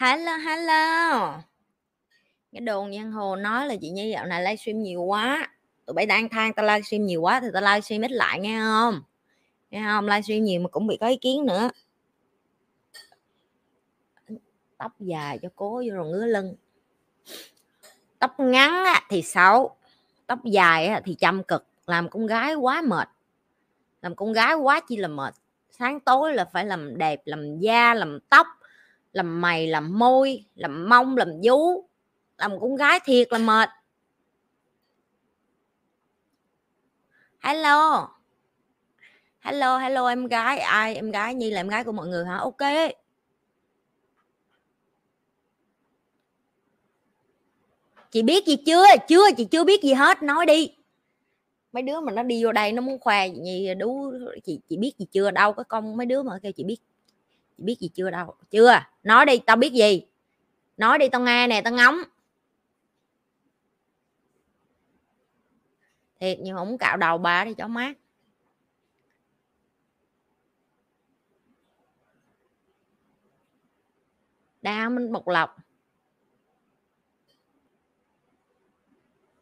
Hello, hello. Cái đồn giang hồ nói là chị Nhi dạo này livestream nhiều quá. Tụi bay đang than tao livestream nhiều quá thì tao livestream ít lại nghe không? Nghe không? Livestream nhiều mà cũng bị có ý kiến nữa. Tóc dài cho cố vô rồi ngứa lưng. Tóc ngắn thì xấu. Tóc dài thì chăm cực. Làm con gái quá mệt. Làm con gái quá chi là mệt. Sáng tối là phải làm đẹp, làm da, làm tóc làm mày, làm môi, làm mông, làm vú, làm con gái thiệt là mệt. Hello. Hello hello, em gái ai? Em gái nhi là em gái của mọi người hả? Ok. Chị biết gì chưa? Chưa, chị chưa biết gì hết. Nói đi. Mấy đứa mà nó đi vô đây nó muốn khoe gì đú chị chị biết gì chưa? Đâu có con mấy đứa mà kêu chị biết biết gì chưa đâu. Chưa. Nói đi, tao biết gì? Nói đi, tao nghe nè, tao ngóng. Thiệt nhưng không cạo đầu bà đi cho mát. Đa minh bộc lộc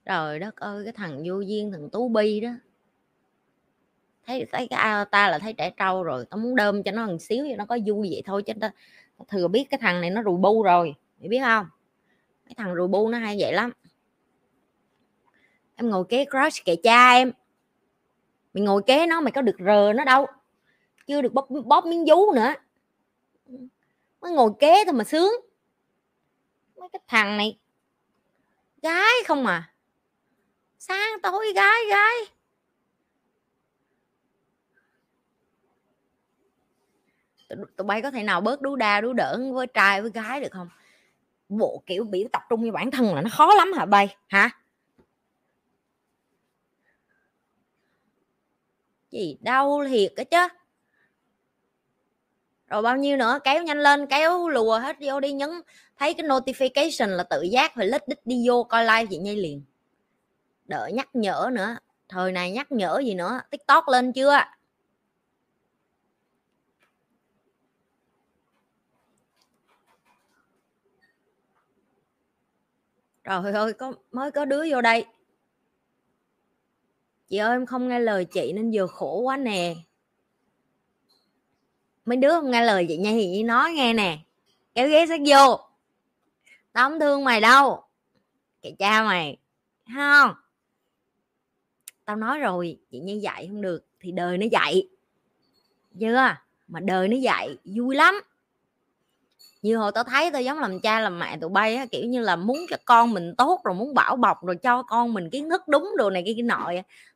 trời đất ơi, cái thằng vô duyên, thằng tú bi đó thấy thấy cái ta là thấy trẻ trâu rồi tao muốn đơm cho nó một xíu cho nó có vui vậy thôi chứ tao thừa biết cái thằng này nó rùi bu rồi mày biết không cái thằng rùi bu nó hay vậy lắm. Em ngồi kế crush kệ cha em. Mày ngồi kế nó mày có được rờ nó đâu chưa được bóp, bóp miếng vú nữa. Mới ngồi kế thôi mà sướng. Mấy cái thằng này gái không à. Sáng tối gái gái. Tụi bay có thể nào bớt đú đa, đú đỡ với trai, với gái được không? Bộ kiểu biểu tập trung như bản thân là nó khó lắm hả bay? Hả? Gì? Đau thiệt á chứ. Rồi bao nhiêu nữa? Kéo nhanh lên, kéo lùa hết vô đi. Nhấn, thấy cái notification là tự giác phải lít đích đi vô, coi like chị nhây liền. Đợi nhắc nhở nữa. Thời này nhắc nhở gì nữa? Tiktok lên chưa? Trời ơi, có, mới có đứa vô đây. Chị ơi, em không nghe lời chị nên vừa khổ quá nè. Mấy đứa không nghe lời chị nha, thì chị nói nghe nè. Kéo ghế sát vô. Tao không thương mày đâu. Kệ cha mày không? Tao nói rồi, chị như dạy không được thì đời nó dạy. Chưa? Mà đời nó dạy, vui lắm như hồi tao thấy tao giống làm cha làm mẹ tụi bay á, kiểu như là muốn cho con mình tốt rồi muốn bảo bọc rồi cho con mình kiến thức đúng đồ này kia kia nọ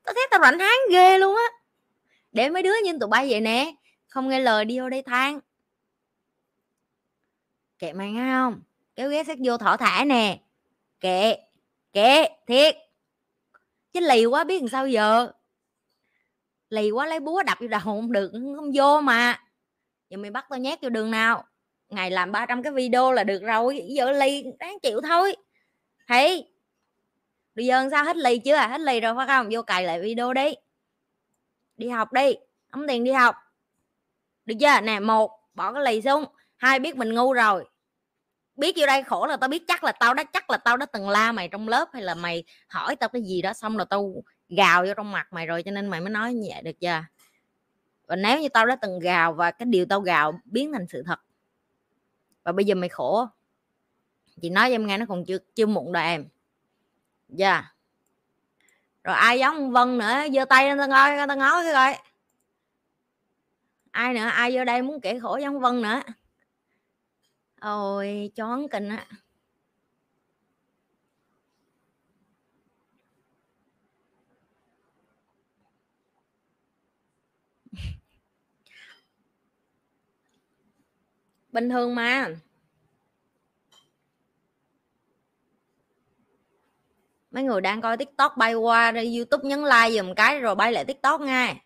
tao thấy tao rảnh háng ghê luôn á. Để mấy đứa như tụi bay vậy nè không nghe lời đi vô đây than. Kệ mày nghe không? Kéo ghé xét vô thỏ thả nè. Kệ kệ thiệt. Chứ lì quá biết làm sao giờ. Lì quá lấy búa đập vô đầu không được không vô mà. Giờ mày bắt tao nhét vô đường nào ngày làm 300 cái video là được rồi giờ lì đáng chịu thôi. Thấy? bây giờ sao hết lì chưa à? hết lì rồi phải không? Vô cài lại video đi. Đi học đi ống tiền đi học. Được chưa? Nè, một, bỏ cái lì xuống. Hai, biết mình ngu rồi. Biết vô đây khổ là tao biết chắc là tao đã, chắc là tao đã từng la mày trong lớp hay là mày hỏi tao cái gì đó xong rồi tao gào vô trong mặt mày rồi cho nên mày mới nói như vậy, được chưa? Và nếu như tao đã từng gào và cái điều tao gào biến thành sự thật và bây giờ mày khổ. Chị nói cho em nghe, nó còn chưa chưa muộn đâu em. Dạ. Yeah. rồi ai giống vân nữa, giơ tay lên, tao coi tao ngó cái coi. Ai nữa? Ai vô đây muốn kể khổ giống vân nữa? Ôi chón kinh á. Bình thường mà. Mấy người đang coi tiktok bay qua đây youtube nhấn like dùm cái rồi bay lại tiktok ngay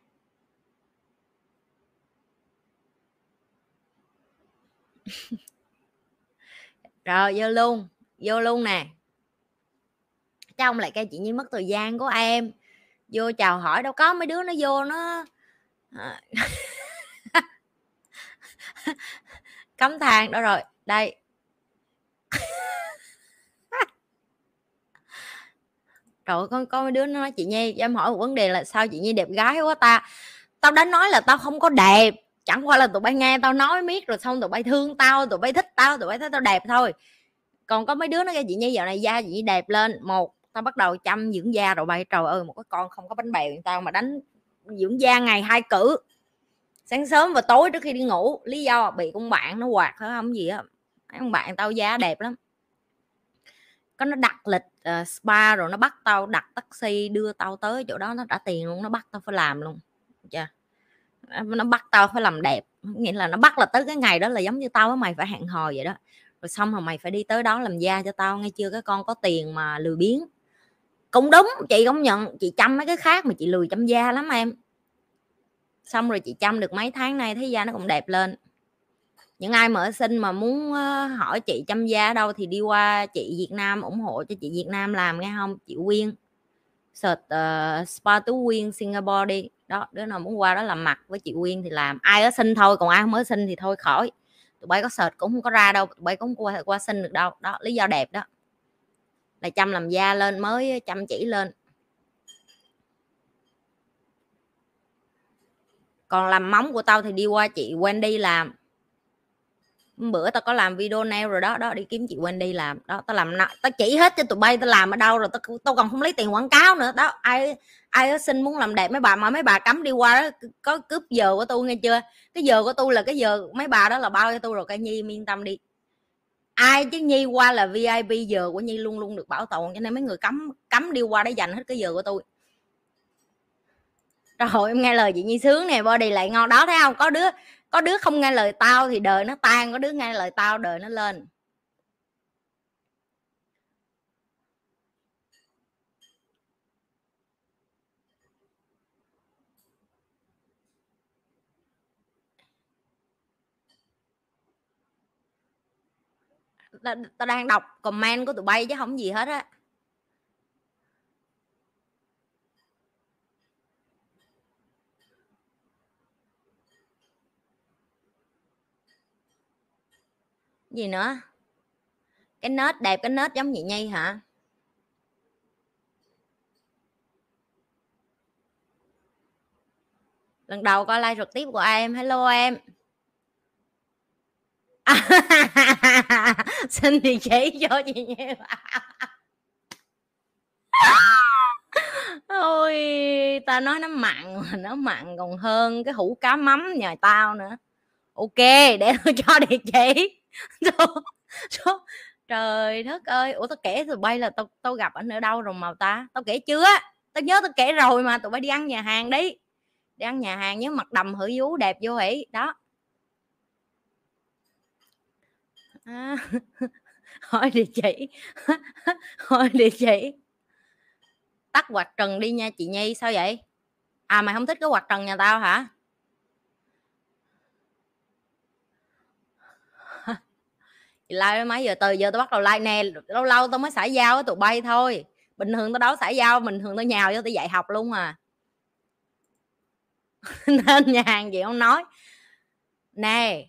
rồi, vô luôn vô luôn nè. Trong lại cái chị nhi mất thời gian của em. Vô chào hỏi, đâu có mấy đứa nó vô nó. À. cấm than, đó rồi, đây. Trời con có đứa nó nói chị nhi, em hỏi một vấn đề là sao chị nhi đẹp gái quá ta. Tao đã nói là tao không có đẹp, chẳng qua là tụi bay nghe tao nói miết rồi xong tụi bay thương tao, tụi bay thích tao, tụi bay thấy tao đẹp thôi. Còn có mấy đứa nó ra chị nhi dạo này da chị nhi đẹp lên. Một, tao bắt đầu chăm dưỡng da rồi bay. Trời ơi, một cái con không có bánh bèo tao mà đánh dưỡng da ngày hai cử sáng sớm và tối trước khi đi ngủ lý do bị con bạn nó quạt phải không gì á. Con bạn tao da đẹp lắm. Có nó đặt lịch uh, spa rồi nó bắt tao đặt taxi đưa tao tới chỗ đó nó trả tiền luôn nó bắt tao phải làm luôn. Chưa nó bắt tao phải làm đẹp. Nghĩa là nó bắt là tới cái ngày đó là giống như tao với mày phải hẹn hò vậy đó. Rồi xong rồi mày phải đi tới đó làm da cho tao nghe chưa cái con có tiền mà lười biếng. Cũng đúng chị công nhận chị chăm mấy cái khác mà chị lười chăm da lắm em xong rồi chị chăm được mấy tháng nay thấy da nó cũng đẹp lên. Những ai mở sinh mà muốn ờ, hỏi chị chăm da đâu thì đi qua chị Việt Nam ủng hộ cho chị Việt Nam làm nghe không? Chị Quyên. Search uh, spa tú Quyên Singapore đi. Đó đứa nào muốn qua đó làm mặt với chị Quyên thì làm. Ai ở sinh thôi còn ai không mới sinh thì thôi khỏi. Tụi bay có search cũng không có ra đâu tụi bay cũng qua qua sinh được đâu. Đó lý do đẹp đó. Là chăm làm da lên mới chăm chỉ lên. Còn làm móng của tao thì đi qua chị Wendy làm. Bữa tao có làm video nail rồi đó đó, đi kiếm chị Wendy làm. Đó, tao làm tao chỉ hết cho tụi bay, tao làm ở đâu rồi tao tao còn không lấy tiền quảng cáo nữa. Đó, ai ai xin muốn làm đẹp, mấy bà, mà mấy bà cấm đi qua đó có cướp giờ của tôi nghe chưa? Cái giờ của tôi là cái giờ mấy bà đó là bao cho tôi rồi, cái nhi yên tâm đi. Ai chứ nhi qua là vip giờ của nhi luôn luôn được bảo tồn, cho nên mấy người cấm cấm đi qua để dành hết cái giờ của tôi rồi em nghe lời chị nhi sướng nè, body lại ngon. Đó, thấy không? Có đứa có đứa không nghe lời tao thì đời nó tan, có đứa nghe lời tao, đời nó lên. Tao đang đọc comment của tụi bay chứ không gì hết á. Gì nữa? Cái nết đẹp, cái nết giống chị nhi hả? Lần đầu coi like trực tiếp của em. Hello em. Xin địa chỉ cho chị nhi ôi, ta nói nó mặn mà nó mặn còn hơn cái hũ cá mắm nhà tao nữa. Ok, để tôi cho địa chỉ. trời đất ơi. Ủa tao kể tụi bay là tao tao gặp anh ở đâu rồi mà ta? Tao kể chưa tao nhớ tao kể rồi mà tụi bay đi ăn nhà hàng đi. Đi ăn nhà hàng nhớ mặt đầm hử vú đẹp vô hỉ. Đó. À, hỏi địa chỉ. Hỏi địa chỉ. Tắt quạt trần đi nha chị nhi sao vậy? À mày không thích cái quạt trần nhà tao hả? Like mấy giờ từ giờ tao bắt đầu like nè. Lâu lâu tao mới xả giao với tụi bay thôi. Bình thường tao đâu xả giao bình thường tao nhào vô tao dạy học luôn à. Nên nhà hàng gì không nói. Nè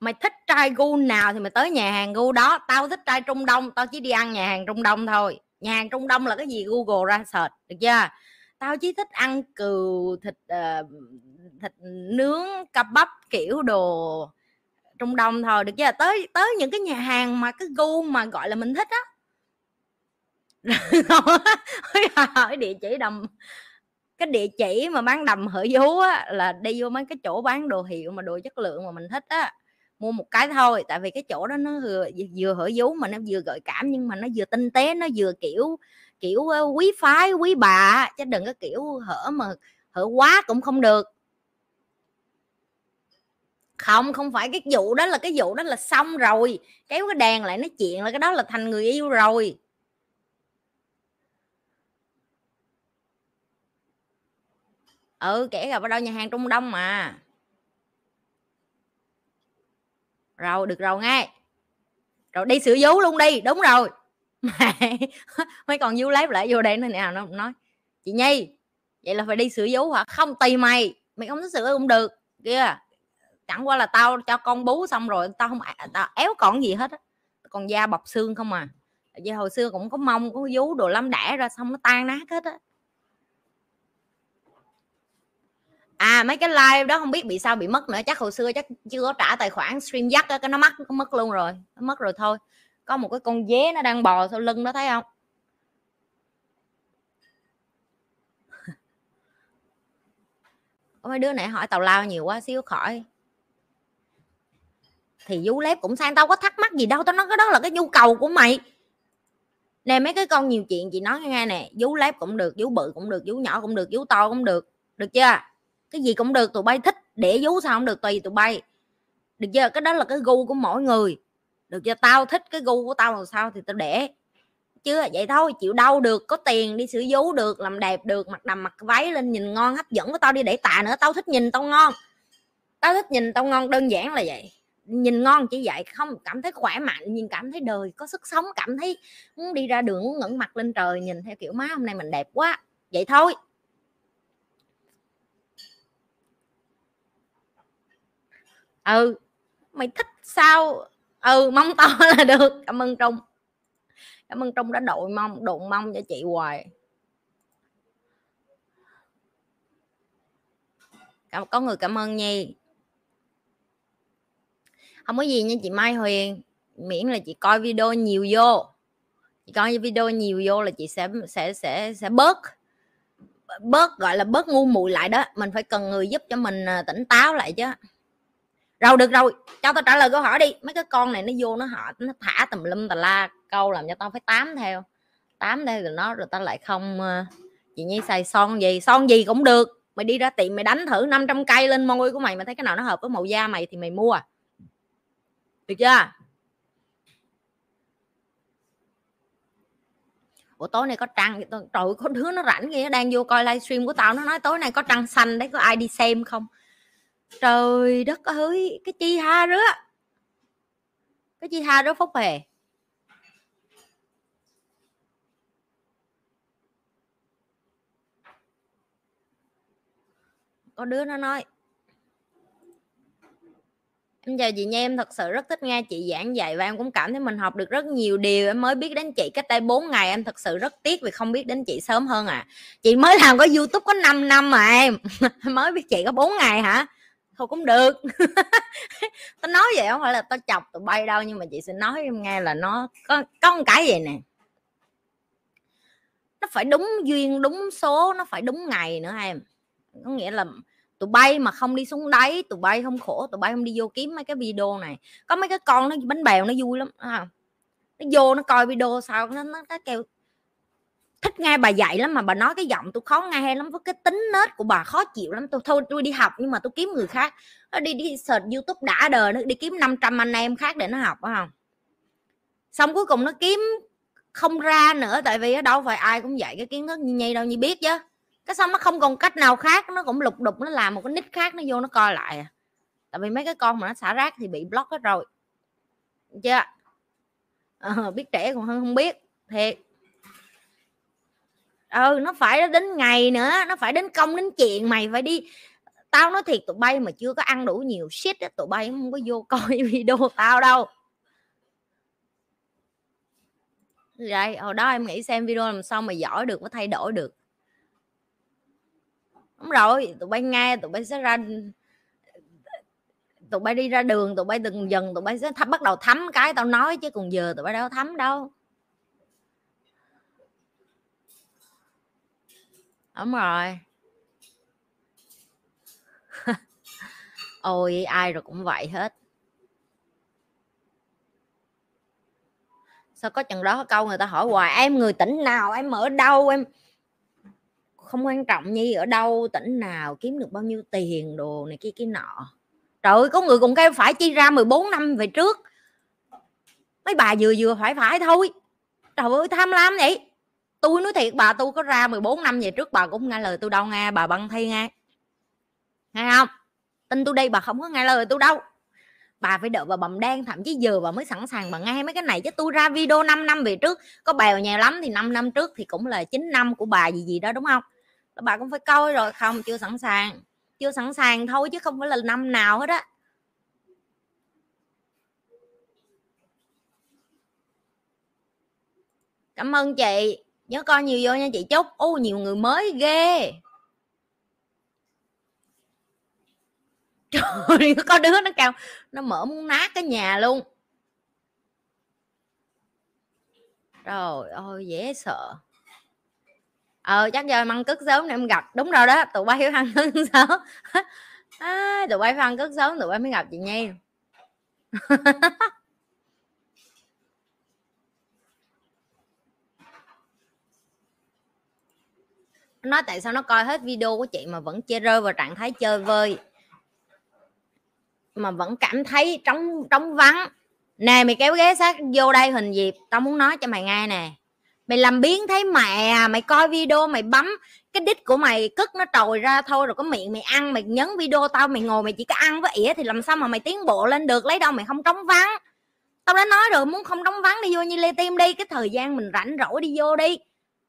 mày thích trai gu nào thì mày tới nhà hàng gu đó. Tao thích trai trung đông tao chỉ đi ăn nhà hàng trung đông thôi. Nhà hàng trung đông là cái gì google ra search được chưa? Tao chỉ thích ăn cừu thịt uh, thịt nướng cà bắp kiểu đồ trung đông thôi, được chưa tới tới những cái nhà hàng mà cái gu mà, gọi là, mình thích á. Hỏi địa chỉ đầm, cái địa chỉ mà bán đầm hở vú á, là đi vô mấy cái chỗ bán đồ hiệu mà đồ chất lượng mà mình thích á, mua một cái thôi. Tại vì cái chỗ đó nó vừa vừa hở vú mà nó vừa gợi cảm, nhưng mà nó vừa tinh tế, nó vừa kiểu kiểu ờ, quý phái, quý bà chứ đừng có kiểu hở mà, hở quá cũng không được không không phải cái vụ đó là cái vụ đó là xong rồi. Kéo cái đèn lại nói chuyện là cái đó là thành người yêu rồi. Ừ kể gặp ở đâu? Nhà hàng trung đông mà. Rồi, được rồi nghe. Rồi, đi sửa vú luôn đi. Đúng rồi. Mấy còn vú lép lại vô đây nữa nào nó nói. Chị nhi, vậy là phải đi sửa vú hả? Không, tùy mày. Mày không thích sửa cũng được. Kia chẳng qua là tao cho con bú xong rồi tao không tao éo còn gì hết á. Còn da bọc xương không à. Vì hồi xưa cũng có mông, có vú đồ lắm, đẻ ra xong nó tan nát hết á. À mấy cái live đó không biết bị sao bị mất nữa, chắc hồi xưa chắc chưa có trả tài khoản stream dắt cái nó mất nó mất luôn rồi, nó mất rồi thôi. Có một cái con dế nó đang bò sau lưng đó, thấy không? Mấy đứa này hỏi tàu lao nhiều quá, xíu khỏi thì vú lép cũng sang tao có thắc mắc gì đâu, tao nói cái đó là cái nhu cầu của mày. Nè, mấy cái con nhiều chuyện chị nói nghe nè, vú lép cũng được, vú bự cũng được, vú nhỏ cũng được, vú to cũng được được chưa? Cái gì cũng được, tụi bay thích để vú sao không được, tùy tụi bay. Được chưa? Cái đó là cái gu của mỗi người. Được chưa? Tao thích cái gu của tao làm sao thì tao để. Chưa vậy thôi, chịu đau được, có tiền đi sửa vú được, làm đẹp được, mặc đầm mặc váy lên nhìn ngon, hấp dẫn của tao đi để tạ nữa, tao thích nhìn tao ngon. Tao thích nhìn tao ngon, đơn giản là vậy nhìn ngon chỉ vậy, không cảm thấy khỏe mạnh, nhìn cảm thấy đời, có sức sống, cảm thấy muốn đi ra đường muốn ngẩng mặt lên trời, nhìn theo kiểu má hôm nay mình đẹp quá. Vậy thôi. Ừ mày thích sao? Ừ mong to là được. Cảm ơn trung. Cảm ơn trung đã đội mong đụng mong cho chị hoài. Có người cảm ơn nhi không có gì nha chị mai huyền. Miễn là chị coi video nhiều vô. Chị coi video nhiều vô là chị sẽ sẽ sẽ sẽ bớt bớt gọi là bớt ngu muội lại đó. Mình phải cần người giúp cho mình à, tỉnh táo lại chứ. Rồi, được rồi. Cho tao trả lời câu hỏi đi. Mấy cái con này nó vô nó họ nó thả tùm lum tà la câu làm cho tao phải tám theo. Tám theo rồi nó rồi tao lại không à, chị nhi xài son gì? Son gì cũng được. Mày đi ra tiệm mày đánh thử 500 cây lên môi của mày mà thấy cái nào nó hợp với màu da mày thì mày mua được chưa? Ủa, tối nay có trăng trời có đứa nó rảnh nghe đang vô coi livestream của tao. Nó nói tối nay có trăng xanh đấy, có ai đi xem không? Trời đất ơi, cái chi ha rứa? Cái chi ha rứa phúc hề? Có đứa nó nói Em chào chị Nha, em thật sự rất thích nghe chị giảng dạy và em cũng cảm thấy mình học được rất nhiều điều. Em mới biết đến chị cách đây 4 ngày, em thật sự rất tiếc vì không biết đến chị sớm hơn à. Chị mới làm có YouTube có 5 năm mà em. mới biết chị có 4 ngày hả? Thôi cũng được. tao nói vậy không phải là tao chọc tụi bay đâu nhưng mà chị sẽ nói em nghe là nó có có một cái gì nè. Nó phải đúng duyên, đúng số, nó phải đúng ngày nữa em. Có nghĩa là tụi bay mà không đi xuống đáy tụi bay không khổ tụi bay không đi vô kiếm mấy cái video này. Có mấy cái con nó bánh bèo nó vui lắm à, nó vô nó coi video sao nó nó, nó kêu thích nghe bà dạy lắm mà bà nói cái giọng tôi khó nghe lắm với cái tính nết của bà khó chịu lắm. Tôi thôi tôi đi học nhưng mà tôi kiếm người khác. Nó đi đi search youtube đã đời nó đi kiếm 500 anh em khác để nó học phải không? Xong cuối cùng nó kiếm không ra nữa tại vì ở đâu phải ai cũng dạy cái kiến thức như nhây đâu như biết chứ cái xong nó không còn cách nào khác nó cũng lục đục nó làm một cái nick khác nó vô nó coi lại à. tại vì mấy cái con mà nó xả rác thì bị block hết rồi. Chưa? Ờ, biết trẻ còn hơn không biết thiệt. Ừ nó phải đến ngày nữa nó phải đến công đến chuyện mày phải đi. Tao nói thiệt tụi bay mà chưa có ăn đủ nhiều shit á tụi bay không có vô coi video tao đâu. Vậy hồi đó em nghĩ xem video làm sao mà giỏi được mới thay đổi được đúng rồi tụi bay nghe tụi bay sẽ ra tụi bay đi ra đường tụi bay từng dần tụi bay sẽ thấm, bắt đầu thấm cái tao nói chứ còn giờ tụi bay đâu thấm đâu. Đúng rồi. Ôi ai rồi cũng vậy hết. Sao có chừng đó câu người ta hỏi hoài em người tỉnh nào? Em ở đâu? Em không quan trọng nhi ở đâu, tỉnh nào, kiếm được bao nhiêu tiền, đồ này kia kia nọ. Trời ơi, có người cũng kêu phải chi ra 14 năm về trước. Mấy bà vừa vừa phải phải thôi. Trời ơi, tham lam vậy. Tôi nói thiệt, bà tôi có ra 14 năm về trước, bà cũng nghe lời tôi đâu nghe bà băng thi nghe nghe không? Tin tôi đây bà không có nghe lời tôi đâu. Bà phải đợi bà bầm đen, thậm chí giờ bà mới sẵn sàng bà nghe mấy cái này. Chứ tôi ra video 5 năm về trước, có bèo nhèo lắm thì 5 năm trước thì cũng là 9 năm của bà gì gì đó, đúng không? Bà cũng phải coi rồi. Không, chưa sẵn sàng. Chưa sẵn sàng thôi chứ không phải là năm nào hết á. Cảm ơn chị. Nhớ coi nhiều vô nha chị chúc ô nhiều người mới ghê. Trời có đứa nó cao nó mở muốn nát cái nhà luôn. Trời ơi, dễ sợ ờ chắc giờ ăn cất sớm để em gặp. Đúng rồi đó tụi bay phải ăn cất sớm. À, tụi bay phải ăn cất sớm tụi bay mới gặp chị Nhi. Nói tại sao nó coi hết video của chị mà vẫn chơi rơi vào trạng thái chơi vơi? Mà vẫn cảm thấy trống trống vắng. Nè mày kéo ghế sát vô đây hình dịp tao muốn nói cho mày nghe nè mày làm biến thấy mẹ à mày coi video mày bấm. Cái đít của mày cất nó trồi ra thôi, rồi có miệng mày ăn, mày nhấn video tao, mày ngồi mày chỉ có ăn với ỉa thì làm sao mà mày tiến bộ lên được? Lấy đâu mày không trống vắng? Tao đã nói rồi, muốn không trống vắng đi vô như lê tim đi, cái thời gian mình rảnh rỗi đi vô đi.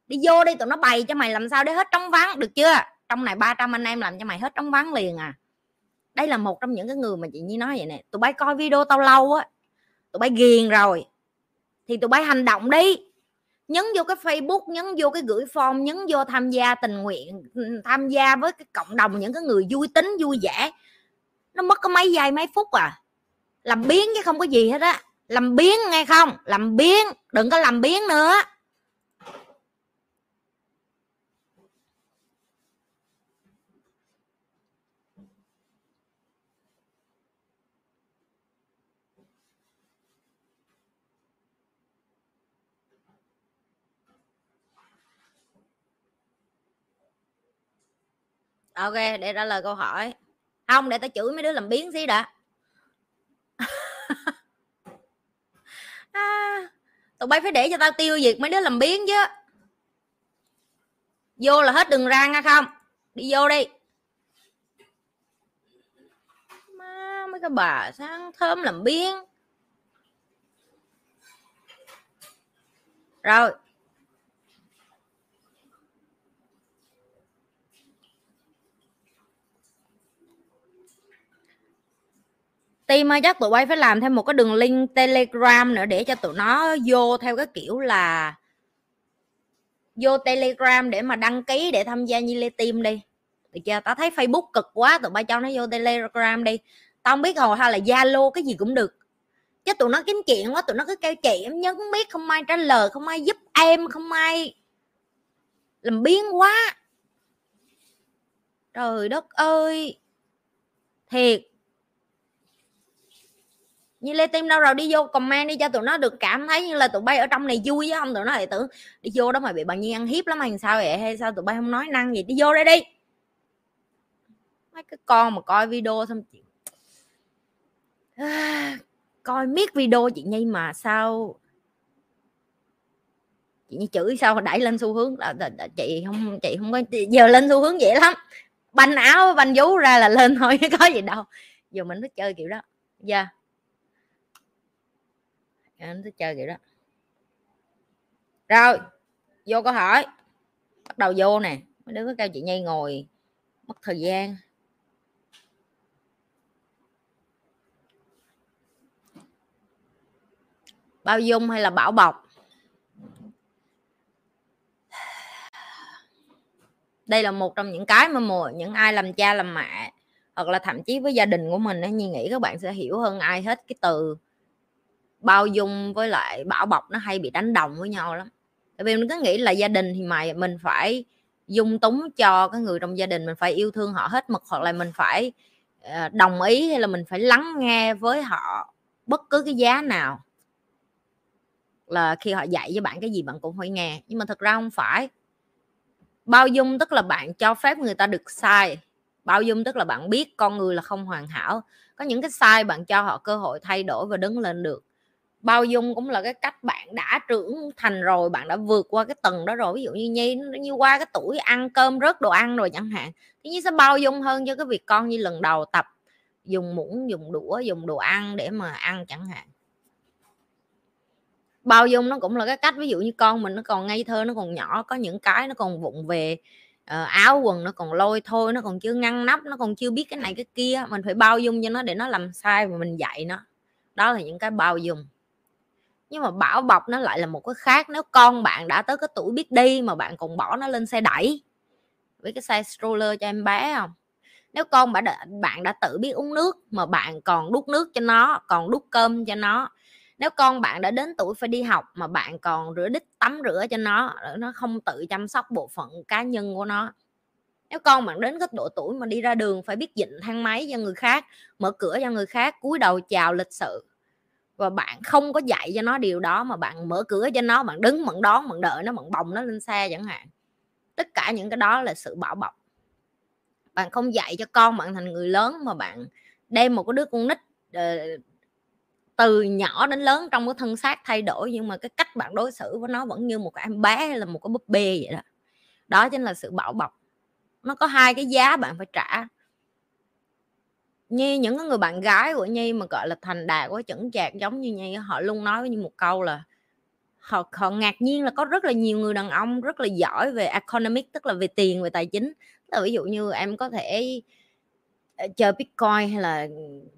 Đi vô đi, tụi nó bày cho mày làm sao để hết trống vắng, được chưa? Trong này 300 anh em làm cho mày hết trống vắng liền à. Đây là một trong những cái người mà chị nhi nói vậy nè, tụi bay coi video tao lâu á, tụi bay ghiền rồi, thì tụi bay hành động đi nhấn vô cái facebook, nhấn vô cái gửi form, nhấn vô tham gia tình nguyện ừ, tham gia với cái cộng đồng những cái người vui tính, vui vẻ. Nó mất có mấy giây, mấy phút à. Làm biến chứ không có gì hết á. Làm biến nghe không? Làm biến, đừng có làm biến nữa. Ok để trả lời câu hỏi. Không để tao chửi mấy đứa làm biến xí đã. À, tụi bay phải để cho tao tiêu diệt mấy đứa làm biến chứ. Vô là hết đường ra nghe không? Đi vô đi. Má mấy cái bà sáng thơm làm biến. Rồi. Team chắc tụi bay phải làm thêm một cái đường link telegram nữa để cho tụi nó vô theo cái kiểu là vô telegram để mà đăng ký để tham gia như lê team đi. Được chưa? Tao thấy facebook cực quá, tụi bay cho nó vô telegram đi. Tao không biết hồi hay là zalo cái gì cũng được. Chứ tụi nó kiếm chuyện quá, tụi nó cứ kêu chị em không biết không ai trả lời, không ai giúp em, không ai làm biến quá. Trời đất ơi! Thiệt như lê tim đâu rồi đi vô comment đi cho tụi nó được cảm thấy như là tụi bay ở trong này vui chứ không tụi nó lại tưởng đi vô đó mà bị bà nhiên ăn hiếp lắm hay sao vậy hay sao tụi bay không nói năng gì đi vô đây đi. Mấy cái con mà coi video xong chị à, coi miết video chị nhi mà sao chị nhi chửi sao đẩy lên xu hướng là, là, là chị không chị không có giờ lên xu hướng dễ lắm. Banh áo banh vú ra là lên thôi có gì đâu. Giờ mình thích chơi kiểu đó. Dạ yeah Dạ, anh thích chơi kiểu đó. Rồi, vô câu hỏi. Bắt đầu vô nè, mấy đứa có cao chị nhi ngồi, mất thời gian. Bao dung hay là bảo bọc? Đây là một trong những cái mà mùa, những ai làm cha làm mẹ, hoặc là thậm chí với gia đình của mình nhi nghĩ các bạn sẽ hiểu hơn ai hết cái từ bao dung với lại bảo bọc nó hay bị đánh đồng với nhau lắm. Tại vì mình cứ nghĩ là gia đình thì mày, mình phải dung túng cho cái người trong gia đình, mình phải yêu thương họ hết mực, hoặc là mình phải ờ, đồng ý hay là mình phải lắng nghe với họ bất cứ cái giá nào. Là khi họ dạy với bạn cái gì bạn cũng phải nghe. Nhưng mà thật ra không phải. Bao dung tức là bạn cho phép người ta được sai. Bao dung tức là bạn biết con người là không hoàn hảo. Có những cái sai bạn cho họ cơ hội thay đổi và đứng lên được bao dung cũng là cái cách bạn đã trưởng thành rồi bạn đã vượt qua cái tầng đó rồi. Ví dụ như nhi như qua cái tuổi ăn cơm rớt đồ ăn rồi chẳng hạn thì nhi sẽ bao dung hơn cho cái việc con như lần đầu tập dùng muỗng dùng đũa dùng đồ ăn để mà ăn chẳng hạn. Bao dung nó cũng là cái cách ví dụ như con mình nó còn ngây thơ nó còn nhỏ có những cái nó còn vụng về uh, áo quần nó còn lôi thôi nó còn chưa ngăn nắp nó còn chưa biết cái này cái kia mình phải bao dung cho nó để nó làm sai và mình dạy nó. Đó là những cái bao dung nhưng mà bảo bọc nó lại là một cái khác nếu con bạn đã tới cái tuổi biết đi mà bạn còn bỏ nó lên xe đẩy. Với cái xe stroller cho em bé không? Nếu con bạn đã, bạn đã tự biết uống nước mà bạn còn đút nước cho nó còn đút cơm cho nó. Nếu con bạn đã đến tuổi phải đi học mà bạn còn rửa đít tắm rửa cho nó ờ, nó không tự chăm sóc bộ phận cá nhân của nó. Nếu con bạn đến cái độ tuổi mà đi ra đường phải biết dịnh thang máy cho người khác mở cửa cho người khác cúi đầu chào lịch sự và bạn không có dạy cho nó điều đó mà bạn mở cửa cho nó, bạn đứng, bạn đón, bạn đợi nó, bạn bồng nó lên xe chẳng hạn. Tất cả những cái đó là sự bảo bọc. Bạn không dạy cho con bạn thành người lớn mà bạn đem một cái đứa con nít ờ, từ nhỏ đến lớn trong cái thân xác thay đổi, nhưng mà cái cách bạn đối xử với nó vẫn như một cái em bé hay là một cái búp bê vậy đó. Đó chính là sự bảo bọc. Nó có hai cái giá bạn phải trả. Nhi, những cái người bạn gái của Nhi mà, gọi là, thành đạt quá, chững chạc giống như Nhi họ luôn nói với Nhi một câu là họ họ ngạc nhiên là có rất là nhiều người đàn ông rất là giỏi về economic, tức là về tiền, về tài chính. Là ví dụ như em có thể ờ, chơi bitcoin hay là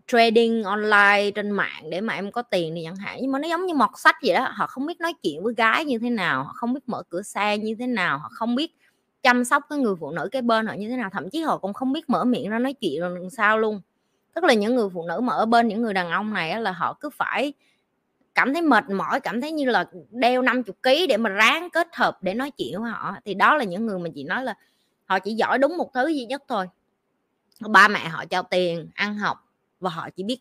trading online trên mạng để mà em có tiền thì chẳng hạn. Nhưng mà nó giống như mọt sách vậy đó, họ không biết nói chuyện với gái như thế nào, họ không biết mở cửa xe như thế nào, họ không biết chăm sóc cái người phụ nữ cái bên họ như thế nào, thậm chí họ cũng không biết mở miệng ra nói chuyện làm sao luôn tức là những người phụ nữ mà ở bên những người đàn ông này là họ cứ phải cảm thấy mệt mỏi, cảm thấy như là đeo 50 kg để mà ráng kết hợp để nói chuyện với họ thì đó là những người mà chị nói là họ chỉ giỏi đúng một thứ duy nhất thôi. Ba mẹ họ cho tiền, ăn học và họ chỉ biết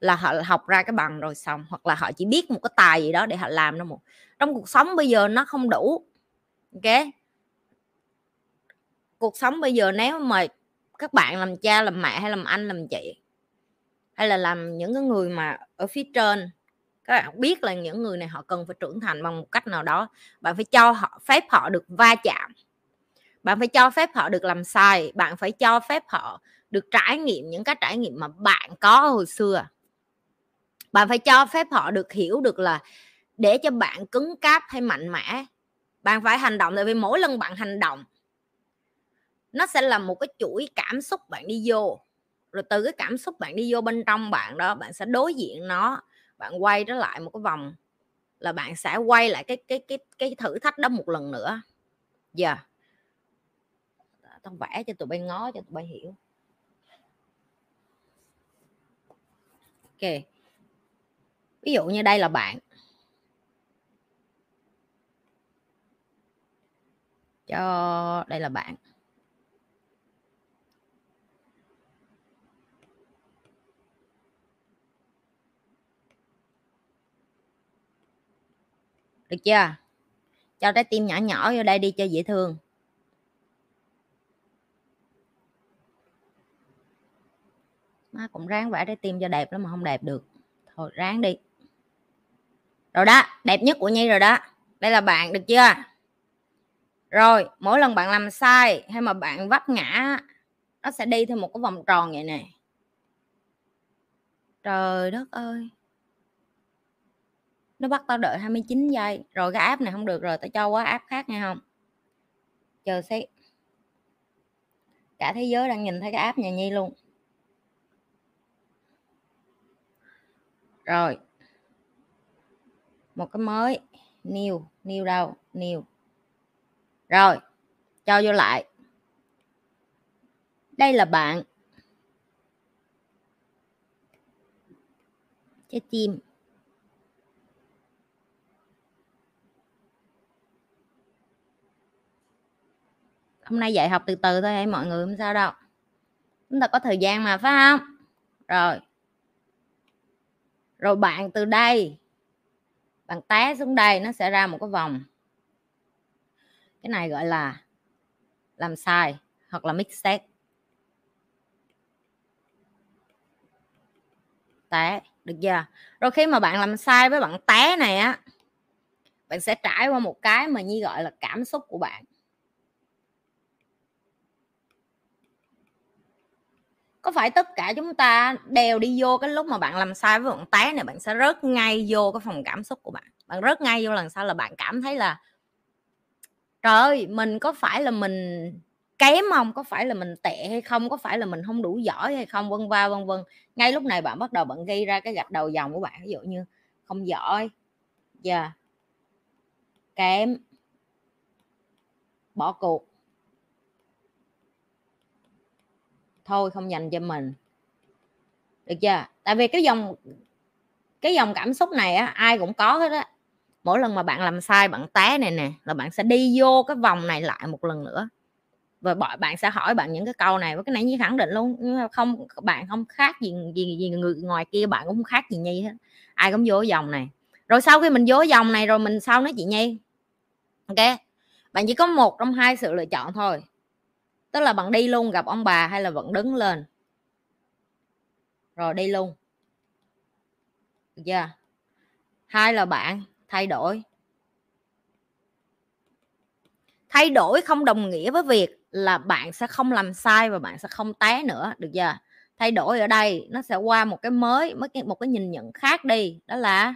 là họ học ra cái bằng rồi xong, hoặc là họ chỉ biết một cái tài gì đó để họ làm nó một, trong cuộc sống bây giờ nó không đủ, ok? Cuộc sống bây giờ nếu mà các bạn làm cha, làm mẹ hay làm anh, làm chị? Hay là làm những cái người mà ở phía trên? Các bạn biết là những người này họ cần phải trưởng thành bằng một cách nào đó. Bạn phải cho họ, phép họ được va chạm. Bạn phải cho phép họ được làm sai. Bạn phải cho phép họ được trải nghiệm những cái trải nghiệm mà bạn có hồi xưa. Bạn phải cho phép họ được hiểu được là để cho bạn cứng cáp hay mạnh mẽ, bạn phải hành động. Tại vì mỗi lần bạn hành động nó sẽ là một cái chuỗi cảm xúc bạn đi vô. Rồi từ cái cảm xúc bạn đi vô bên trong bạn đó, bạn sẽ đối diện nó, bạn quay trở lại một cái vòng, là bạn sẽ quay lại cái cái cái cái thử thách đó một lần nữa. Giờ yeah. tao vẽ cho tụi bay ngó, cho tụi bay hiểu. Ok. Ví dụ như đây là bạn. Cho, đây là bạn. Được chưa? Cho trái tim nhỏ nhỏ vô đây đi cho dễ thương. Má cũng ráng vẽ trái tim cho đẹp lắm mà không đẹp được. Thôi, ráng đi. Rồi đó, đẹp nhất của nhi rồi đó. Đây là bạn, được chưa? Rồi, mỗi lần bạn làm sai hay mà bạn vấp ngã, nó sẽ đi theo một cái vòng tròn vậy nè. Trời đất ơi nó bắt tao đợi 29 giây. Rồi cái app này không được rồi, tao cho qua app khác nghe không? Chờ xét cả thế giới đang nhìn thấy cái app nhà nhi luôn. Rồi. Một cái mới. New. New đâu? New. Rồi. Cho vô lại. Đây là bạn. Trái chim hôm nay dạy học từ từ thôi mọi người không sao đâu. Chúng ta có thời gian mà, phải không? Rồi. Rồi bạn từ đây, bạn té xuống đây, nó sẽ ra một cái vòng. Cái này gọi là làm sai hoặc là mistake. Té, được chưa? Rồi khi mà bạn làm sai với bạn té này á, bạn sẽ trải qua một cái mà như gọi là cảm xúc của bạn. Có phải tất cả chúng ta đều đi vô cái lúc mà bạn làm sai với bạn té này, bạn sẽ rớt ngay vô cái phòng cảm xúc của bạn? Bạn rớt ngay vô lần sau là bạn cảm thấy là, trời ơi, mình có phải là mình kém không? Có phải là mình tệ hay không? Có phải là mình không đủ giỏi hay không? Vân va, vân vân. Ngay lúc này bạn bắt đầu bạn gây ra cái gạch đầu dòng của bạn. Ví dụ như, không giỏi. Giờ yeah. kém. Bỏ cuộc. Thôi, không dành cho mình. Được chưa? Tại vì cái dòng cái dòng cảm xúc này á, ai cũng có hết á. Mỗi lần mà bạn làm sai, bạn té này nè, là bạn sẽ đi vô cái vòng này lại một lần nữa. Và bạn sẽ hỏi bạn những cái câu này với cái này như khẳng định luôn. Không, bạn không khác gì gì gì người ngoài kia, bạn cũng không khác gì nhi hết. Ai cũng vô dòng này. Rồi sau khi mình vô dòng này, rồi mình sau nói chị nhi? Ok? Bạn chỉ có một trong hai sự lựa chọn thôi tức là bạn đi luôn gặp ông bà hay là vẫn đứng lên? Rồi đi luôn. Được chưa hai là bạn, thay đổi. Thay đổi không đồng nghĩa với việc là bạn sẽ không làm sai và bạn sẽ không té nữa, được chưa? Thay đổi ở đây, nó sẽ qua một cái mới một cái nhìn nhận khác đi, đó là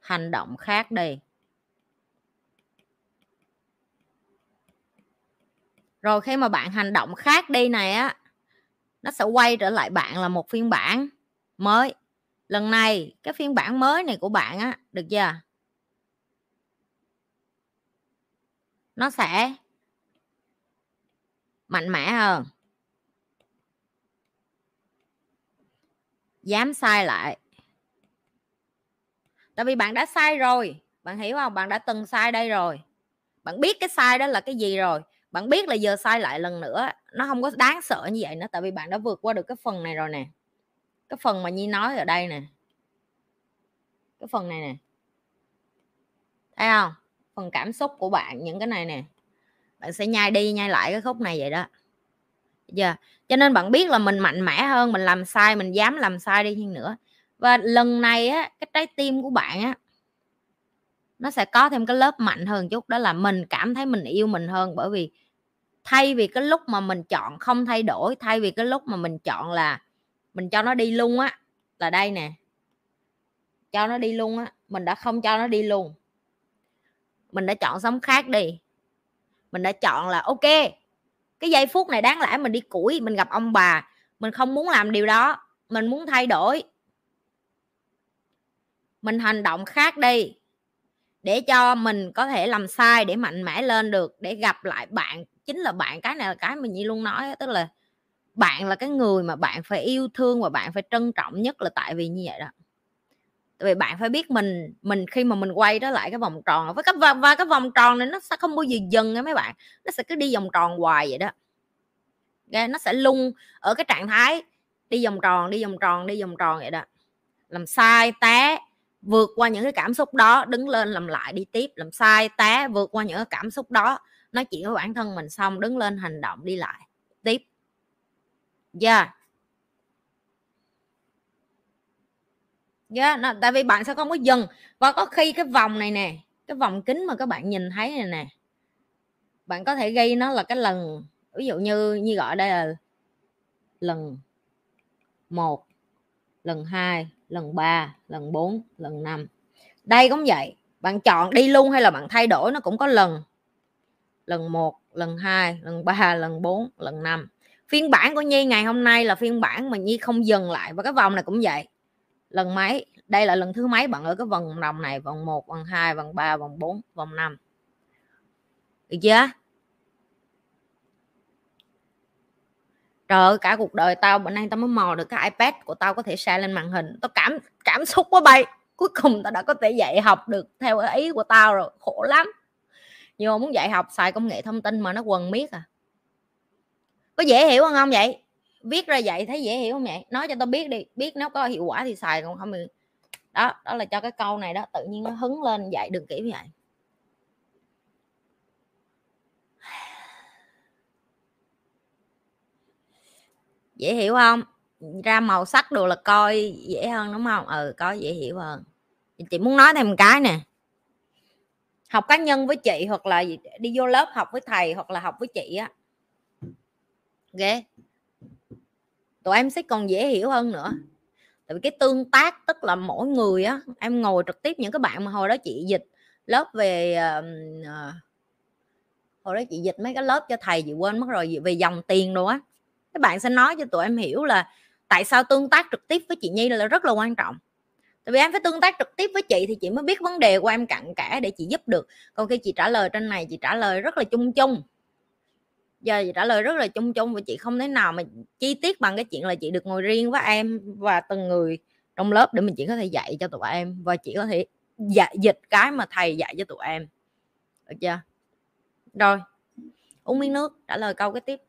hành động khác đi. Rồi khi mà bạn hành động khác đi này á, nó sẽ quay trở lại bạn là một phiên bản mới. Lần này, cái phiên bản mới này của bạn á, được chưa? Nó sẽ mạnh mẽ hơn. Dám sai lại. Tại vì bạn đã sai rồi. Bạn hiểu không? Bạn đã từng sai đây rồi. Bạn biết cái sai đó là cái gì rồi bạn biết là giờ sai lại lần nữa, nó không có đáng sợ như vậy nữa, tại vì bạn đã vượt qua được cái phần này rồi nè. Cái phần mà nhi nói ở đây nè. Cái phần này nè. Thấy không phần cảm xúc của bạn, những cái này nè. Bạn sẽ nhai đi nhai lại cái khúc này vậy đó. Giờ, cho nên bạn biết là mình mạnh mẽ hơn, mình làm sai, mình dám làm sai đi hơn nữa. Và lần này á, cái trái tim của bạn á nó sẽ có thêm cái lớp mạnh hơn chút, đó là mình cảm thấy mình yêu mình hơn. Bởi vì thay vì cái lúc mà mình chọn không thay đổi, thay vì cái lúc mà mình chọn là mình cho nó đi luôn á, là đây nè. Cho nó đi luôn á, mình đã không cho nó đi luôn. Mình đã chọn sống khác đi. Mình đã chọn là, ok, cái giây phút này đáng lẽ mình đi củi, mình gặp ông bà, mình không muốn làm điều đó, mình muốn thay đổi. Mình hành động khác đi để cho mình có thể làm sai để mạnh mẽ lên được để gặp lại bạn. Chính là bạn cái này là cái mình như luôn nói tức là bạn là cái người mà bạn phải yêu thương và bạn phải trân trọng nhất là tại vì như vậy đó. Tại vì bạn phải biết mình mình khi mà mình quay đó lại cái vòng tròn với cái và, và cái vòng tròn này nó sẽ không bao giờ dừng nha mấy bạn nó sẽ cứ đi vòng tròn hoài vậy đó. Nó sẽ lung ở cái trạng thái đi vòng tròn đi vòng tròn đi vòng tròn vậy đó. Làm sai té vượt qua những cái cảm xúc đó đứng lên làm lại đi tiếp làm sai té vượt qua những cái cảm xúc đó. Nói chuyện với bản thân mình xong đứng lên hành động đi lại. Tiếp. Yeah. Yeah, nó, tại vì bạn sẽ không có dừng. Và có khi cái vòng này nè cái vòng kính mà các bạn nhìn thấy này nè bạn có thể gây nó là cái lần ví dụ như như gọi đây là lần một lần hai lần 3 lần 4 lần 5 đây cũng vậy. Bạn chọn đi luôn hay là bạn thay đổi nó cũng có lần. Lần 1 lần 2 lần 3 lần 4 lần 5 phiên bản của nhi ngày hôm nay là phiên bản mà nhi không dừng lại và cái vòng này cũng vậy. Lần mấy? Đây là lần thứ mấy bạn ở cái vòng đồng này? Vòng 1 vòng 2 vòng 3 vòng 4 vòng 5 được chưa? Trời ơi, cả cuộc đời tao, bữa nay tao mới mò được cái ipad của tao có thể sai lên màn hình. Tao cảm cảm xúc quá bay. Cuối cùng tao đã có thể dạy học được theo ý của tao rồi. Khổ lắm. Nhưng mà muốn dạy học xài công nghệ thông tin mà nó quần miết à. Có dễ hiểu không không vậy? Viết ra vậy thấy dễ hiểu không vậy? Nói cho tao biết đi. Biết nếu có hiệu quả thì xài, còn không thì đó đó là cho cái câu này đó, tự nhiên nó hứng lên dạy đừng kiểu vậy. Dễ hiểu không ra màu sắc đồ là coi dễ hơn đúng không ừ có dễ hiểu hơn. Chị muốn nói thêm một cái nè. Học cá nhân với chị hoặc là đi vô lớp học với thầy hoặc là học với chị á. Ghê. Tụi em sẽ còn dễ hiểu hơn nữa. Tại vì cái tương tác tức là mỗi người á em ngồi trực tiếp những cái bạn mà hồi đó chị dịch lớp về uh, hồi đó chị dịch mấy cái lớp cho thầy chị quên mất rồi về dòng tiền đồ á các bạn sẽ nói cho tụi em hiểu là tại sao tương tác trực tiếp với chị Nhi là rất là quan trọng. Tại vì em phải tương tác trực tiếp với chị thì chị mới biết vấn đề của em cặn kẽ để chị giúp được. Còn khi chị trả lời trên này, chị trả lời rất là chung chung. Giờ chị trả lời rất là chung chung và chị không thể nào mà chi tiết bằng cái chuyện là chị được ngồi riêng với em và từng người trong lớp để mình chỉ có thể dạy cho tụi em và chỉ có thể dạy dịch cái mà thầy dạy cho tụi em. Được chưa? Rồi, uống miếng nước, trả lời câu cái tiếp.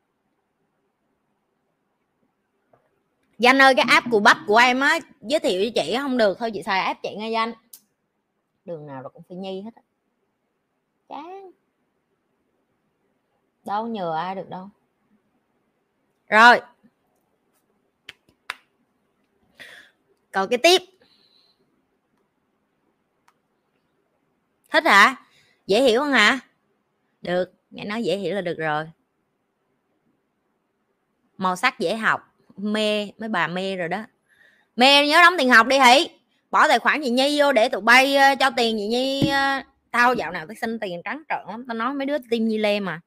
Danh ơi, cái app của bắp của em á, giới thiệu cho chị không được. Thôi chị xài app chị nghe danh. Đường nào rồi cũng phải nhi hết chán. Đâu nhờ ai được đâu. Rồi. Còn cái tiếp. Thích hả? Dễ hiểu không hả? Được. Nghe nói dễ hiểu là được rồi. Màu sắc dễ học mê mấy bà mê rồi đó. Mê nhớ đóng tiền học đi hỉ bỏ tài khoản chị nhi vô để tụi bay uh, cho tiền chị nhi uh, tao dạo nào tao xin tiền trắng trợn lắm. Tao nói mấy đứa tim nhi lê mà.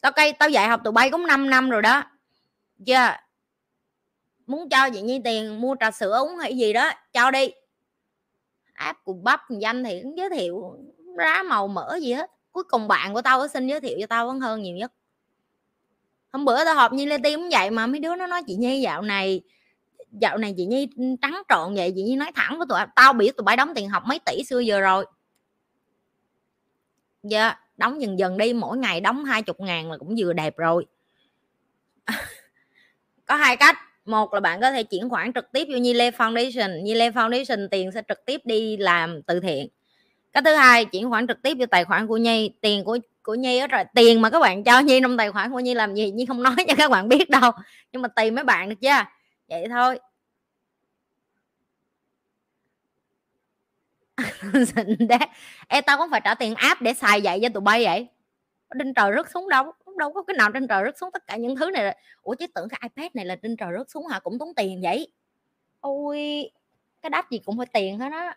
Tao cây tao dạy học tụi bay cũng 5 năm rồi đó. Chưa? Yeah. muốn cho chị nhi tiền mua trà sữa uống hay gì đó cho đi. App của bắp danh thì cũng giới thiệu rá màu mỡ gì hết. Cuối cùng bạn của tao có xin giới thiệu cho tao vẫn hơn nhiều nhất hôm bữa tao họp nhi lê tim cũng vậy mà mấy đứa nó nói chị nhi dạo này dạo này chị nhi trắng trọn vậy chị nhi nói thẳng với tụi tao biết tụi bay đóng tiền học mấy tỷ xưa giờ rồi. Dạ yeah, đóng dần dần đi mỗi ngày đóng hai chục ngàn là cũng vừa đẹp rồi. Có hai cách một là bạn có thể chuyển khoản trực tiếp vô Nhi Lê Foundation Nhi Lê Foundation tiền sẽ trực tiếp đi làm từ thiện. Cái thứ hai chuyển khoản trực tiếp vô tài khoản của Nhi tiền của của Nhi ở rồi tiền mà các bạn cho Nhi trong tài khoản của Nhi làm gì Nhi không nói cho các bạn biết đâu. Nhưng mà tìm mấy bạn được chưa? Vậy thôi. Xịn đấy e tao cũng phải trả tiền app để xài vậy cho tụi bay vậy? Trên trời rớt xuống đâu? Đâu có cái nào trên trời rớt xuống, tất cả những thứ này là ủa, chứ tưởng cái ipad này là trên trời rớt xuống hả? Cũng tốn tiền vậy. Ôi, cái đắt gì cũng phải tiền hết á.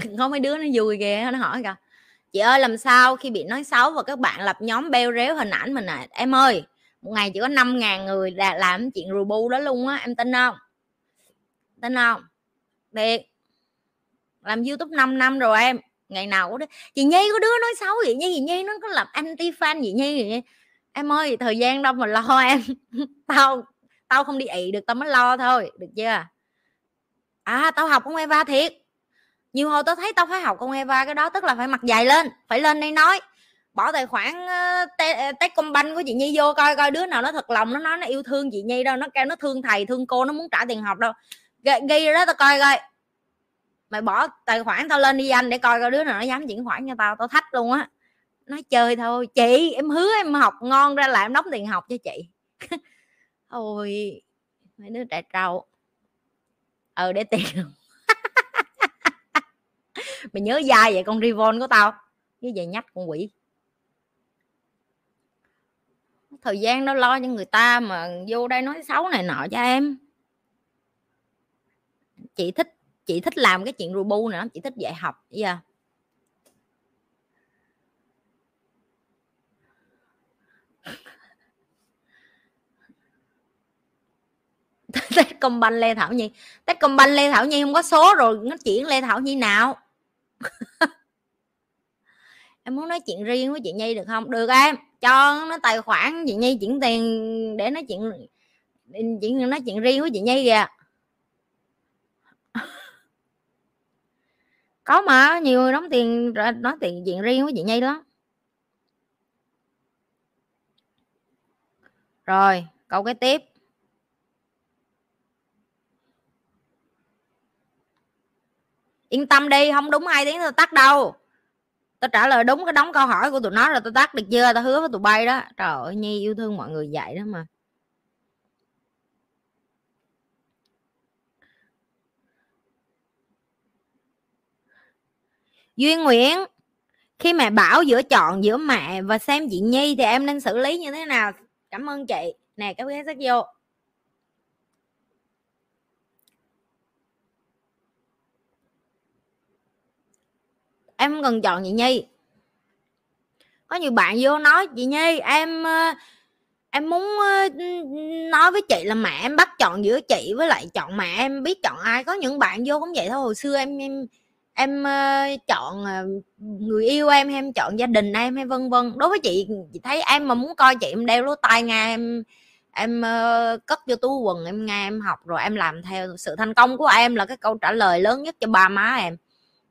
có mấy đứa nó vui ghê nó hỏi kìa. Chị ơi, làm sao khi bị nói xấu và các bạn lập nhóm beo réo hình ảnh mình à? Em ơi, một ngày chỉ có 5 ngàn người là làm chuyện rù bu đó luôn á, em tin không? Tin không? Thiệt làm youtube 5 năm rồi em. Ngày nào cũng đấy chị nhi, có đứa nói xấu vậy nhi chị nhi nó có lập anti fan gì nhi vậy em ơi, thời gian đâu mà lo em. Tao tao không đi ị được, tao mới lo thôi, được chưa? À tao học không Eva thiệt nhiều hồi tao thấy tao phải học con Eva cái đó, tức là phải mặc dày lên, phải lên đây nói. Bỏ tài khoản tết công banh của chị Nhi vô coi coi đứa nào nó thật lòng, nó nói nó yêu thương chị Nhi đâu, nó kêu nó thương thầy, thương cô, nó muốn trả tiền học đâu. Ghi đó tao coi coi. Mày bỏ tài khoản tao lên đi anh để coi coi đứa nào nó dám chuyển khoản cho tao tao thách luôn á. Nói chơi thôi. Chị, em hứa em học ngon ra là em đóng tiền học cho chị. Ôi mấy đứa trẻ trâu. Ờ để tiền mày nhớ dai vậy con rivon của tao. Với vậy nhắc con quỷ. Thời gian nó lo cho người ta mà vô đây nói xấu này nọ cho em. Chị thích chị thích làm cái chuyện rubu nữa chị thích dạy học giờ yeah. banh Lê Thảo Nhi. Tết công banh Lê Thảo Nhi không có số rồi, nó chuyển Lê Thảo Nhi nào? em muốn nói chuyện riêng với chị Nhi được không? Được em. Cho nó tài khoản chị Nhi chuyển tiền để nói chuyện chuyện nói chuyện riêng với chị Nhi kìa. Có mà, nhiều người đóng tiền nói tiền chuyện riêng với chị Nhi lắm. rồi, câu cái tiếp. Yên tâm đi, không đúng hai tiếng tao tắt đâu. Tao trả lời đúng cái đóng câu hỏi của tụi nó là tao tắt được chưa? Tao hứa với tụi bay đó. Trời ơi, nhi yêu thương mọi người vậy đó mà. Duyên Nguyễn, khi mẹ bảo giữa chọn giữa mẹ và xem chị Nhi thì em nên xử lý như thế nào? Cảm ơn chị. Nè các bé rất vô. Em không cần chọn chị Nhi. Có nhiều bạn vô nói chị Nhi em ờ, em muốn ờ, nói với chị là mẹ em bắt chọn giữa chị với lại chọn mẹ em. Biết chọn ai có những bạn vô cũng vậy thôi. Hồi xưa em em em ờ, chọn người yêu em em chọn gia đình em hay vân vân. Đối với chị chị thấy em mà muốn coi chị em đeo lỗ tai nghe em em uh, cất vô túi quần em nghe em học rồi em làm theo sự thành công của em là cái câu trả lời lớn nhất cho ba má em.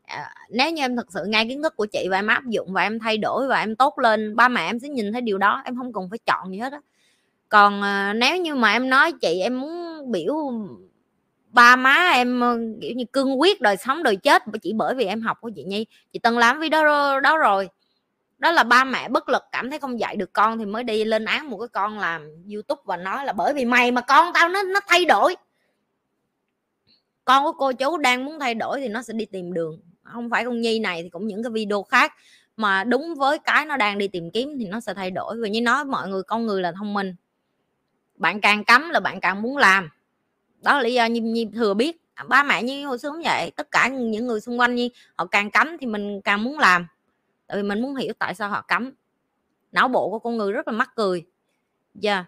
Ờ, nếu như em thực sự nghe kiến thức của chị và em áp dụng và em thay đổi và em tốt lên ba mẹ em sẽ nhìn thấy điều đó em không cần phải chọn gì hết á. Còn ờ, nếu như mà em nói chị em muốn biểu ba má em ờ, kiểu như cương quyết đời sống đời chết chỉ bởi vì em học của chị nhi chị từng làm video đó, đó rồi. Đó là ba mẹ bất lực cảm thấy không dạy được con thì mới đi lên án một cái con làm youtube và nói là bởi vì mày mà con tao nó nó thay đổi. Con của cô chú đang muốn thay đổi thì nó sẽ đi tìm đường không phải con nhi này thì cũng những cái video khác. Mà đúng với cái nó đang đi tìm kiếm thì nó sẽ thay đổi. Và như nói mọi người con người là thông minh. Bạn càng cấm là bạn càng muốn làm. Đó là lý do như, như thừa biết. À, ba mẹ như hồi xưa cũng vậy. Tất cả những người xung quanh như họ càng cấm thì mình càng muốn làm. Tại vì mình muốn hiểu tại sao họ cấm não bộ của con người rất là mắc cười. Dạ yeah.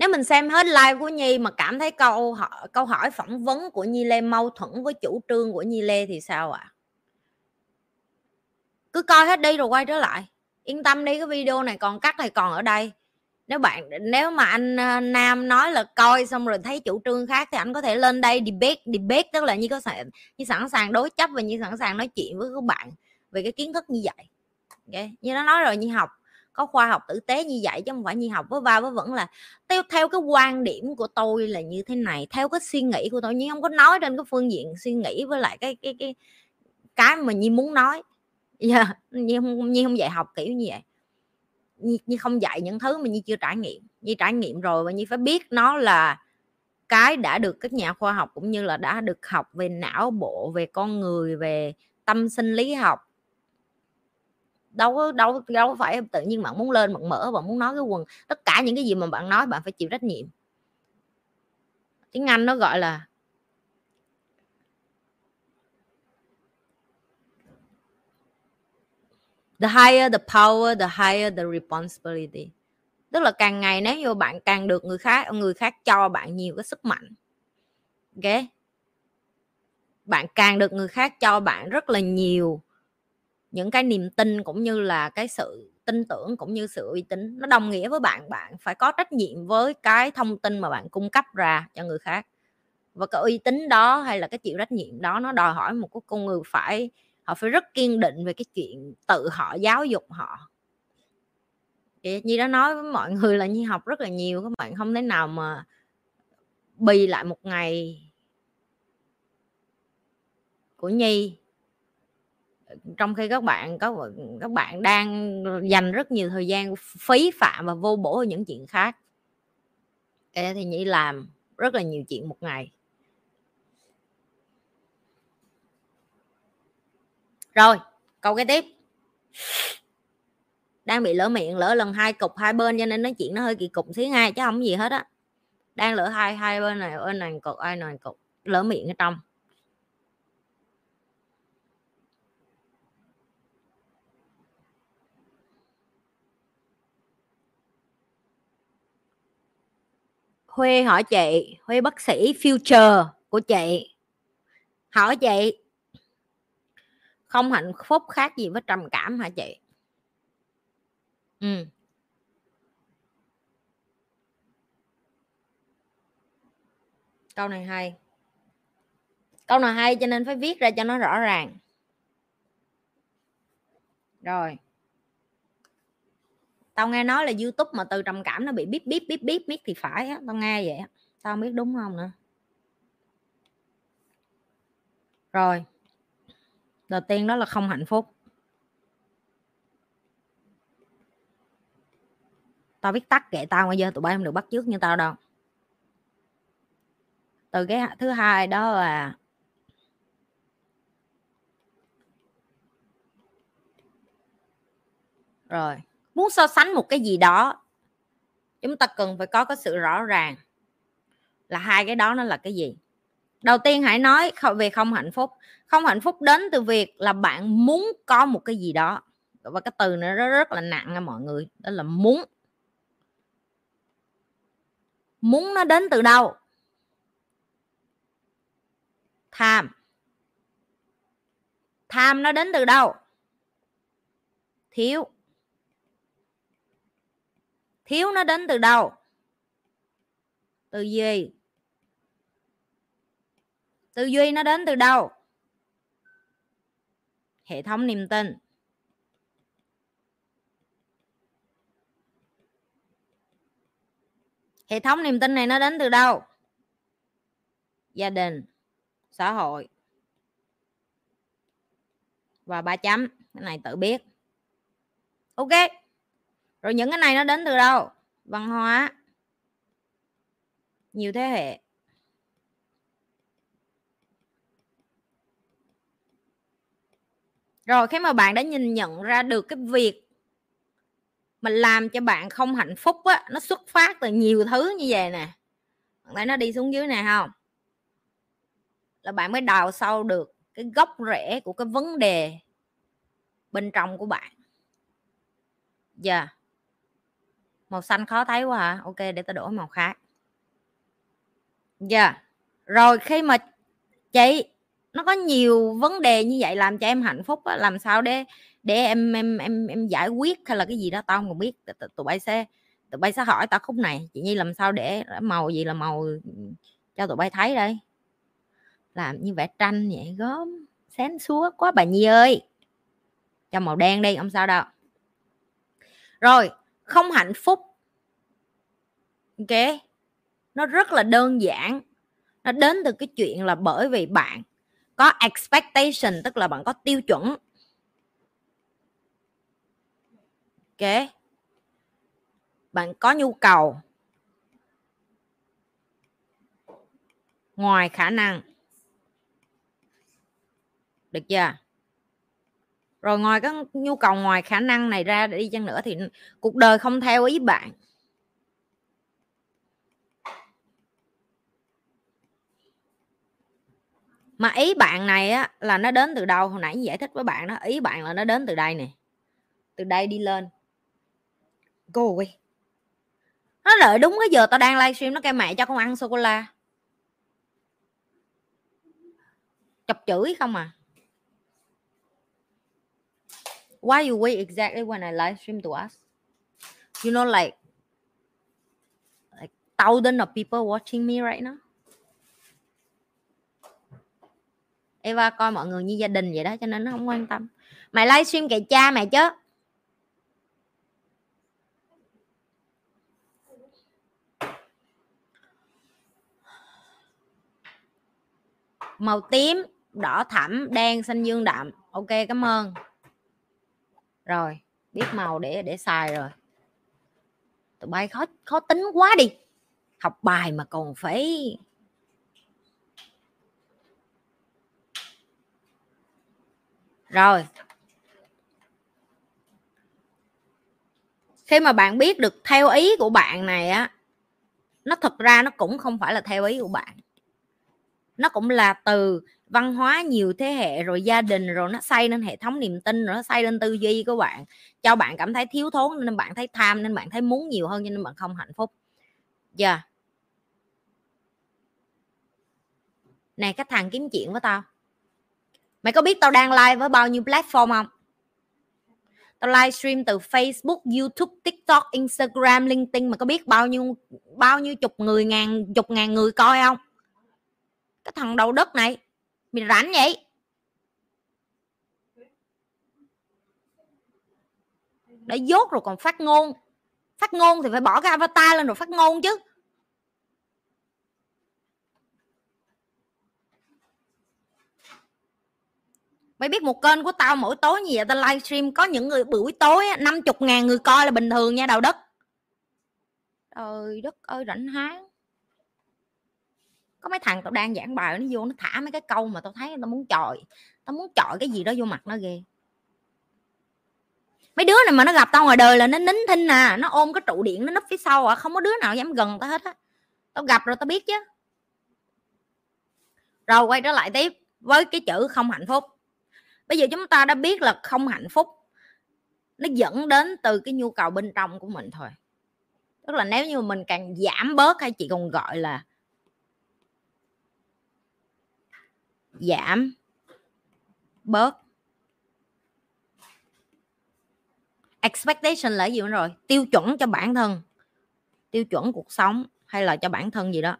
Nếu mình xem hết live của nhi mà cảm thấy câu hỏi câu hỏi phỏng vấn của nhi lê mâu thuẫn với chủ trương của nhi lê thì sao ạ à? cứ coi hết đi rồi quay trở lại yên tâm đi, cái video này còn cắt này còn ở đây nếu bạn, nếu mà anh ờ, nam nói là coi xong rồi thấy chủ trương khác thì anh có thể lên đây debate debate, tức là như có sẵn như sẵn sàng đối chấp và như sẵn sàng nói chuyện với các bạn về cái kiến thức như vậy okay. như nó nói rồi như học có khoa học tử tế như vậy chứ không phải như học với va với vẫn là theo theo cái quan điểm của tôi là như thế này theo cái suy nghĩ của tôi nhưng không có nói trên cái phương diện suy nghĩ với lại cái cái cái cái mà như muốn nói yeah. như không như không dạy học kiểu như vậy như, như không dạy những thứ mà như chưa trải nghiệm như trải nghiệm rồi và như phải biết nó là cái đã được các nhà khoa học cũng như là đã được học về não bộ về con người về tâm sinh lý học đâu đâu đâu phải tự nhiên bạn muốn lên, bạn mở, bạn muốn nói cái quần, tất cả những cái gì mà bạn nói bạn phải chịu trách nhiệm. Tiếng anh nó gọi là the higher the power, the higher the responsibility. Tức là càng ngày nếu như bạn càng được người khác người khác cho bạn nhiều cái sức mạnh, ok? Bạn càng được người khác cho bạn rất là nhiều những cái niềm tin cũng như là cái sự tin tưởng cũng như sự uy tín nó đồng nghĩa với bạn bạn phải có trách nhiệm với cái thông tin mà bạn cung cấp ra cho người khác. Và cái uy tín đó hay là cái chịu trách nhiệm đó nó đòi hỏi một cái con người phải, họ phải rất kiên định về cái chuyện tự họ giáo dục họ. Thì như đã nói với mọi người là như học rất là nhiều, các bạn không thể nào mà bì lại một ngày của nhi trong khi các bạn có, các bạn đang dành rất nhiều thời gian phí phạm và vô bổ những chuyện khác. Thì nhị làm rất là nhiều chuyện một ngày. Rồi, câu cái tiếp. Đang bị lỡ miệng, lỡ lần hai cục hai bên cho nên nói chuyện nó hơi kỳ cục xíu ngay chứ không gì hết á. Đang lỡ hai hai bên này bên này cục, ai này cục, lỡ miệng ở trong. Huê hỏi chị Huê bác sĩ future của chị. Hỏi chị, không hạnh phúc khác gì với trầm cảm hả chị? Ừ. Câu này hay. Câu này hay cho nên phải viết ra cho nó rõ ràng. Rồi tao nghe nói là youtube mà từ trầm cảm nó bị bíp bíp bíp bíp biết thì phải á, tao nghe vậy tao không biết đúng không nữa. Rồi đầu tiên đó là không hạnh phúc. Tao biết tắt kệ tao bây giờ tụi bay không được bắt trước như tao đâu. Từ cái thứ hai đó là rồi muốn so sánh một cái gì đó, chúng ta cần phải có cái sự rõ ràng là hai cái đó nó là cái gì. Đầu tiên hãy nói về không hạnh phúc. Không hạnh phúc đến từ việc là bạn muốn có một cái gì đó. Và cái từ này nó rất là nặng nha mọi người, đó là muốn. Muốn nó đến từ đâu? Tham. Tham nó đến từ đâu? Thiếu thiếu nó đến từ đâu? Từ gì? Tư duy nó đến từ đâu? Hệ thống niềm tin. Hệ thống niềm tin này nó đến từ đâu? Gia đình, xã hội. Và ba chấm, cái này tự biết. Ok rồi những cái này nó đến từ đâu? Văn hóa. Nhiều thế hệ. Rồi khi mà bạn đã nhìn nhận ra được cái việc mà làm cho bạn không hạnh phúc á, nó xuất phát từ nhiều thứ như vậy nè. Bạn thấy nó đi xuống dưới này không? Là bạn mới đào sâu được cái gốc rễ của cái vấn đề bên trong của bạn. Giờ yeah màu xanh khó thấy quá hả? Ok để ta đổi màu khác. Dạ. Yeah. rồi khi mà chị nó có nhiều vấn đề như vậy làm cho em hạnh phúc á, làm sao để để em em em em giải quyết hay là cái gì đó tao không biết. Tụi bay sẽ tụi bay sẽ hỏi tao khúc này. Chị nhi làm sao để màu gì là màu cho tụi bay thấy đây? Làm như vẽ tranh vậy gớm sáng xúa quá bà nhi ơi. Cho màu đen đi không sao đâu. Rồi không hạnh phúc. Ok? Nó rất là đơn giản. Nó đến từ cái chuyện là bởi vì bạn có expectation, tức là bạn có tiêu chuẩn. Ok? Bạn có nhu cầu. Ngoài khả năng. Được chưa? Rồi ngoài cái nhu cầu ngoài khả năng này ra để đi chăng nữa thì cuộc đời không theo ý bạn. Mà ý bạn này á, là nó đến từ đâu? Hồi nãy giải thích với bạn đó, ý bạn là nó đến từ đây nè. Từ đây đi lên. Go away. Nó đợi đúng cái giờ tao đang livestream nó kêu mẹ cho con ăn sô cô la. Chọc chửi không à? Why you wait exactly when I live stream to us? You know, like like, thousands of people watching me right now? Eva coi mọi người như gia đình vậy đó, cho nên nó không quan tâm. Mày livestream kệ cha mày chứ. Màu tím, đỏ thẫm, đen, xanh dương đậm. Ok, cảm ơn rồi, biết màu để để xài rồi. Tụi bay khó khó tính quá đi. Học bài mà còn phải rồi. Khi mà bạn biết được theo ý của bạn này á, nó thật ra nó cũng không phải là theo ý của bạn nó cũng là từ văn hóa nhiều thế hệ rồi gia đình rồi nó xây nên hệ thống niềm tin rồi nó xây lên tư duy của bạn cho bạn cảm thấy thiếu thốn nên bạn thấy tham nên bạn thấy muốn nhiều hơn cho nên bạn không hạnh phúc. Giờ. Yeah. này cái thằng kiếm chuyện với tao. Mày có biết tao đang live với bao nhiêu platform không? Tao livestream từ Facebook, YouTube, TikTok, Instagram, LinkedIn. Mà có biết bao nhiêu bao nhiêu chục người ngàn chục ngàn người coi không? Cái thằng đầu đất này. Mày rảnh vậy? Đã dốt rồi còn phát ngôn. Phát ngôn thì phải bỏ cái avatar lên rồi phát ngôn chứ. Mày biết một kênh của tao mỗi tối như vậy tao livestream, có những người buổi tối năm chục ngàn người coi là bình thường nha, đầu đất. Trời đất ơi, rảnh háng có mấy thằng tao đang giảng bài, nó vô nó thả mấy cái câu mà tao thấy tao muốn chọi, tao muốn chọi cái gì đó vô mặt nó ghê. Mấy đứa này mà nó gặp tao ngoài đời là nó nín thinh à nó ôm cái trụ điện nó nấp phía sau à không có đứa nào dám gần tao hết á. Tao gặp rồi tao biết chứ. Rồi quay trở lại tiếp với cái chữ không hạnh phúc. Bây giờ chúng ta đã biết là không hạnh phúc nó dẫn đến từ cái nhu cầu bên trong của mình thôi. Tức là nếu như mình càng giảm bớt hay chị còn gọi là giảm bớt. Expectation là gì nữa rồi? Tiêu chuẩn cho bản thân tiêu chuẩn cuộc sống hay là cho bản thân gì đó.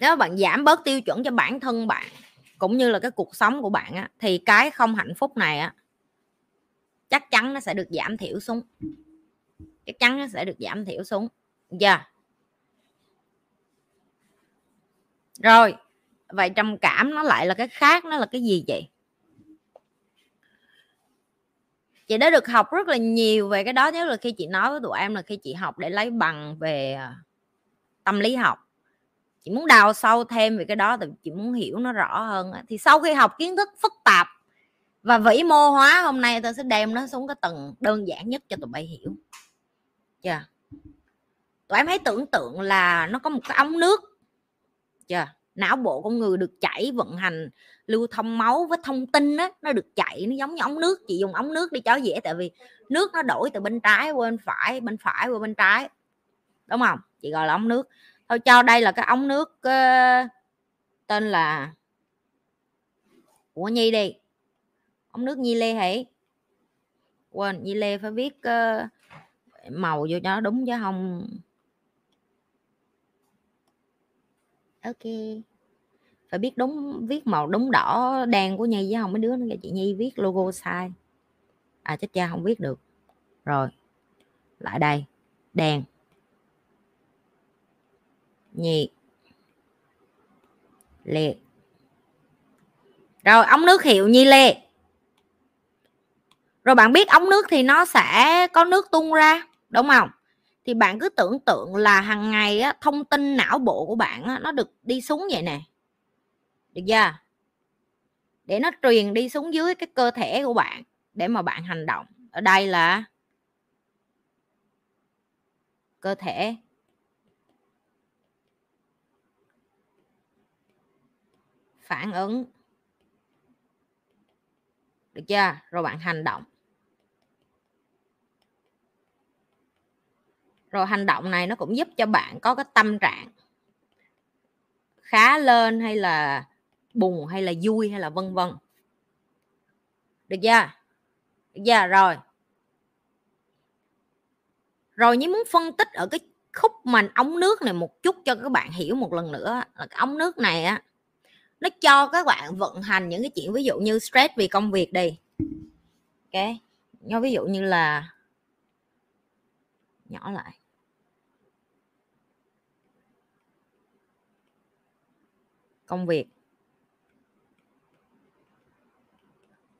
Nếu bạn giảm bớt tiêu chuẩn cho bản thân bạn cũng như là cái cuộc sống của bạn á, thì cái không hạnh phúc này á chắc chắn nó sẽ được giảm thiểu xuống. Chắc chắn nó sẽ được giảm thiểu xuống. Giờ yeah. rồi, vậy trầm cảm nó lại là cái khác, nó là cái gì vậy? Chị đã được học rất là nhiều về cái đó nhớ là khi chị nói với tụi em là khi chị học để lấy bằng về à, tâm lý học. Chị muốn đào sâu thêm về cái đó thì chị muốn hiểu nó rõ hơn thì sau khi học kiến thức phức tạp và vĩ mô hóa hôm nay tôi sẽ đem nó xuống cái tầng đơn giản nhất cho tụi bay hiểu. Chưa? Yeah. tụi em hãy tưởng tượng là nó có một cái ống nước. Chưa? Yeah. não bộ con người được chảy vận hành lưu thông máu với thông tin á nó được chạy nó giống như ống nước. Chị dùng ống nước đi cho dễ tại vì nước nó đổi từ bên trái qua bên phải bên phải qua bên trái. Đúng không? Chị gọi là ống nước. Thôi cho đây là cái ống nước uh, tên là của nhi đi ống nước nhi lê hãy quên nhi lê phải viết uh, màu vô cho nó đúng chứ không. Ok. Phải biết đúng viết màu đúng đỏ đen của nhi chứ không mấy đứa nó chị nhi viết logo sai. À chết cha không viết được. Rồi lại đây đèn. Nhiệt. Liệt rồi ống nước hiệu nhi lê rồi bạn biết ống nước thì nó sẽ có nước tung ra đúng không? Thì bạn cứ tưởng tượng là hàng ngày á, thông tin não bộ của bạn á, nó được đi xuống vậy nè. Được chưa? Để nó truyền đi xuống dưới cái cơ thể của bạn để mà bạn hành động. Ở đây là cơ thể. Phản ứng. Được chưa? Rồi bạn hành động. Rồi hành động này nó cũng giúp cho bạn có cái tâm trạng khá lên hay là buồn hay là vui hay là vân vân. Được chưa? Được chưa? Rồi. Rồi như muốn phân tích ở cái khúc mà ống nước này một chút cho các bạn hiểu một lần nữa. Là cái ống nước này á, nó cho các bạn vận hành những cái chuyện ví dụ như stress vì công việc đi. Ok. Nó ví dụ như là, nhỏ lại. Công việc.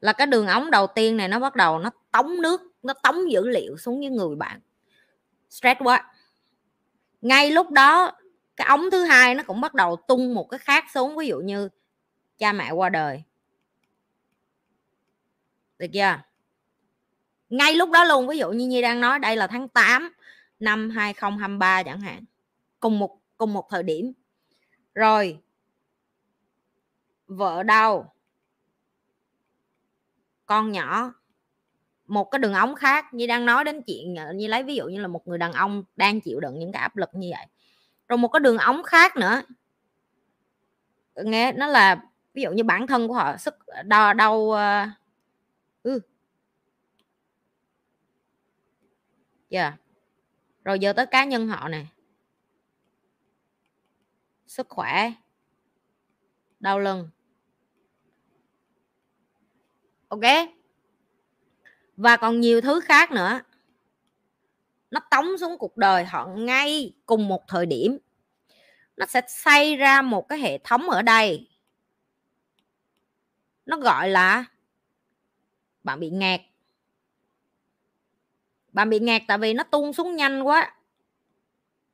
Là cái đường ống đầu tiên này nó bắt đầu nó tống nước, nó tống dữ liệu xuống với người bạn. Stress quá. Ngay lúc đó, cái ống thứ hai nó cũng bắt đầu tung một cái khác xuống, ví dụ như cha mẹ qua đời. Được chưa? Ngay lúc đó luôn, ví dụ như Nhi đang nói, đây là tháng 8 năm 2023 chẳng hạn. Cùng một cùng một thời điểm. Rồi vợ đau con nhỏ. Một cái đường ống khác. Như đang nói đến chuyện ờ, như lấy ví dụ như là một người đàn ông đang chịu đựng những cái áp lực như vậy. Rồi một cái đường ống khác nữa. Ờ, nghe nó là ví dụ như bản thân của họ sức ờ, đau đau uh, ừ. yeah. rồi giờ tới cá nhân họ nè. Sức khỏe. Đau lưng ok. Và còn nhiều thứ khác nữa. Nó tống xuống cuộc đời họ ngay cùng một thời điểm. Nó sẽ xây ra một cái hệ thống ở đây. Nó gọi là bạn bị ngạt bạn bị ngạt tại vì nó tung xuống nhanh quá.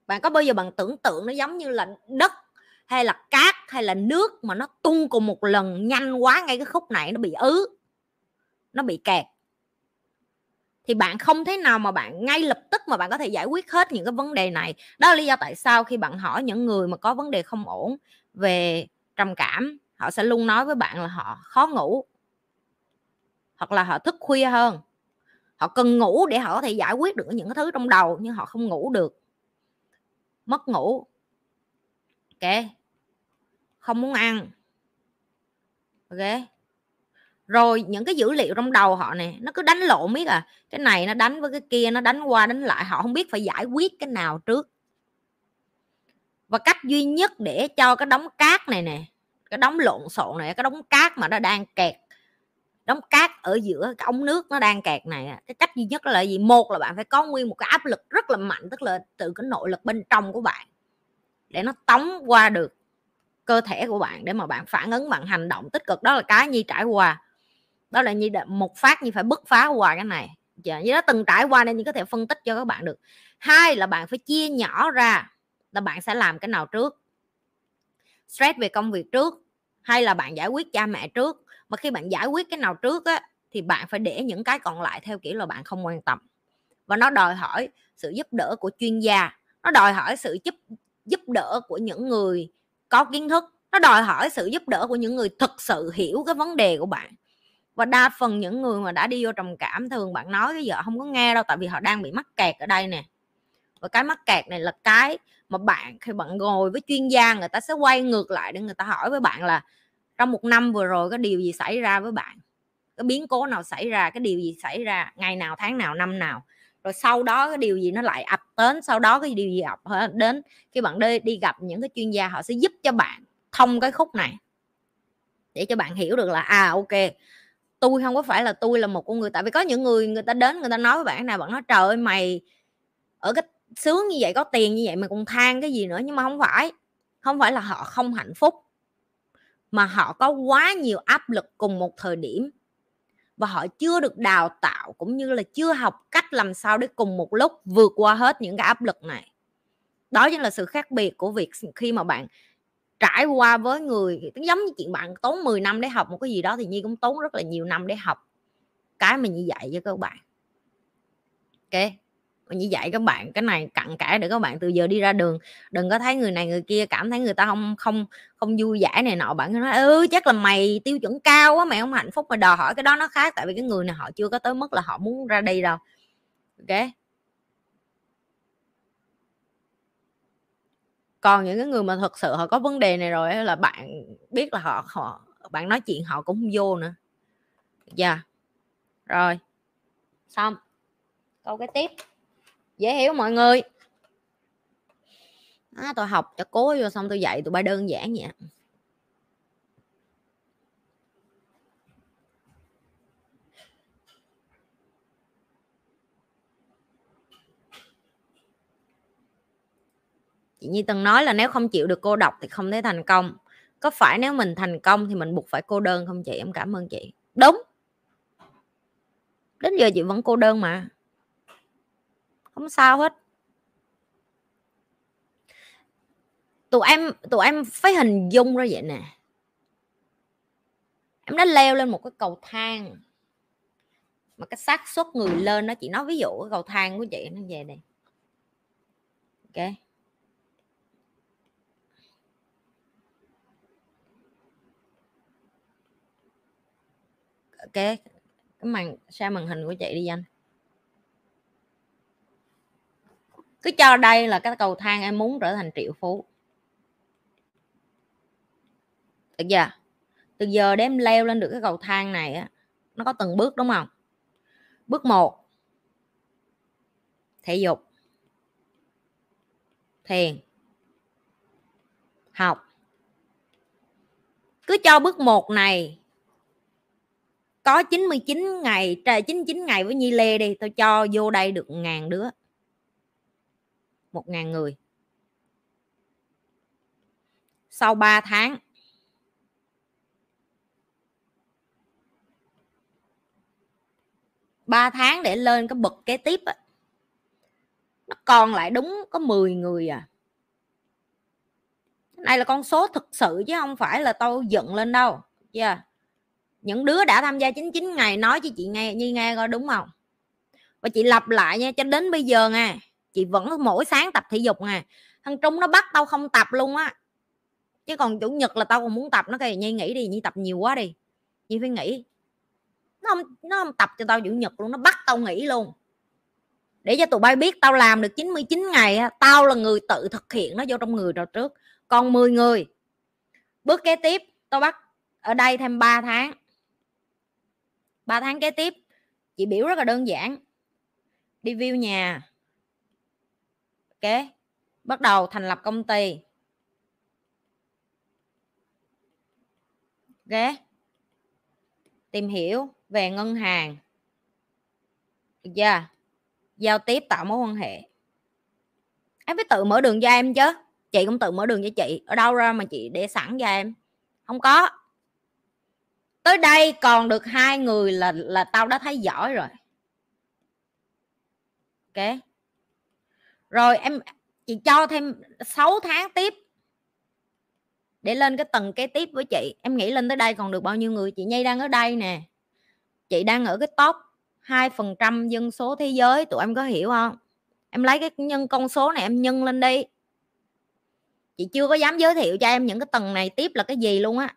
Bạn có bao giờ bạn tưởng tượng nó giống như là đất hay là cát hay là nước mà nó tung cùng một lần nhanh quá ngay cái khúc này nó bị ứ? Nó bị kẹt. Thì bạn không thể nào mà bạn, ngay lập tức mà bạn có thể giải quyết hết những cái vấn đề này. Đó là lý do tại sao khi bạn hỏi những người mà có vấn đề không ổn về trầm cảm, họ sẽ luôn nói với bạn là họ khó ngủ, hoặc là họ thức khuya hơn. Họ cần ngủ để họ có thể giải quyết được những cái thứ trong đầu, nhưng họ không ngủ được. Mất ngủ. Ok? Không muốn ăn. Ok? Rồi những cái dữ liệu trong đầu họ nè, nó cứ đánh lộn biết à. Cái này nó đánh với cái kia, nó đánh qua, đánh lại, họ không biết phải giải quyết cái nào trước. Và cách duy nhất để cho cái đống cát này nè, cái đống lộn xộn này, cái đống cát mà nó đang kẹt, đống cát ở giữa cái ống nước nó đang kẹt này cái cách duy nhất là gì? Một là bạn phải có nguyên một cái áp lực rất là mạnh, tức là từ cái nội lực bên trong của bạn, để nó tống qua được cơ thể của bạn, để mà bạn phản ứng bằng hành động tích cực. Đó là cái nhi trải qua đó là như một phát như phải bứt phá qua cái này. Dạ, như nó từng trải qua nên như có thể phân tích cho các bạn được. Hai là bạn phải chia nhỏ ra là bạn sẽ làm cái nào trước. Stress về công việc trước hay là bạn giải quyết cha mẹ trước. Mà khi bạn giải quyết cái nào trước á thì bạn phải để những cái còn lại theo kiểu là bạn không quan tâm. Và nó đòi hỏi sự giúp đỡ của chuyên gia. Nó đòi hỏi sự giúp giúp đỡ của những người có kiến thức. Nó đòi hỏi sự giúp đỡ của những người thực sự hiểu cái vấn đề của bạn và đa phần những người mà đã đi vô trầm cảm thường bạn nói cái giờ không có nghe đâu, tại vì họ đang bị mắc kẹt ở đây nè. Và cái mắc kẹt này là cái mà bạn, khi bạn ngồi với chuyên gia, người ta sẽ quay ngược lại để người ta hỏi với bạn là, trong một năm vừa rồi có điều gì xảy ra với bạn? Cái biến cố nào xảy ra? Cái điều gì xảy ra? Ngày nào, tháng nào, năm nào? Rồi sau đó cái điều gì nó lại ập đến? Sau đó cái điều gì ập đến? Khi bạn đi đi gặp những cái chuyên gia, họ sẽ giúp cho bạn thông cái khúc này. Để cho bạn hiểu được là à ok tôi không có phải là tôi là một con người. Tại vì có những người người ta đến, người ta nói với bạn nào, bạn nói, trời ơi, mày ở cái sướng như vậy, có tiền như vậy mà còn than cái gì nữa. Nhưng mà không phải không phải là họ không hạnh phúc, mà họ có quá nhiều áp lực cùng một thời điểm và họ chưa được đào tạo cũng như là chưa học cách làm sao để cùng một lúc vượt qua hết những cái áp lực này. Đó chính là sự khác biệt của việc khi mà bạn trải qua với người giống như chuyện bạn tốn 10 năm để học một cái gì đó thì nhi cũng tốn rất là nhiều năm để học. Cái mà như vậy cho các bạn. Ok như vậy các bạn cái này cặn kẽ để các bạn từ giờ đi ra đường. Đừng có thấy người này người kia cảm thấy người ta không không không vui vẻ này nọ. Bạn nói ừ chắc là mày tiêu chuẩn cao quá, mày không hạnh phúc mà đòi hỏi cái đó nó khác. Tại vì cái người này họ chưa có tới mức là họ muốn ra đi đâu. Ok còn những cái người mà thật sự họ có vấn đề này rồi là bạn biết là họ họ bạn nói chuyện họ cũng không vô nữa. Dạ. Yeah. rồi. Xong. Câu cái tiếp. Dễ hiểu mọi người. À, tôi học cho cố vô xong tôi dạy tụi bay đơn giản vậy chị Nhi từng nói là nếu không chịu được cô độc thì không thể thành công. Có phải nếu mình thành công thì mình buộc phải cô đơn không chị? Em cảm ơn chị. Đúng. Đến giờ chị vẫn cô đơn mà. Không sao hết. Tụi em tụi em phải hình dung ra vậy nè. Em đã leo lên một cái cầu thang. Mà cái xác suất người lên đó, chị nói ví dụ cái cầu thang của chị nó về đây. Ok. Cái cái màn, sao màn hình của chị đi anh cứ cho đây là cái cầu thang em muốn trở thành triệu phú. Được chưa? Từ giờ để em leo lên được cái cầu thang này á, nó có từng bước đúng không? Bước một, thể dục. Thiền. Học. Cứ cho bước một này có 99 ngày, trời 99 ngày với Nhi Lê đi tôi cho vô đây được ngàn đứa. Một ngàn người. Sau 3 tháng. Ba tháng để lên cái bậc kế tiếp á. Nó còn lại đúng có 10 người à. Cái này là con số thực sự chứ không phải là tôi dựng lên đâu, yeah những đứa đã tham gia 99 ngày nói cho chị nghe như nghe coi đúng không? Và chị lặp lại nha, cho đến bây giờ nha, chị vẫn mỗi sáng tập thể dục nè thằng trung nó bắt tao không tập luôn á. Chứ còn chủ nhật là tao còn muốn tập, nó kêu, nhi nghỉ đi, nhi tập nhiều quá đi. Nhi phải nghỉ. Nó không nó không tập cho tao chủ nhật luôn, nó bắt tao nghỉ luôn. Để cho tụi bay biết tao làm được 99 ngày tao là người tự thực hiện nó vô trong người rồi trước. Còn 10 người, bước kế tiếp, tao bắt ở đây thêm 3 tháng. 3 tháng kế tiếp. Chị biểu rất là đơn giản. Đi view nhà. Ok, bắt đầu thành lập công ty. Ok, tìm hiểu về ngân hàng. Được chưa? Giao tiếp tạo mối quan hệ. Em phải tự mở đường cho em chứ. Chị cũng tự mở đường cho chị. Ở đâu ra mà chị để sẵn cho em? Không có tới đây còn được hai người là là tao đã thấy giỏi rồi. Ok. Rồi em, chị cho thêm 6 tháng tiếp. Để lên cái tầng kế tiếp với chị. Em nghĩ lên tới đây còn được bao nhiêu người? Chị nhây đang ở đây nè. Chị đang ở cái top hai phần trăm dân số thế giới. Tụi em có hiểu không? Em lấy cái nhân, con số này em nhân lên đi. Chị chưa có dám giới thiệu cho em những cái tầng này tiếp là cái gì luôn á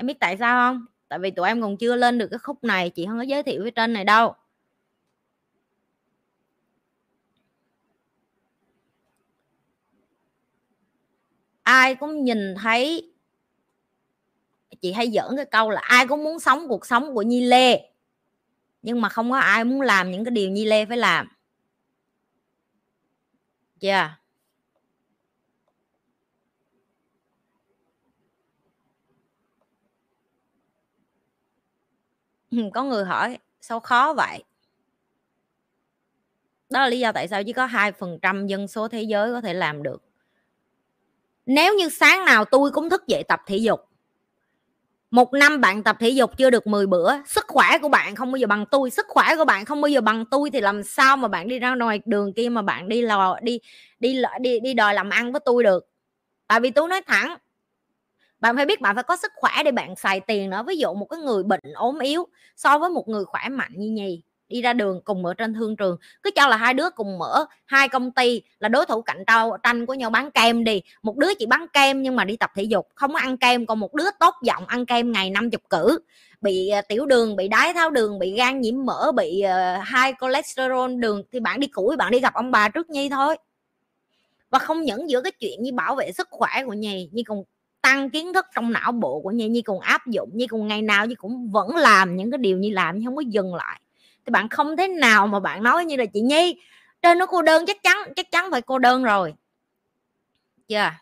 em biết tại sao không? Tại vì tụi em còn chưa lên được cái khúc này, chị không có giới thiệu với trên này đâu. Ai cũng nhìn thấy, chị hay giỡn cái câu là ai cũng muốn sống cuộc sống của Nhi Lê. Nhưng mà không có ai muốn làm những cái điều Nhi Lê phải làm. Chưa? yeah. Có người hỏi, sao khó vậy? Đó là lý do tại sao chỉ có hai phần trăm dân số thế giới có thể làm được. Nếu như sáng nào tôi cũng thức dậy tập thể dục, một năm bạn tập thể dục chưa được 10 bữa, sức khỏe của bạn không bao giờ bằng tôi, sức khỏe của bạn không bao giờ bằng tôi thì làm sao mà bạn đi ra ngoài đường kia mà bạn đi lò, đi đi đi đi đòi làm ăn với tôi được? Tại vì tôi nói thẳng bạn phải biết bạn phải có sức khỏe để bạn xài tiền nữa. Ví dụ một cái người bệnh ốm yếu so với một người khỏe mạnh như nhì đi ra đường cùng ở trên thương trường cứ cho là hai đứa cùng mở hai công ty là đối thủ cạnh tranh của nhau bán kem đi. Một đứa chỉ bán kem nhưng mà đi tập thể dục không có ăn kem còn một đứa tốt giọng ăn kem ngày năm chục cử. Bị ờ, tiểu đường bị đái tháo đường bị gan nhiễm mỡ bị uh, cholesterol đường thì bạn đi củi bạn đi gặp ông bà trước nhi thôi. Và không những giữa cái chuyện như bảo vệ sức khỏe của nhì như còn tăng kiến thức trong não bộ của nhi nhi còn áp dụng, nhi còn ngày nào nhi cũng vẫn làm những cái điều như làm, nhi không có dừng lại thì bạn không thế nào mà bạn nói như là, chị nhi, trên nó cô đơn, chắc chắn chắc chắn phải cô đơn rồi chưa yeah.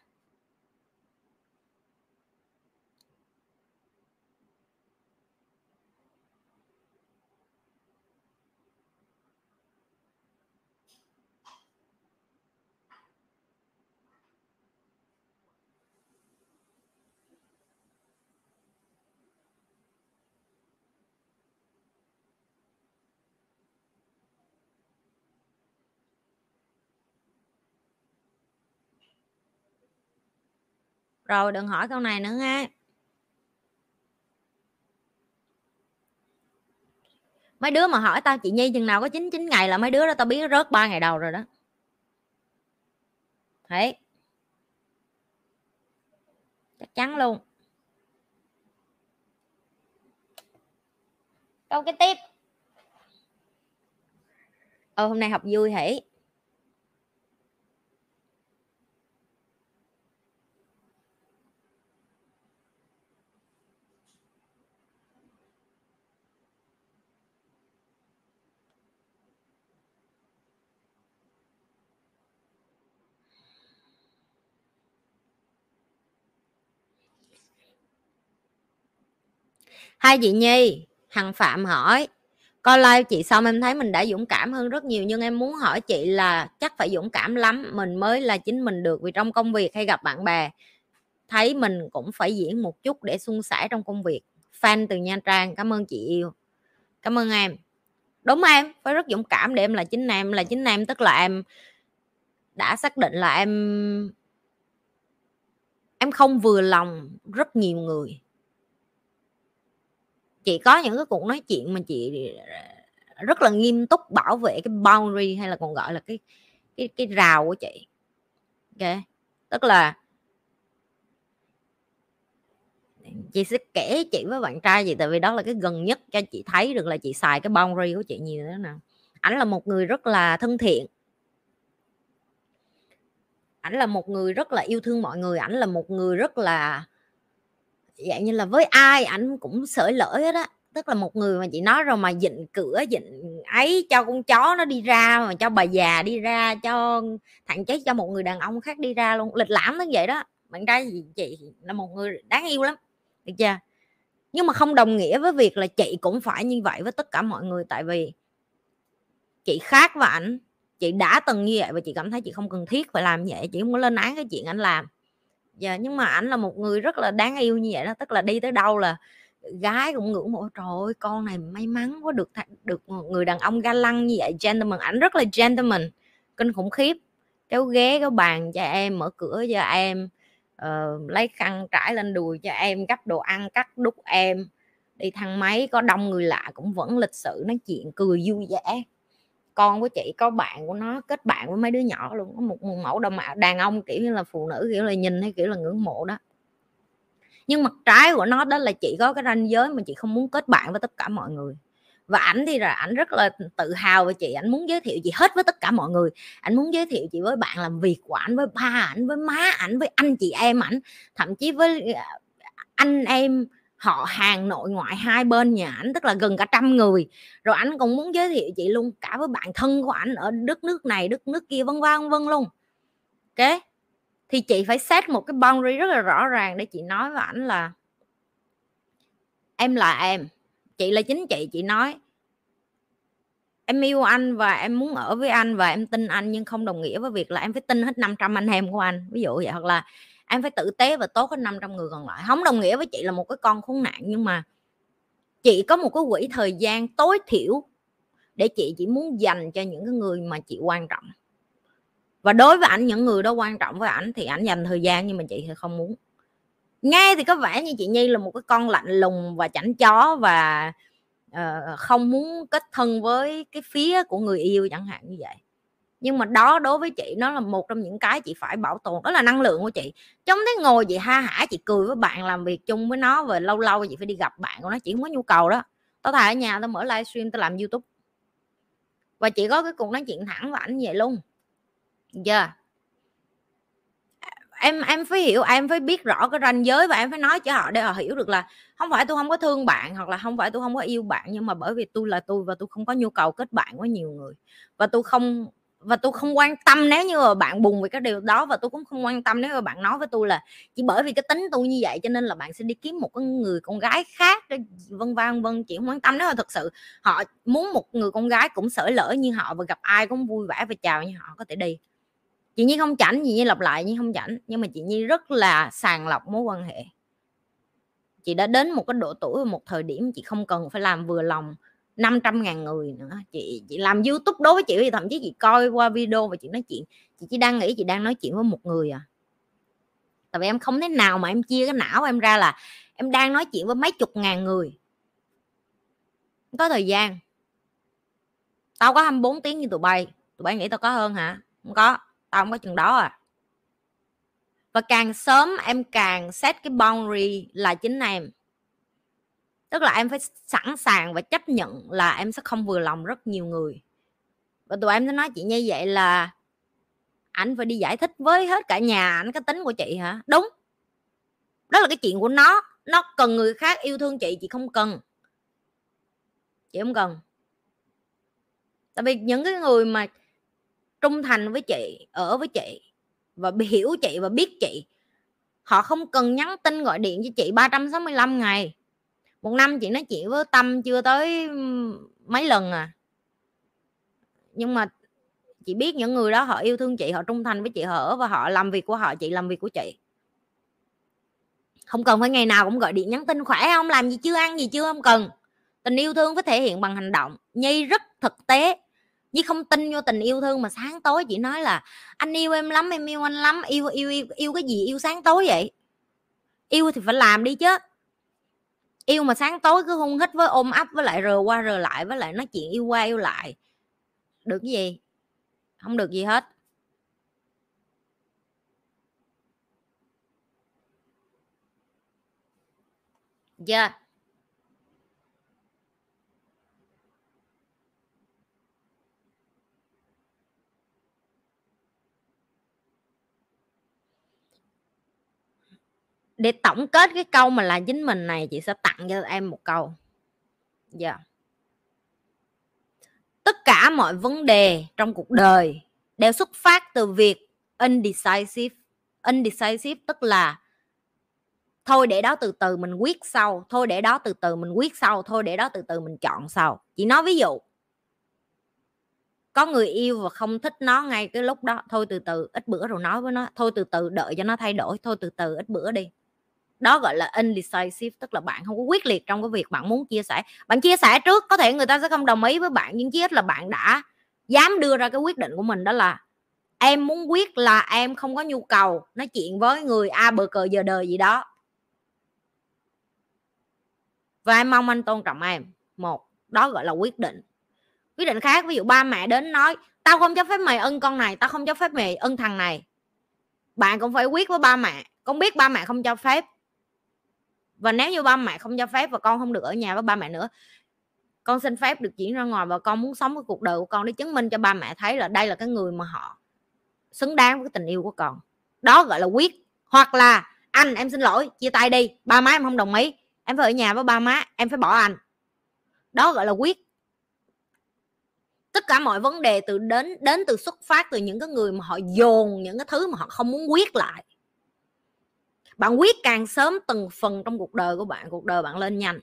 Rồi, đừng hỏi câu này nữa nghe mấy đứa mà hỏi tao chị nhi chừng nào có chín chín ngày là mấy đứa đó tao biết rớt ba ngày đầu rồi đó. Thấy? Chắc chắn luôn. Câu cái tiếp. Ờ hôm nay học vui hỉ hai chị nhi hằng phạm hỏi. Coi live chị xong em thấy mình đã dũng cảm hơn rất nhiều, nhưng em muốn hỏi chị là chắc phải dũng cảm lắm, mình mới là chính mình được vì trong công việc hay gặp bạn bè. Thấy mình cũng phải diễn một chút để suôn sẻ trong công việc. Fan từ nha trang, cảm ơn chị yêu. Cảm ơn em. Đúng em, phải rất dũng cảm để em là chính em, là chính em, tức là em đã xác định là em em không vừa lòng rất nhiều người chị có những cái cuộc nói chuyện mà chị rất là nghiêm túc bảo vệ cái boundary hay là còn gọi là cái cái cái rào của chị. Ok? Tức là chị sẽ kể chị với bạn trai gì, tại vì đó là cái gần nhất cho chị thấy được là chị xài cái boundary của chị nhiều thế nào. Ảnh là một người rất là thân thiện. Ảnh là một người rất là yêu thương mọi người. Ảnh là một người rất là dạng như là với ai ảnh cũng sởi lỡ hết á. Tức là một người mà chị nói rồi mà dịnh cửa, dịnh ấy cho con chó nó đi ra, mà cho bà già đi ra, cho thằng chết cho một người đàn ông khác đi ra luôn. Lịch lãm nó vậy đó. Bạn trai gì chị là một người đáng yêu lắm. Được chưa? Nhưng mà không đồng nghĩa với việc là chị cũng phải như vậy với tất cả mọi người. Tại vì chị khác và ảnh, chị đã từng như vậy và chị cảm thấy chị không cần thiết phải làm như vậy. Chị không có lên án cái chuyện anh làm dạ nhưng mà ảnh là một người rất là đáng yêu như vậy đó tức là đi tới đâu là gái cũng ngưỡng mộ trời ơi con này may mắn quá được được người đàn ông ga lăng như vậy. Gentleman ảnh rất là gentleman kinh khủng khiếp. Kéo ghế kéo bàn cho em mở cửa cho em uh, lấy khăn trải lên đùi cho em gấp đồ ăn cắt đút em. Đi thang máy có đông người lạ cũng vẫn lịch sự nói chuyện cười vui vẻ con của chị có bạn của nó kết bạn với mấy đứa nhỏ luôn có một, một mẫu đàn, đàn ông kiểu như là phụ nữ kiểu là nhìn hay kiểu là ngưỡng mộ đó. Nhưng mặt trái của nó đó là chị có cái ranh giới mà chị không muốn kết bạn với tất cả mọi người. Và ảnh thì là ảnh rất là tự hào về chị ảnh muốn giới thiệu chị hết với tất cả mọi người. Ảnh muốn giới thiệu chị với bạn làm việc của ảnh với ba ảnh với má ảnh với anh chị em ảnh thậm chí với à, anh em họ hàng nội ngoại hai bên nhà ảnh, tức là gần cả trăm người. Rồi ảnh cũng muốn giới thiệu chị luôn, cả với bạn thân của ảnh ở đất nước này, đất nước kia, vân vân vân luôn. Ok thì chị phải set một cái boundary rất là rõ ràng để chị nói với ảnh là, em là em, chị là chính chị chị nói. Em yêu anh và em muốn ở với anh và em tin anh nhưng không đồng nghĩa với việc là em phải tin hết 500 anh em của anh. Ví dụ vậy, hoặc là em phải tử tế và tốt hơn 500 người còn lại. Không đồng nghĩa với chị là một cái con khốn nạn nhưng mà chị có một cái quỹ thời gian tối thiểu để chị chỉ muốn dành cho những cái người mà chị quan trọng. Và đối với ảnh những người đó quan trọng với ảnh thì ảnh dành thời gian nhưng mà chị thì không muốn. Nghe thì có vẻ như chị nhi là một cái con lạnh lùng và chảnh chó và uh, không muốn kết thân với cái phía của người yêu chẳng hạn như vậy nhưng mà đó, đối với chị, nó là một trong những cái chị phải bảo tồn, đó là năng lượng của chị. Trong thấy ngồi chị ha hả, chị cười với bạn làm việc chung với nó và lâu lâu chị phải đi gặp bạn của nó, chị không có nhu cầu đó. Tao thà ở nhà tao mở livestream tao làm youtube. Và chị có cái cuộc nói chuyện thẳng với ảnh vậy luôn. Giờ yeah. em em phải hiểu, em phải biết rõ cái ranh giới và em phải nói cho họ để họ hiểu được là không phải tôi không có thương bạn hoặc là không phải tôi không có yêu bạn, nhưng mà bởi vì tôi là tôi và tôi không có nhu cầu kết bạn với nhiều người. Và tôi không và tôi không quan tâm nếu như mà bạn buồn về cái điều đó và tôi cũng không quan tâm nếu mà bạn nói với tôi là chỉ bởi vì cái tính tôi như vậy cho nên là bạn sẽ đi kiếm một cái người con gái khác vân vân vân, chị không quan tâm. Nếu mà thật sự họ muốn một người con gái cũng sở lỡ như họ và gặp ai cũng vui vẻ và chào như họ có thể đi. Chị nhi không chảnh gì như lặp lại nhưng không chảnh. Nhưng mà chị nhi rất là sàng lọc mối quan hệ. Chị đã đến một cái độ tuổi một thời điểm chị không cần phải làm vừa lòng. 500 ngàn người nữa. Chị chị làm youtube đối với chị thì thậm chí chị coi qua video và chị nói chuyện. Chị chỉ đang nghĩ, chị đang nói chuyện với một người à. Tại vì em không thế nào mà em chia cái não em ra là em đang nói chuyện với mấy chục ngàn người. Có thời gian. Tao có 24 tiếng như tụi bay. Tụi bay nghĩ tao có hơn hả? Không có. Tao không có chừng đó à. Và càng sớm em càng set cái boundary là chính em tức là em phải sẵn sàng và chấp nhận là em sẽ không vừa lòng rất nhiều người. Và tụi em nó nói chị như vậy là anh phải đi giải thích với hết cả nhà anh cái tính của chị hả? Đúng. Đó là cái chuyện của nó. Nó cần người khác yêu thương chị chị không cần. Chị không cần. Tại vì những cái người mà trung thành với chị, ở với chị và hiểu chị và biết chị, họ không cần nhắn tin gọi điện cho chị 365 ngày một năm chị nói chuyện với tâm chưa tới mấy lần à. Nhưng mà chị biết những người đó họ yêu thương chị họ trung thành với chị họ và họ làm việc của họ chị làm việc của chị. Không cần phải ngày nào cũng gọi điện nhắn tin khỏe không? Làm gì chưa? Ăn gì chưa? Không cần. Tình yêu thương phải thể hiện bằng hành động. Nhi rất thực tế. Nhi không tin vô tình yêu thương mà sáng tối chị nói là anh yêu em lắm em yêu anh lắm yêu yêu yêu, yêu cái gì yêu sáng tối vậy? Yêu thì phải làm đi chứ yêu mà sáng tối cứ hung hít với ôm ấp với lại rờ qua rờ lại với lại nói chuyện yêu qua yêu lại. Được cái gì? Không được gì hết. Chưa. yeah. Để tổng kết cái câu mà là chính mình này, chị sẽ tặng cho em một câu. Dạ. Yeah. tất cả mọi vấn đề trong cuộc đời đều xuất phát từ việc indecisive. Indecisive tức là thôi để đó từ từ mình quyết sau, thôi để đó từ từ mình quyết sau, thôi để đó từ từ mình chọn sau. Chị nói ví dụ, có người yêu và không thích nó ngay cái lúc đó, thôi từ từ, ít bữa rồi nói với nó, thôi từ từ đợi cho nó thay đổi, thôi từ từ, ít bữa đi đó gọi là indecisive, tức là bạn không có quyết liệt trong cái việc bạn muốn chia sẻ. Bạn chia sẻ trước, có thể người ta sẽ không đồng ý với bạn, nhưng chí ít là bạn đã dám đưa ra cái quyết định của mình, đó là em muốn quyết là em không có nhu cầu nói chuyện với người a bờ cờ giờ đời gì đó. Và em mong anh tôn trọng em. Một, đó gọi là quyết định. Quyết định khác, ví dụ ba mẹ đến nói, tao không cho phép mày ân con này, tao không cho phép mày ân thằng này. Bạn cũng phải quyết với ba mẹ. Con biết ba mẹ không cho phép và nếu như ba mẹ không cho phép và con không được ở nhà với ba mẹ nữa, con xin phép được chuyển ra ngoài và con muốn sống cái cuộc đời của con để chứng minh cho ba mẹ thấy là đây là cái người mà họ xứng đáng với cái tình yêu của con. Đó gọi là quyết. Hoặc là, anh, em xin lỗi, chia tay đi, ba má em không đồng ý, em phải ở nhà với ba má, em phải bỏ anh. Đó gọi là quyết. Tất cả mọi vấn đề từ đến đến từ xuất phát từ những cái người mà họ dồn những cái thứ mà họ không muốn quyết lại bạn quyết càng sớm từng phần trong cuộc đời của bạn cuộc đời bạn lên nhanh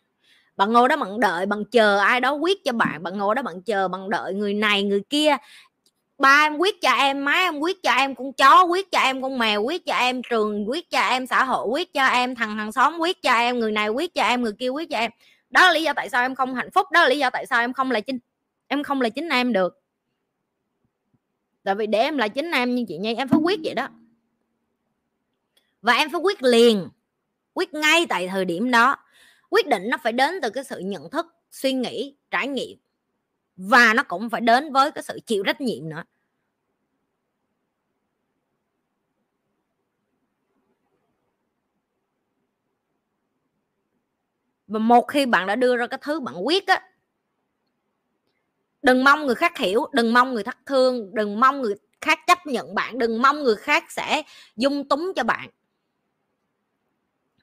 bạn ngồi đó bạn đợi bạn chờ ai đó quyết cho bạn bạn ngồi đó bạn chờ bạn đợi người này người kia ba em quyết cho em má em quyết cho em con chó quyết cho em con mèo quyết cho em trường quyết cho em xã hội quyết cho em thằng hàng xóm quyết cho em người này quyết cho em người kia quyết cho em đó là lý do tại sao em không hạnh phúc đó là lý do tại sao em không là chính em không là chính em được tại vì để em là chính em như chị nhi em phải quyết vậy đó và em phải quyết liền, quyết ngay tại thời điểm đó. Quyết định nó phải đến từ cái sự nhận thức, suy nghĩ, trải nghiệm. Và nó cũng phải đến với cái sự chịu trách nhiệm nữa. Và một khi bạn đã đưa ra cái thứ bạn quyết á, đừng mong người khác hiểu, đừng mong người thắt thương, đừng mong người khác chấp nhận bạn, đừng mong người khác sẽ dung túng cho bạn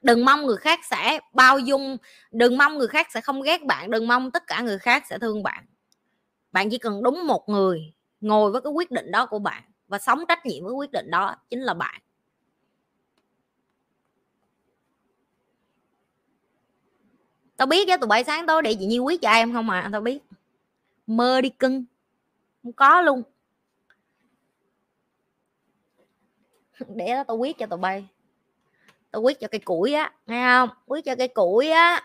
đừng mong người khác sẽ bao dung, đừng mong người khác sẽ không ghét bạn, đừng mong tất cả người khác sẽ thương bạn. Bạn chỉ cần đúng một người, ngồi với cái quyết định đó của bạn và sống trách nhiệm với quyết định đó chính là bạn. Tao biết chứ tụi bay sáng tối để chị như quyết cho em không mà tao biết. Mơ đi cưng. Không có luôn. Để đó tao quyết cho tụi bay tôi quyết cho cây củi á, nghe không? Quyết cho cây củi á.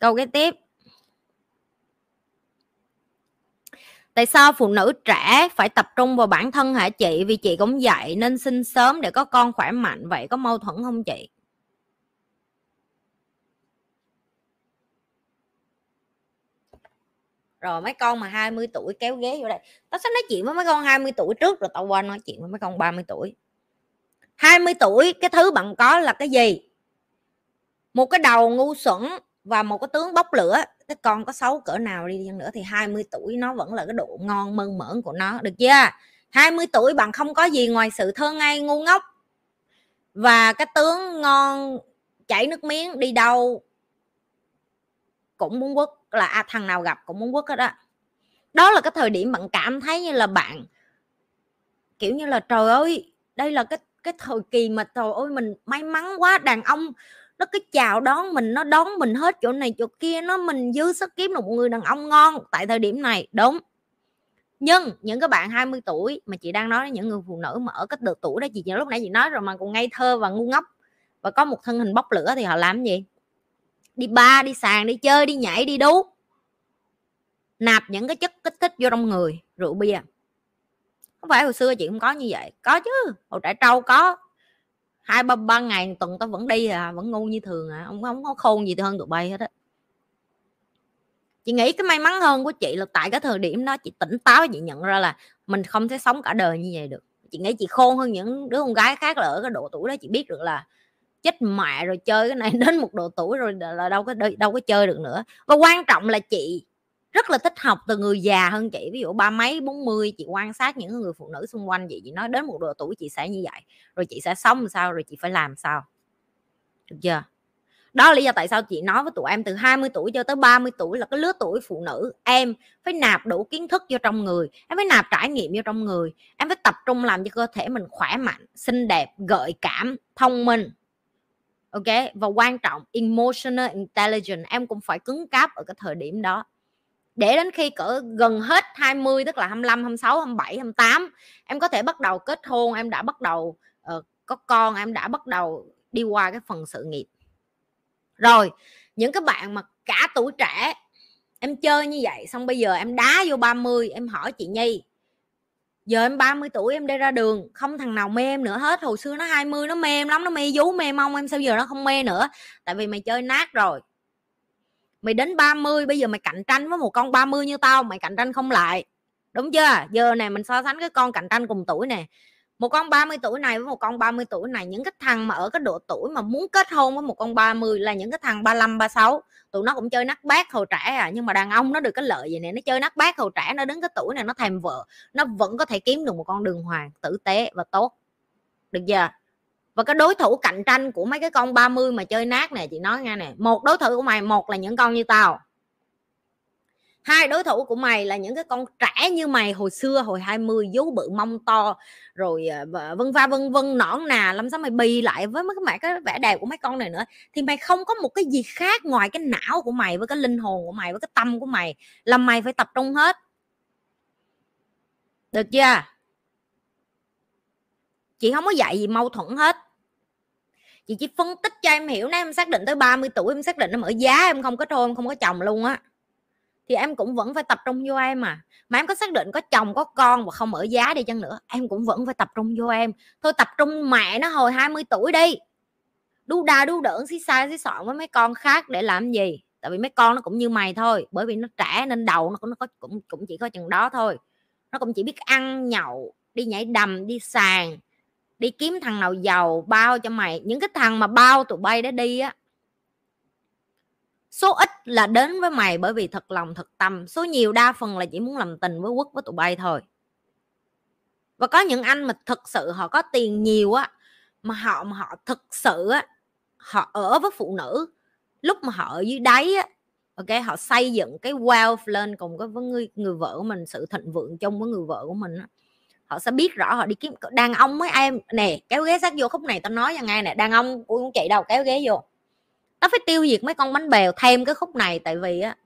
Câu kế tiếp. Tại sao phụ nữ trẻ phải tập trung vào bản thân hả chị? Vì chị cũng dạy nên sinh sớm để có con khỏe mạnh, vậy có mâu thuẫn không chị? Rồi mấy con mà 20 tuổi kéo ghế vô đây. Tao sẽ nói chuyện với mấy con 20 tuổi trước rồi tao qua nói chuyện với mấy con 30 tuổi. 20 tuổi, cái thứ bạn có là cái gì? Một cái đầu ngu xuẩn và một cái tướng bốc lửa. Cái con có xấu cỡ nào đi chăng nữa thì 20 tuổi nó vẫn là cái độ ngon mơn mởn của nó, được chưa? 20 tuổi bạn không có gì ngoài sự thơ ngây, ngu ngốc và cái tướng ngon chảy nước miếng đi đâu cũng muốn quất là à, thằng nào gặp cũng muốn quất hết đó đó là cái thời điểm bạn cảm thấy như là bạn kiểu như là trời ơi đây là cái cái thời kỳ mà trời ơi mình may mắn quá đàn ông nó cứ chào đón mình nó đón mình hết chỗ này chỗ kia nó mình dư sức kiếm được một người đàn ông ngon tại thời điểm này. Đúng. Nhưng những cái bạn 20 tuổi mà chị đang nói những người phụ nữ mà ở cái độ tuổi đó chị lúc nãy chị nói rồi mà còn ngây thơ và ngu ngốc và có một thân hình bốc lửa thì họ làm gì? Đi ba, đi sàn, đi chơi, đi nhảy, đi đú nạp những cái chất kích thích vô trong người, rượu bia. Không phải hồi xưa chị không có như vậy. Có chứ, hồi trẻ trâu có. Hai ba ba ngày tuần tao vẫn đi à vẫn ngu như thường à không không có khôn gì hơn tụi bay hết á. Chị nghĩ cái may mắn hơn của chị là tại cái thời điểm đó chị tỉnh táo, chị nhận ra là mình không thể sống cả đời như vậy được. Chị nghĩ chị khôn hơn những đứa con gái khác là ở cái độ tuổi đó chị biết được là chết mẹ rồi chơi cái này đến một độ tuổi rồi là đâu có đâu có chơi được nữa. Và quan trọng là chị rất là thích học từ người già hơn chị. Ví dụ ba mấy, bốn mươi, chị quan sát những người phụ nữ xung quanh chị chị nói đến một độ tuổi chị sẽ như vậy, rồi chị sẽ sống sao, rồi chị phải làm sao. Được chưa? Đó là lý do tại sao chị nói với tụi em từ 20 tuổi cho tới 30 tuổi là cái lứa tuổi phụ nữ. Em phải nạp đủ kiến thức vô trong người, em phải nạp trải nghiệm vô trong người, em phải tập trung làm cho cơ thể mình khỏe mạnh, xinh đẹp, gợi cảm, thông minh ok? Và quan trọng emotional intelligence em cũng phải cứng cáp ở cái thời điểm đó. Để đến khi cỡ gần hết 20 tức là 25 26 27 28 em có thể bắt đầu kết hôn em đã bắt đầu uh, có con em đã bắt đầu đi qua cái phần sự nghiệp. Rồi những cái bạn mà cả tuổi trẻ em chơi như vậy xong bây giờ em đá vô 30 em hỏi chị Nhi giờ em 30 tuổi em đi ra đường, không thằng nào mê em nữa hết. Hồi xưa nó 20 nó mê em lắm, nó mê vú, mê mong em, sao giờ nó không mê nữa? Tại vì mày chơi nát rồi. Mày đến 30 bây giờ mày cạnh tranh với một con 30 như tao, mày cạnh tranh không lại. Đúng chưa? Giờ này mình so sánh cái con cạnh tranh cùng tuổi nè một con 30 tuổi này với một con 30 tuổi này, những cái thằng mà ở cái độ tuổi mà muốn kết hôn với một con 30 là những cái thằng 35 36 tụi nó cũng chơi nát bát hồi trẻ à nhưng mà đàn ông nó được cái lợi gì này nó chơi nát bát hồi trẻ, nó đến cái tuổi này nó thèm vợ, nó vẫn có thể kiếm được một con đường hoàng, tử tế và tốt. Được chưa? Và cái đối thủ cạnh tranh của mấy cái con 30 mà chơi nát nè, chị nói nghe nè, một đối thủ của mày, một là những con như tao hai đối thủ của mày là những cái con trẻ như mày hồi xưa, hồi 20 vú bự mông to, rồi ờ, vân va vân vân, nõn nà làm sao mày bì lại với mấy cái mẹ, cái vẻ đẹp của mấy con này nữa. Thì mày không có một cái gì khác ngoài cái não của mày với cái linh hồn của mày với cái tâm của mày là mày phải tập trung hết. Được chưa? Chị không có dạy gì mâu thuẫn hết. Chị chỉ phân tích cho em hiểu nếu em xác định tới 30 tuổi em xác định em ở giá, em không có trôi em không có chồng luôn á thì em cũng vẫn phải tập trung vô em mà mà em có xác định có chồng, có con và không ở giá đi chăng nữa, em cũng vẫn phải tập trung vô em. Thôi tập trung mẹ nó hồi 20 tuổi đi. Đu đà, đu đỡn, xí xa, xí sọn với mấy con khác để làm gì? Tại vì mấy con nó cũng như mày thôi, bởi vì nó trẻ nên đầu nó cũng, nó có, cũng cũng chỉ có chừng đó thôi. Nó cũng chỉ biết ăn, nhậu, đi nhảy đầm, đi sàn, đi kiếm thằng nào giàu bao cho mày. Những cái thằng mà bao tụi bay đó đi á số ít là đến với mày bởi vì thật lòng, thật tâm. Số nhiều đa phần là chỉ muốn làm tình với quốc với tụi bay thôi. Và có những anh mà thực sự họ có tiền nhiều á, mà họ mà họ thực sự á, họ ở với phụ nữ, lúc mà họ ở dưới đáy á, ok, họ xây dựng cái wealth lên cùng với người người vợ của mình, sự thịnh vượng chung với người vợ của mình á, họ sẽ biết rõ họ đi kiếm, đàn ông với em. Nè, kéo ghế sát vô khúc này, tao nói cho ngay nè, đàn ông của chị đâu, kéo ghế vô tớ phải tiêu diệt mấy con bánh bèo thêm cái khúc này, tại vì á,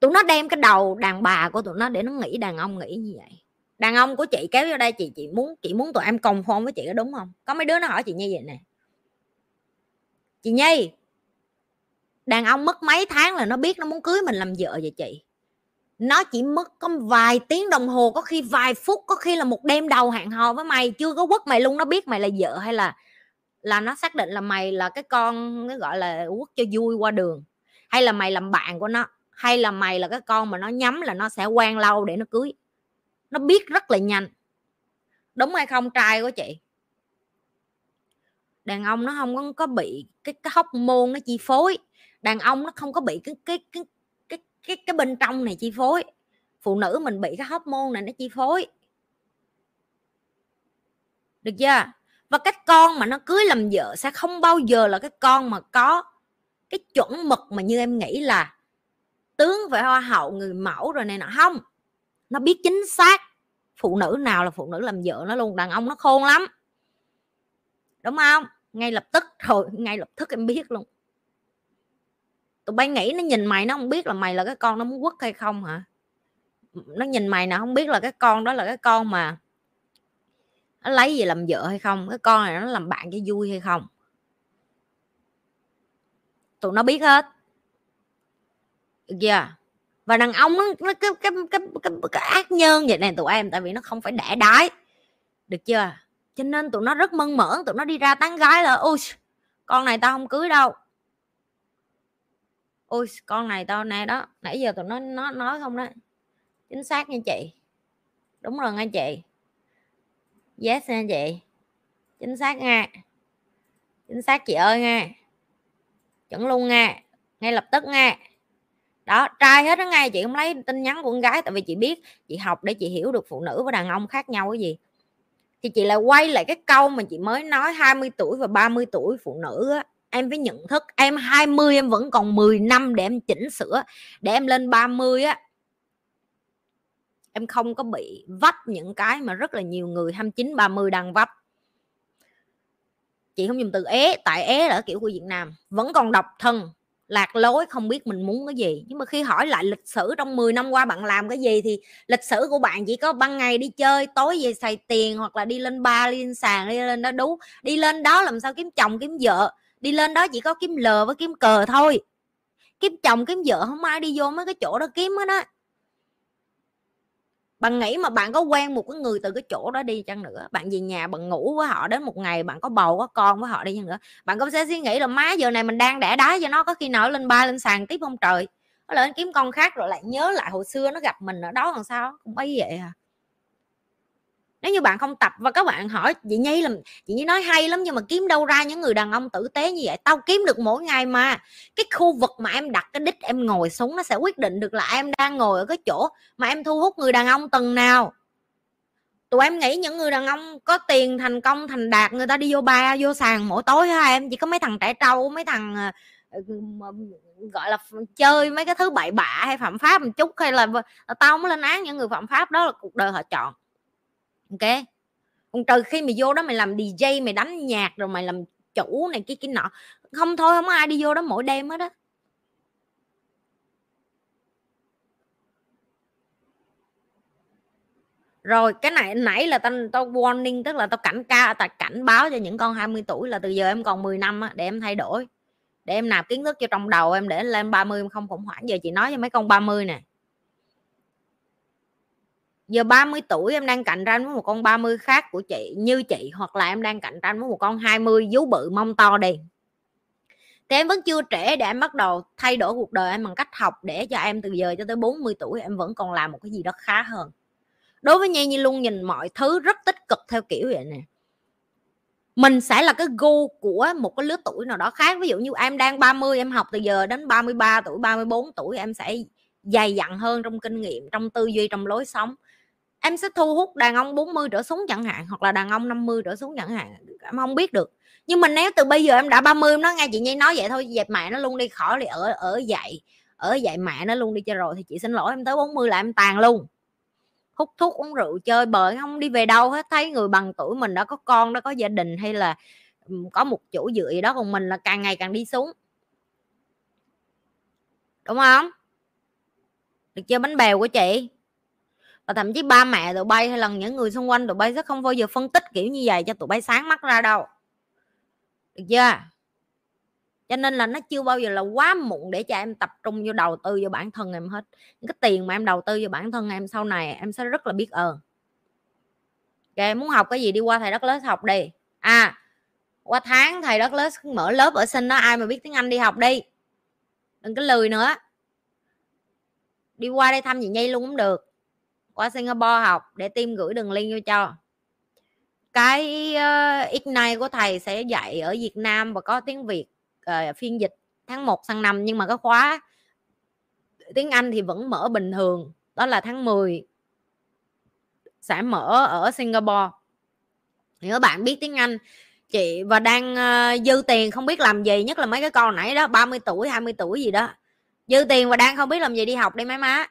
tụi nó đem cái đầu đàn bà của tụi nó để nó nghĩ đàn ông nghĩ như vậy. Đàn ông của chị kéo vô đây, chị chị muốn chị muốn tụi em cùng phong với chị có đúng không? Có mấy đứa nó hỏi chị như vậy nè. Chị nhi, đàn ông mất mấy tháng là nó biết nó muốn cưới mình làm vợ vậy chị? Nó chỉ mất có vài tiếng đồng hồ, có khi vài phút, có khi là một đêm đầu hẹn hò với mày, chưa có quất mày luôn, nó biết mày là vợ hay là là nó xác định là mày là cái con nó gọi là quất cho vui qua đường. Hay là mày làm bạn của nó hay là mày là cái con mà nó nhắm là nó sẽ quen lâu để nó cưới. Nó biết rất là nhanh. Đúng hay không trai của chị? Đàn ông nó không có, có bị cái cái hóc môn nó chi phối. Đàn ông nó không có bị cái cái cái cái cái, cái bên trong này chi phối. Phụ nữ mình bị cái hóc môn này nó chi phối. Được chưa? Và cái con mà nó cưới làm vợ sẽ không bao giờ là cái con mà có cái chuẩn mực mà như em nghĩ là tướng về hoa hậu, người mẫu rồi này nọ. Không, nó biết chính xác phụ nữ nào là phụ nữ làm vợ nó luôn, đàn ông nó khôn lắm. Đúng không? Ngay lập tức rồi ngay lập tức em biết luôn. Tụi bay nghĩ nó nhìn mày nó không biết là mày là cái con nó muốn quất hay không hả? Nó nhìn mày nào không biết là cái con đó là cái con mà nó lấy gì làm vợ hay không? Cái con này nó làm bạn cho vui hay không? Tụi nó biết hết. Được chưa? Và đàn ông nó, nó cái, cái, cái, cái, cái ác nhân vậy này tụi em tại vì nó không phải đẻ đái. Được chưa? Cho nên tụi nó rất mân mởn tụi nó đi ra tán gái là ôi con này tao không cưới đâu. Ôi con này tao nè đó. Nãy giờ tụi nó nó nói không đó. Chính xác nha chị. Đúng rồi nghe chị yes nha chị. Chính xác nha. Chính xác, chị ơi nha. Chuẩn luôn nha. Ngay lập tức nha. Đó trai hết đó ngay chị không lấy tin nhắn của con gái, tại vì chị biết chị học để chị hiểu được phụ nữ và đàn ông khác nhau cái gì. Thì chị lại quay lại cái câu mà chị mới nói 20 tuổi và 30 tuổi phụ nữ á. Em phải nhận thức, em 20 em vẫn còn 10 năm để em chỉnh sửa, để em lên 30 á em không có bị vấp những cái mà rất là nhiều người 29 30 đang vấp. Chị không dùng từ ế, tại ế là kiểu của Việt Nam, vẫn còn độc thân, lạc lối, không biết mình muốn cái gì. Nhưng mà khi hỏi lại lịch sử trong 10 năm qua bạn làm cái gì thì lịch sử của bạn chỉ có ban ngày đi chơi, tối về xài tiền hoặc là đi lên ba đi lên sàn, đi lên đó đú đi lên đó làm sao kiếm chồng, kiếm vợ? Đi lên đó chỉ có kiếm lờ với kiếm cờ thôi. Kiếm chồng, kiếm vợ không ai đi vô mấy cái chỗ đó kiếm hết á bạn nghĩ mà bạn có quen một cái người từ cái chỗ đó đi chăng nữa? Bạn về nhà bạn ngủ với họ đến một ngày bạn có bầu có con với họ đi chăng nữa? Bạn có sẽ suy nghĩ là má giờ này mình đang đẻ đá cho nó, có khi nổi lên ba lên sàn tiếp không trời. Nó lên kiếm con khác rồi lại nhớ lại hồi xưa nó gặp mình ở đó làm sao? Cũng ấy vậy à nếu như bạn không tập và các bạn hỏi chị nhi làm chị nhi nói hay lắm nhưng mà kiếm đâu ra những người đàn ông tử tế như vậy? Tao kiếm được mỗi ngày mà. Cái khu vực mà em đặt cái đích em ngồi xuống nó sẽ quyết định được là em đang ngồi ở cái chỗ mà em thu hút người đàn ông tầng nào. Tụi em nghĩ những người đàn ông có tiền thành công thành đạt người ta đi vô ba, vô sàn mỗi tối ha à. em chỉ có mấy thằng trẻ trâu, mấy thằng ờ, ờ, gọi là chơi mấy cái thứ bậy bạ hay phạm pháp một chút hay là tao không lên án những người phạm pháp đó là cuộc đời họ chọn ok. Còn trừ khi mày vô đó mày làm dj mày đánh nhạc rồi mày làm chủ này cái cái nọ. Không thôi không có ai đi vô đó mỗi đêm hết đó rồi cái này nãy là tao tao warning tức là tao cảnh ca tao cảnh báo cho những con 20 tuổi là từ giờ em còn 10 năm á, để em thay đổi. Để em nạp kiến thức cho trong đầu em để lên 30 em không khủng hoảng. Giờ chị nói cho mấy con 30 nè giờ 30 tuổi em đang cạnh tranh với một con 30 khác của chị, như chị, hoặc là em đang cạnh tranh với một con 20 vú bự mông to đi. Thì em vẫn chưa trễ để em bắt đầu thay đổi cuộc đời em bằng cách học để cho em từ giờ cho tới 40 tuổi em vẫn còn làm một cái gì đó khá hơn. Đối với Nhi Nhi luôn nhìn mọi thứ rất tích cực theo kiểu vậy nè. Mình sẽ là cái gu của một cái lứa tuổi nào đó khác, ví dụ như em đang 30 em học từ giờ đến 33 tuổi 34 tuổi, em sẽ dày dặn hơn trong kinh nghiệm, trong tư duy, trong lối sống em sẽ thu hút đàn ông 40 trở xuống chẳng hạn, hoặc là đàn ông 50 trở xuống chẳng hạn, em không biết được. Nhưng mà nếu từ bây giờ em đã 30 em nói nghe chị Nhi, nói vậy thôi, dẹp mẹ nó luôn đi, khỏi đi, ở ở dậy ở dậy mẹ nó luôn đi cho rồi thì chị xin lỗi em tới 40 là em tàn luôn. Hút thuốc, uống rượu, chơi bời, không đi về đâu hết, thấy người bằng tuổi mình đã có con, đã có gia đình hay là ừ, có một chỗ dựa gì đó còn mình là càng ngày càng đi xuống. Đúng không? Được chưa? Bánh bèo của chị? Và thậm chí ba mẹ tụi bay hay là những người xung quanh tụi bay sẽ không bao giờ phân tích kiểu như vậy cho tụi bay sáng mắt ra đâu. Được chưa? Cho nên là nó chưa bao giờ là quá muộn để cho em tập trung vô đầu tư vô bản thân em hết. Những cái tiền mà em đầu tư vô bản thân em sau này em sẽ rất là biết ơn. Ok, muốn học cái gì đi qua thầy đất lớn học đi. À qua tháng thầy đất lớn mở lớp ở sinh đó, ai mà biết tiếng anh đi học đi. Đừng có lười nữa. Đi qua đây thăm chị nhi luôn cũng được qua Singapore học để tim gửi đường link vô cho. Cái ờ, uh, Ignite của thầy sẽ dạy ở Việt Nam và có tiếng Việt uh, phiên dịch tháng 1 sang năm nhưng mà cái khóa tiếng Anh thì vẫn mở bình thường đó là tháng 10 sẽ mở ở Singapore. Nếu bạn biết tiếng Anh chị và đang uh, dư tiền không biết làm gì nhất là mấy cái con nãy đó 30 tuổi 20 tuổi gì đó. Dư tiền và đang không biết làm gì đi học đi mấy má.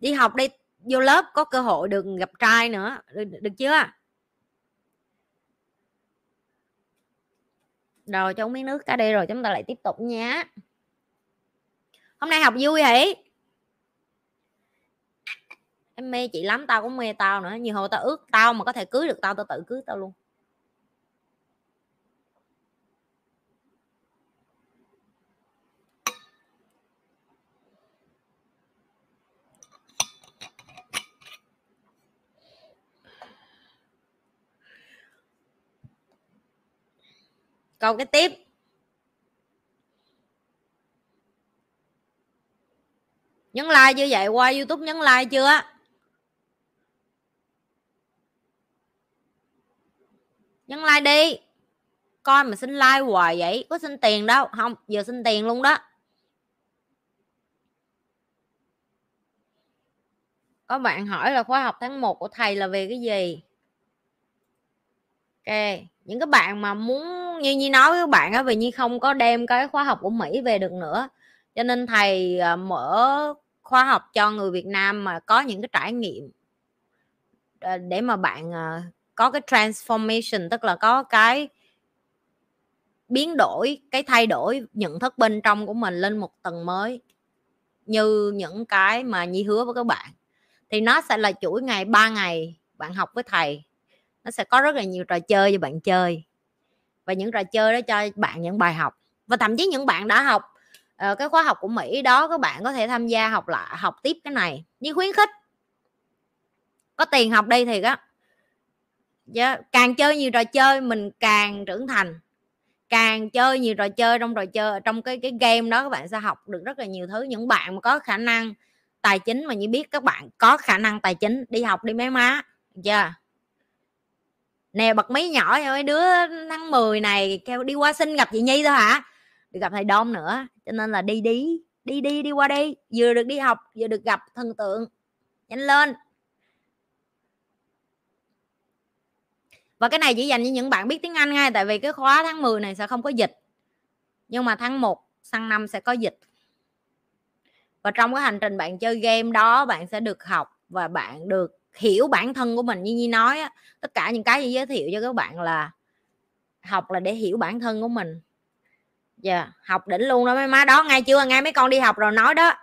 Đi học đi vô lớp có cơ hội được gặp trai nữa được, được chưa? Rồi cho miếng nước cá đi rồi chúng ta lại tiếp tục nhé. hôm nay học vui hỉ em mê chị lắm tao cũng mê tao nữa nhiều hồi tao ước tao mà có thể cưới được tao tao tự cưới tao luôn. Câu cái tiếp. Nhấn like chưa vậy, qua youtube nhấn like chưa? Nhấn like đi. Coi mà xin like hoài vậy, có xin tiền đâu. Không giờ xin tiền luôn đó. Có bạn hỏi là khóa học tháng 1 của thầy là về cái gì? Ok những cái bạn mà muốn như như nói với các bạn á, vì như không có đem cái khóa học của mỹ về được nữa. Cho nên thầy à, mở khóa học cho người việt nam mà có những cái trải nghiệm à, để mà bạn à, có cái transformation, tức là có cái biến đổi, cái thay đổi nhận thức bên trong của mình lên một tầng mới, như những cái mà nhi hứa với các bạn. Thì nó sẽ là chuỗi ngày 3 ngày bạn học với thầy nó sẽ có rất là nhiều trò chơi cho bạn chơi. Và những trò chơi đó cho bạn những bài học. Và thậm chí những bạn đã học uh, cái khóa học của Mỹ đó các bạn có thể tham gia học lại học tiếp cái này như khuyến khích. Có tiền học đây thì á. Yeah. càng chơi nhiều trò chơi mình càng trưởng thành. Càng chơi nhiều trò chơi trong trò chơi trong cái cái game đó các bạn sẽ học được rất là nhiều thứ. Những bạn mà có khả năng tài chính mà như biết các bạn có khả năng tài chính đi học đi mấy má. Chưa yeah nè, bật mấy nhỏ cho mấy đứa tháng 10 này kêu đi qua xin gặp chị nhi thôi hả? Được gặp thầy đom nữa, cho nên là đi đi đi đi đi qua đây. Vừa được đi học, vừa được gặp thần tượng. Nhanh lên. Và cái này chỉ dành cho những bạn biết tiếng Anh ngay, tại vì cái khóa tháng 10 này sẽ không có dịch. Nhưng mà tháng 1 sang năm sẽ có dịch. Và trong cái hành trình bạn chơi game đó, bạn sẽ được học và bạn được hiểu bản thân của mình như Nhi nói á, tất cả những cái giới thiệu cho các bạn là học là để hiểu bản thân của mình. Dạ yeah, học đỉnh luôn đó mấy má đó ngay chưa ngay mấy con đi học rồi nói đó.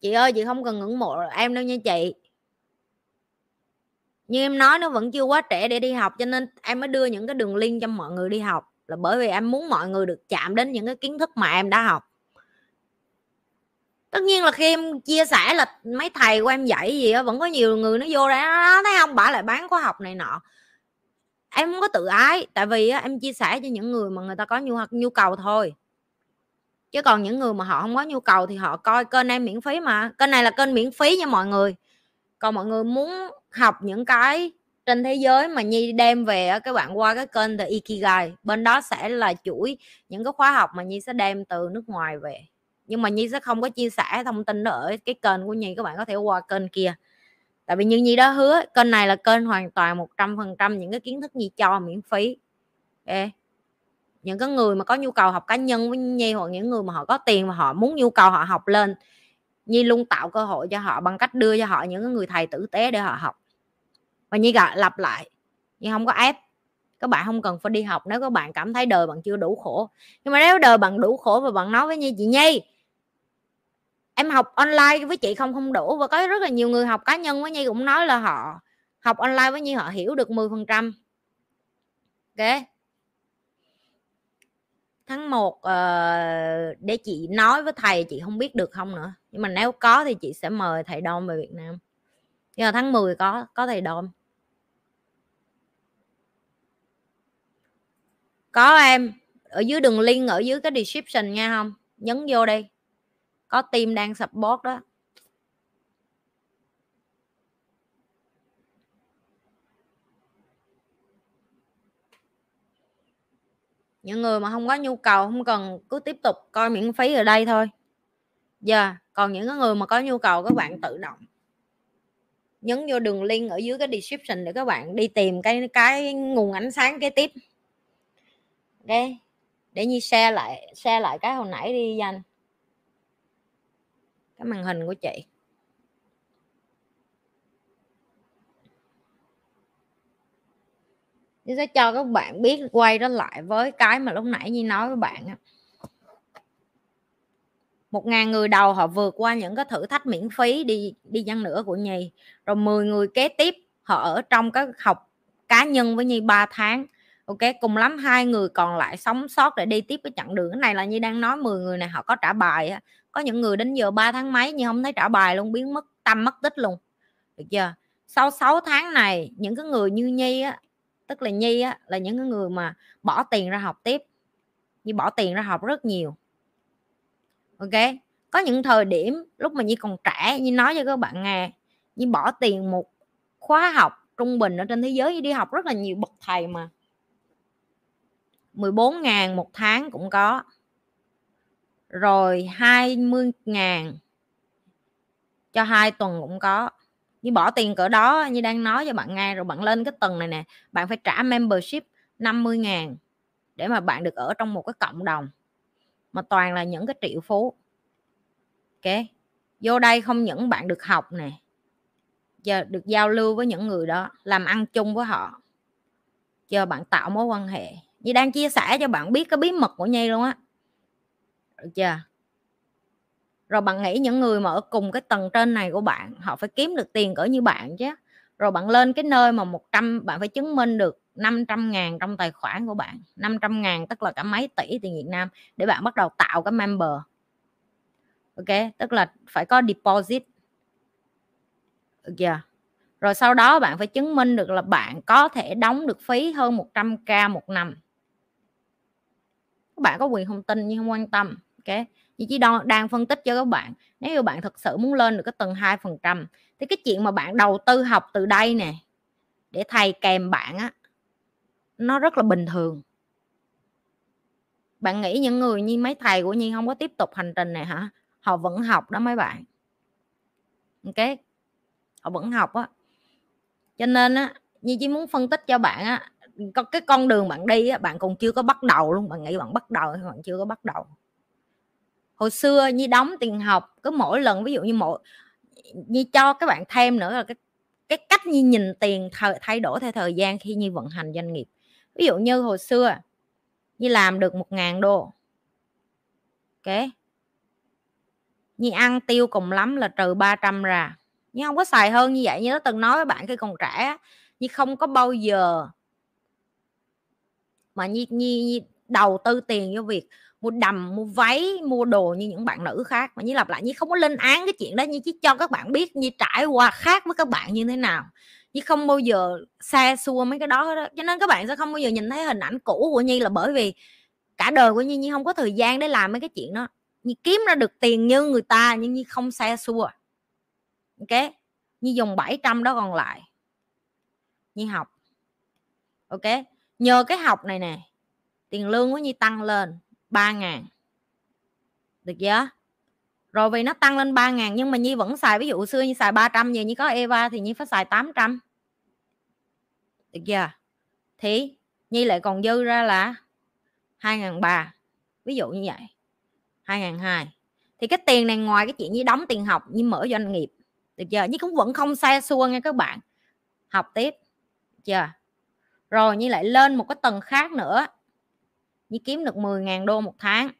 Chị ơi chị không cần ngưỡng mộ em đâu nha chị. Như em nói nó vẫn chưa quá trẻ để đi học cho nên em mới đưa những cái đường link cho mọi người đi học là bởi vì em muốn mọi người được chạm đến những cái kiến thức mà em đã học. Tất nhiên là khi em chia sẻ là mấy thầy của em dạy gì đó, vẫn có nhiều người nó vô ra thấy không? Bả lại bán khóa học này nọ. Em không có tự ái tại vì em chia sẻ cho những người mà người ta có nhu nhu cầu thôi. Chứ còn những người mà họ không có nhu cầu thì họ coi kênh em miễn phí mà. Kênh này là kênh miễn phí nha mọi người. Còn mọi người muốn học những cái trên thế giới mà nhi đem về các bạn qua cái kênh The Ikigai. Bên đó sẽ là chuỗi những cái khóa học mà nhi sẽ đem từ nước ngoài về. Nhưng mà nhi sẽ không có chia sẻ thông tin đó ở cái kênh của nhi các bạn có thể qua kênh kia. Tại vì như nhi đó hứa kênh này là kênh hoàn toàn một trăm phần trăm những cái kiến thức nhi cho miễn phí. Ê, những cái người mà có nhu cầu học cá nhân với nhi hoặc những người mà họ có tiền mà họ muốn nhu cầu họ học lên nhi luôn tạo cơ hội cho họ bằng cách đưa cho họ những cái người thầy tử tế để họ học và nhi gọi lặp lại nhưng không có ép. Các bạn không cần phải đi học nếu các bạn cảm thấy đời bạn chưa đủ khổ. Nhưng mà nếu đời bạn đủ khổ và bạn nói với nhi chị nhi em học online với chị không không đủ. Và có rất là nhiều người học cá nhân với nhi cũng nói là họ học online với nhi họ hiểu được 10 phần trăm. Ok? Tháng 1 uh, ờ, để chị nói với thầy chị không biết được không nữa. Nhưng mà nếu có thì chị sẽ mời thầy đôn về Việt Nam nhưng mà tháng 10 có có thầy Đom có em, ở dưới đường link, ở dưới cái description nha, không? Nhấn vô đây. Có team đang support đó. Những người mà không có nhu cầu, không cần, cứ tiếp tục coi miễn phí ở đây thôi. Giờ yeah. còn những người mà có nhu cầu, các bạn tự động nhấn vô đường link ở dưới cái description để các bạn đi tìm cái cái nguồn ánh sáng kế tiếp. Ok, để như share lại share lại cái hồi nãy đi danh. Cái màn hình của chị. Chị sẽ cho các bạn biết quay đó lại với cái mà lúc nãy Nhi nói với bạn á. Một ngàn người đầu họ vượt qua những cái thử thách miễn phí đi đi chăng nữa của Nhi. Rồi 10 người kế tiếp họ ở trong cái học cá nhân với Nhi 3 tháng. Ok, cùng lắm hai người còn lại sống sót để đi tiếp cái chặng đường. Cái này là Nhi đang nói 10 người này họ có trả bài á. Có những người đến giờ 3 tháng mấy nhưng không thấy trả bài luôn, biến mất tâm mất tích luôn. Được chưa? sau 6 tháng này những cái người như nhi á tức là nhi á là những cái người mà bỏ tiền ra học tiếp như bỏ tiền ra học rất nhiều ok? Có những thời điểm lúc mà nhi còn trẻ như nói cho các bạn nghe như bỏ tiền một khóa học trung bình ở trên thế giới đi học rất là nhiều, bậc thầy mà. 14 ngàn một tháng cũng có. Rồi 20 ngàn cho hai tuần cũng có. Như bỏ tiền cỡ đó như đang nói cho bạn nghe, rồi bạn lên cái tầng này nè, bạn phải trả membership 50 ngàn để mà bạn được ở trong một cái cộng đồng mà toàn là những cái triệu phú. Ok, vô đây không những bạn được học nè, giờ được giao lưu với những người đó, làm ăn chung với họ, giờ bạn tạo mối quan hệ. Như đang chia sẻ cho bạn biết cái bí mật của nhi luôn á. Được chưa? Rồi bạn nghĩ những người mà ở cùng cái tầng trên này của bạn, họ phải kiếm được tiền cỡ như bạn chứ. Rồi bạn lên cái nơi mà 100 bạn phải chứng minh được 500 ngàn trong tài khoản của bạn 500 ngàn tức là cả mấy tỷ tiền Việt Nam để bạn bắt đầu tạo cái member. Ok tức là phải có deposit. Được rồi sau đó bạn phải chứng minh được là bạn có thể đóng được phí hơn 100k một năm. Các bạn có quyền không tin nhưng không quan tâm ok? Chị chỉ đang, đang phân tích cho các bạn nếu như bạn thật sự muốn lên được cái tầng hai phần trăm thì cái chuyện mà bạn đầu tư học từ đây nè để thầy kèm bạn á nó rất là bình thường. Bạn nghĩ những người như mấy thầy của nhi không có tiếp tục hành trình này hả? Họ vẫn học đó mấy bạn. Ok, họ vẫn học á. Cho nên á, nhi chỉ muốn phân tích cho bạn á, có cái con đường bạn đi á, bạn còn chưa có bắt đầu luôn. Bạn nghĩ bạn bắt đầu hay bạn chưa có bắt đầu? Hồi xưa nhi đóng tiền học, cứ mỗi lần, ví dụ như mỗi, nhi cho các bạn thêm nữa là cái cái cách như nhìn tiền thay đổi theo thời gian khi như vận hành doanh nghiệp ví dụ như hồi xưa như làm được một ngàn đô. Ok như ăn tiêu cùng lắm là trừ 300 ra. Nhưng không có xài hơn như vậy như nó từng nói với bạn khi còn trẻ như không có bao giờ mà như, như, như đầu tư tiền cho việc mua đầm mua váy mua đồ như những bạn nữ khác. Mà như lặp lại như không có lên án cái chuyện đó như chỉ cho các bạn biết như trải qua khác với các bạn như thế nào chứ không bao giờ xa xua mấy cái đó, đó cho nên các bạn sẽ không bao giờ nhìn thấy hình ảnh cũ của nhi là bởi vì cả đời của nhi nhi không có thời gian để làm mấy cái chuyện đó. Nhi kiếm ra được tiền như người ta nhưng nhi không xa xua. Ok? Nhi dùng 700 đó còn lại. Nhi học. Ok? Nhờ cái học này nè tiền lương của nhi tăng lên 3 ngàn. Được chưa? Rồi vì nó tăng lên 3 ngàn nhưng mà Nhi vẫn xài ví dụ xưa Nhi xài 300 giờ Nhi có Eva thì Nhi phải xài 800 được chưa thì Nhi lại còn dư ra là 2.300 ví dụ như vậy. 2.200 thì cái tiền này ngoài cái chuyện như đóng tiền học như mở doanh nghiệp. Được chưa nhưng cũng vẫn không xa xua nha các bạn. Học tiếp. Được chưa rồi như lại lên một cái tầng khác nữa. Như kiếm được 10.000 đô một tháng.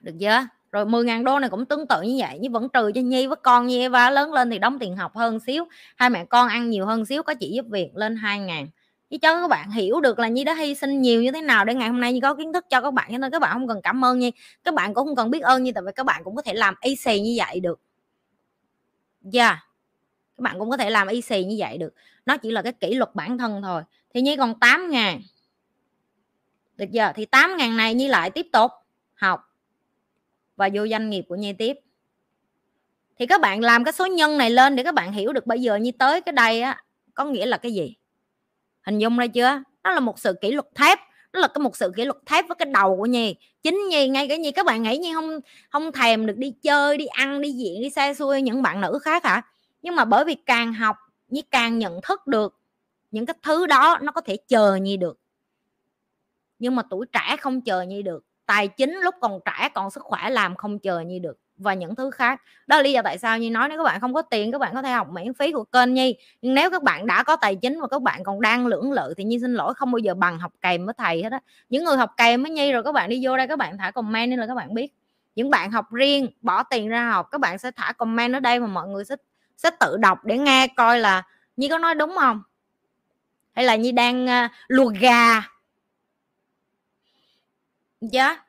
Được chưa? Rồi 10.000 đô này cũng tương tự như vậy, nhưng vẫn trừ cho Nhi với con Nhi và lớn lên thì đóng tiền học hơn xíu. Hai mẹ con ăn nhiều hơn xíu có chị giúp việc lên 2.000 chứ cho các bạn hiểu được là Nhi đã hy sinh nhiều như thế nào để ngày hôm nay Nhi có kiến thức cho các bạn, cho nên các bạn không cần cảm ơn Nhi. Các bạn cũng không cần biết ơn như tại vì các bạn cũng có thể làm y xì như vậy được. Dạ. Yeah. các bạn cũng có thể làm y xì như vậy được. Nó chỉ là cái kỷ luật bản thân thôi. Thì Nhi còn 8 ngàn. Được giờ thì 8 ngàn này Nhi lại tiếp tục học và vô doanh nghiệp của Nhi tiếp. Thì các bạn làm cái số nhân này lên để các bạn hiểu được bây giờ như tới cái đây á, có nghĩa là cái gì? Hình dung ra chưa? Nó là một sự kỷ luật thép, nó là cái một sự kỷ luật thép với cái đầu của nhi. Chính nhi, ngay cái nhi, các bạn nghĩ nhi không không thèm được đi chơi, đi ăn, đi diện, đi xa xôi những bạn nữ khác hả? Nhưng mà bởi vì càng học, nhi càng nhận thức được những cái thứ đó nó có thể chờ nhi được. Nhưng mà tuổi trẻ không chờ nhi được tài chính lúc còn trẻ còn sức khỏe làm không chờ như được và những thứ khác. Đó là lý do tại sao như nói nếu các bạn không có tiền các bạn có thể học miễn phí của kênh nhi. Nhưng nếu các bạn đã có tài chính và các bạn còn đang lưỡng lự thì nhi xin lỗi không bao giờ bằng học kèm với thầy hết á. Những người học kèm với nhi rồi các bạn đi vô đây các bạn thả comment nên là các bạn biết. Những bạn học riêng bỏ tiền ra học các bạn sẽ thả comment ở đây mà mọi người sẽ sẽ tự đọc để nghe coi là nhi có nói đúng không? Hay là nhi đang uh, lùa gà? Dạ.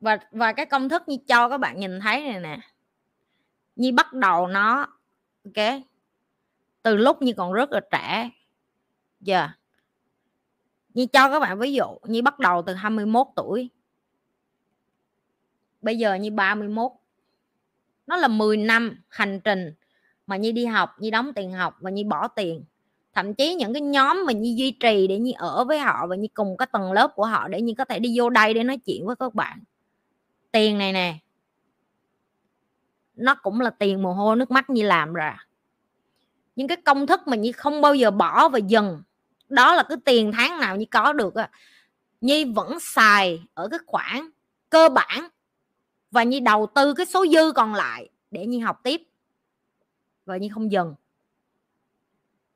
Và và cái công thức như cho các bạn nhìn thấy này nè. Nhi bắt đầu nó, ok. Từ lúc như còn rất là trẻ. Giờ yeah. như cho các bạn ví dụ, như bắt đầu từ 21 tuổi. Bây giờ như 31 nó là 10 năm hành trình mà như đi học như đóng tiền học và như bỏ tiền thậm chí những cái nhóm mà như duy trì để như ở với họ và như cùng cái tầng lớp của họ để như có thể đi vô đây để nói chuyện với các bạn. Tiền này nè, nó cũng là tiền mồ hôi, nước mắt như làm ra. Những cái công thức mà như không bao giờ bỏ và dừng, đó là cái tiền tháng nào như có được nhi vẫn xài ở cái khoản cơ bản và nhi đầu tư cái số dư còn lại để nhi học tiếp và nhi không dừng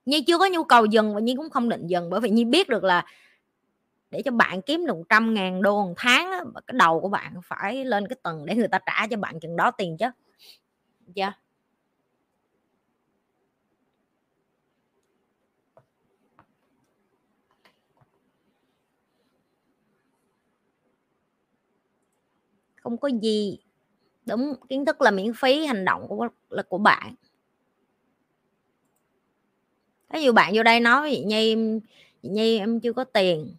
nhi chưa có nhu cầu dừng và nhi cũng không định dừng bởi vì nhi biết được là để cho bạn kiếm được trăm ngàn đô một tháng á, cái đầu của bạn phải lên cái tầng để người ta trả cho bạn chừng đó tiền chứ. Chưa yeah. không có gì. Đúng kiến thức là miễn phí hành động của là của bạn ví dụ bạn vô đây nói với chị nhi chị nhi em chưa có tiền.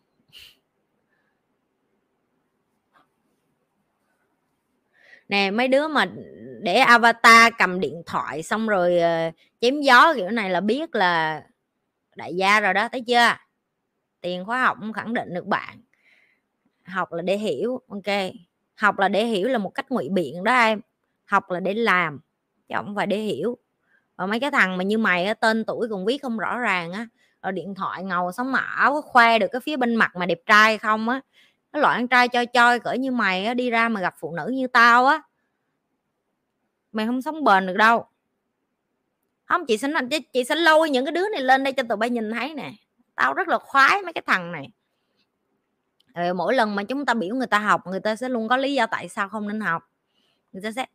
Nè mấy đứa mà để avatar cầm điện thoại xong rồi uh, chém gió kiểu này là biết là đại gia rồi đó thấy chưa? Tiền khóa học không khẳng định được bạn. Học là để hiểu ok. Học là để hiểu là một cách ngụy biện đó em. Học là để làm chứ không phải để hiểu và mấy cái thằng mà như mày á, tên tuổi còn viết không rõ ràng á. Ở điện thoại ngầu sống mà áo khoe được cái phía bên mặt mà đẹp trai không á. Cái loại ăn trai choi choi cỡ như mày á, đi ra mà gặp phụ nữ như tao á. Mày không sống bền được đâu. Không chị xin chị, chị sẽ lôi những cái đứa này lên đây cho tụi bay nhìn thấy nè. Tao rất là khoái mấy cái thằng này. Ừ, mỗi lần mà chúng ta biểu người ta học người ta sẽ luôn có lý do tại sao không nên học. Người ta sẽ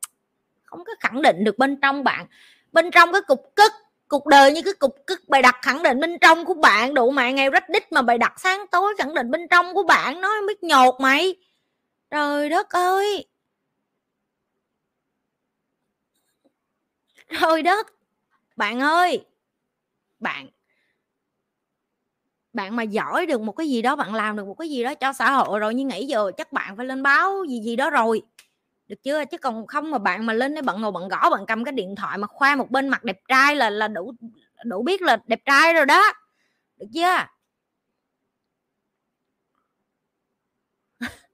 không có khẳng định được bên trong bạn bên trong cái cục cức cuộc đời như cái cục cức bài đặt khẳng định bên trong của bạn. Đủ mạng ngày rách đích mà bài đặt sáng tối khẳng định bên trong của bạn. Nói biết nhột mày. Trời đất ơi. Trời đất. Bạn ơi. Bạn. Bạn mà giỏi được một cái gì đó, bạn làm được một cái gì đó cho xã hội rồi, như nghĩ giờ chắc bạn phải lên báo gì gì đó rồi được chưa? Chứ còn không mà bạn mà lên đấy bận ngồi bận gõ, bạn cầm cái điện thoại mà khoa một bên mặt đẹp trai là là đủ đủ biết là đẹp trai rồi đó. Được chưa?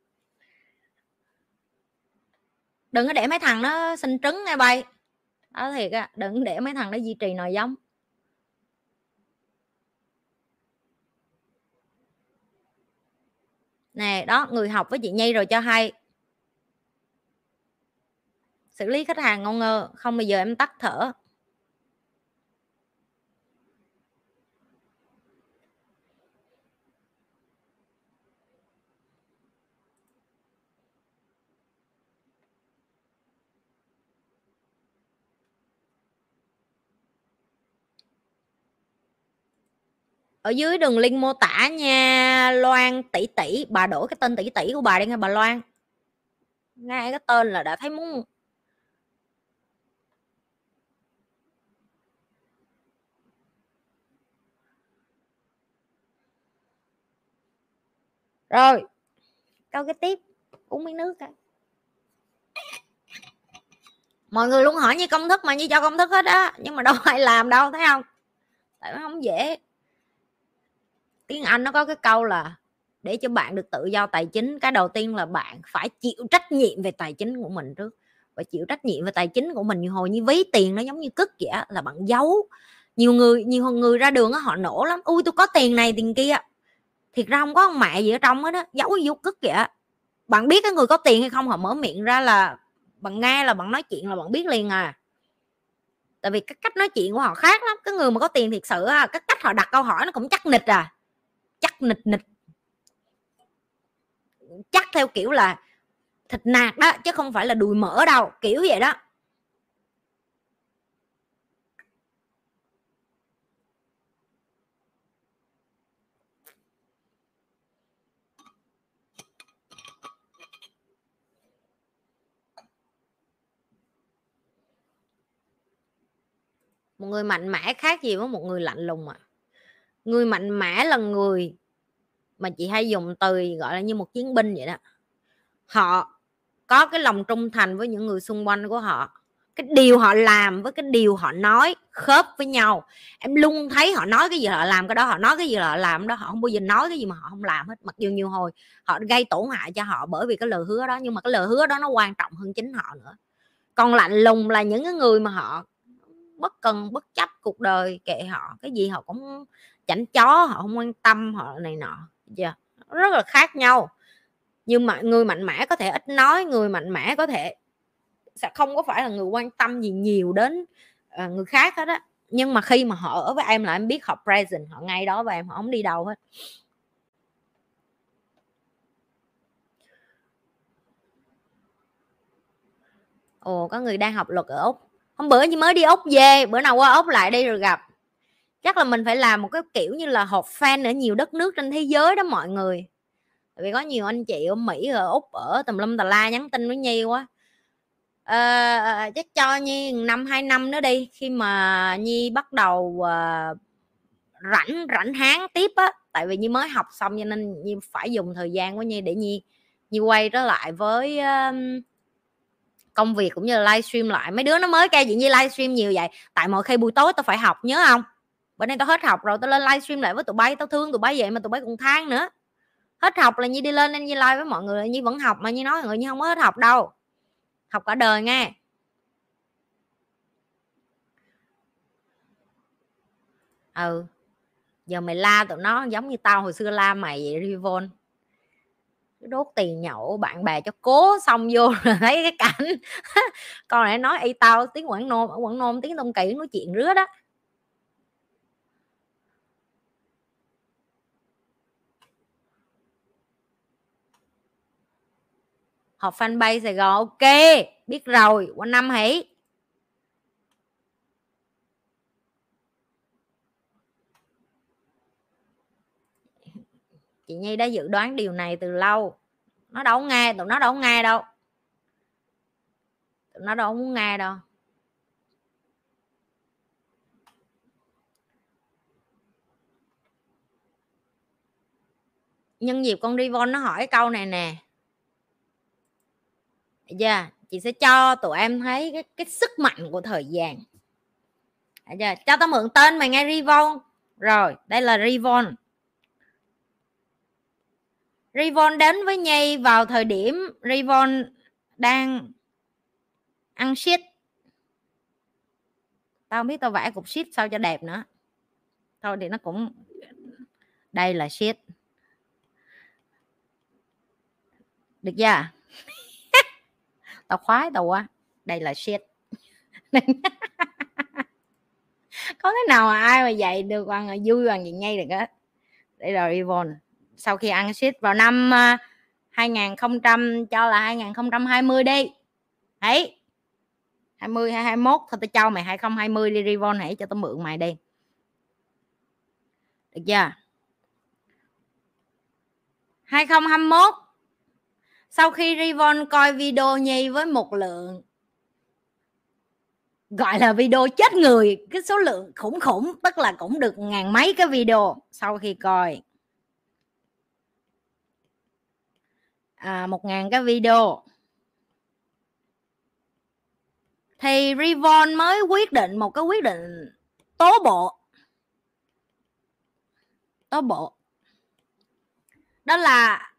Đừng có để mấy thằng nó sinh trứng nghe bay. Đó, thiệt á, đừng để mấy thằng nó duy trì nòi giống. Nè, đó, người học với chị nhi rồi cho hay xử lý khách hàng ngon ngơ, không bây giờ em tắt thở. Ở dưới đường link mô tả nha, Loan tỷ tỷ, bà đổi cái tên tỷ tỷ của bà đi nghe bà Loan. Nghe cái tên là đã thấy muốn rồi. Câu cái tiếp uống miếng nước cái mọi người luôn hỏi như công thức mà như cho công thức hết á nhưng mà đâu ai làm đâu thấy không? Tại nó không dễ. Tiếng anh nó có cái câu là để cho bạn được tự do tài chính cái đầu tiên là bạn phải chịu trách nhiệm về tài chính của mình trước. Và chịu trách nhiệm về tài chính của mình như hồi như ví tiền nó giống như cất vậy là bạn giấu. Nhiều người nhiều người ra đường á họ nổ lắm. Ui tôi có tiền này tiền kia thiệt ra không có ông mẹ gì ở trong hết á, giấu vô cức vậy bạn biết cái người có tiền hay không họ mở miệng ra là bạn nghe là bạn nói chuyện là bạn biết liền à. Tại vì cái cách nói chuyện của họ khác lắm, cái người mà có tiền thiệt sự á, cái cách họ đặt câu hỏi nó cũng chắc nịch à. Chắc nịch nịch. Chắc theo kiểu là thịt nạc đó, chứ không phải là đùi mỡ đâu, kiểu vậy đó. Một người mạnh mẽ khác gì với một người lạnh lùng à người mạnh mẽ là người mà chị hay dùng từ gọi là như một chiến binh vậy đó. Họ có cái lòng trung thành với những người xung quanh của họ. Cái điều họ làm với cái điều họ nói khớp với nhau. Em luôn thấy họ nói cái gì họ làm cái đó, họ nói cái gì họ làm đó, họ không bao giờ nói cái gì mà họ không làm hết. Mặc dù nhiều hồi họ gây tổn hại cho họ bởi vì cái lời hứa đó, nhưng mà cái lời hứa đó nó quan trọng hơn chính họ nữa. Còn lạnh lùng là những cái người mà họ bất cần bất chấp cuộc đời kệ họ cái gì họ cũng chảnh chó họ không quan tâm họ này nọ yeah. rất là khác nhau. Nhưng mà người mạnh mẽ có thể ít nói người mạnh mẽ có thể sẽ không có phải là người quan tâm gì nhiều đến uh, người khác hết á. Nhưng mà khi mà họ ở với em là em biết họ present họ ngay đó và em họ không đi đâu hết. Ồ có người đang học luật ở úc hôm bữa như mới đi ốc về bữa nào qua ốc lại đây rồi gặp. Chắc là mình phải làm một cái kiểu như là hộp fan ở nhiều đất nước trên thế giới đó mọi người. Tại vì có nhiều anh chị ở mỹ ở úc ở tùm lum tà la nhắn tin với nhi quá. À, chắc cho nhi năm hai năm nữa đi khi mà nhi bắt đầu à, rảnh rảnh háng tiếp á. Tại vì nhi mới học xong cho nên nhi phải dùng thời gian của nhi để nhi nhi quay trở lại với uh, công việc cũng như là livestream lại. Mấy đứa nó mới kêu diễn như livestream nhiều vậy, tại mọi khi buổi tối tao phải học, nhớ không? Bữa nay tao hết học rồi, tao lên livestream lại với tụi bay, tao thương tụi bay vậy mà tụi bay còn than nữa. Hết học là như đi lên nên như live với mọi người như vẫn học mà như nói người như không có hết học đâu. Học cả đời nghe. Ừ. Giờ mày la tụi nó giống như tao hồi xưa la mày vậy Rivon đốt tiền nhậu, bạn bè cho cố xong vô là thấy cái cảnh. Con này nói y tao tiếng quảng nôm, ở quảng nôm tiếng tông kỳ nói chuyện rứa đó. Học fanpage Sài Gòn, ok, biết rồi, qua năm hãy chị Nhi đã dự đoán điều này từ lâu. Nó đâu nghe tụi nó đâu nghe đâu. Tụi nó đâu muốn nghe đâu. Nhân dịp con Rivon nó hỏi câu này nè. Yeah, chị sẽ cho tụi em thấy cái, cái sức mạnh của thời gian. Yeah, cho tao mượn tên mày nghe Rivon rồi đây là Rivon Rivon đến với Nhi vào thời điểm Rivon đang ăn shit. Tao không biết tao vẽ cục shit sao cho đẹp nữa. Thôi thì nó cũng, đây là shit. Được chưa? Tao khoái tao quá. Đây là shit. Có thế nào mà ai mà dạy được bằng vui bằng gì ngay được á? Đây là Yvonne sau khi ăn shit vào năm à, 2000 cho là 2020 đi. Đấy. 20 hay 21 thôi tao cho mày 2020 đi, revon hãy cho tao mượn mày đi. Được chưa? 2021 sau khi revon coi video Nhi với một lượng, gọi là video chết người, cái số lượng khủng khủng, tức là cũng được ngàn mấy cái video sau khi coi. À, một ngàn cái video. Thì revon mới quyết định một cái quyết định tố bộ. Tố bộ. Đó là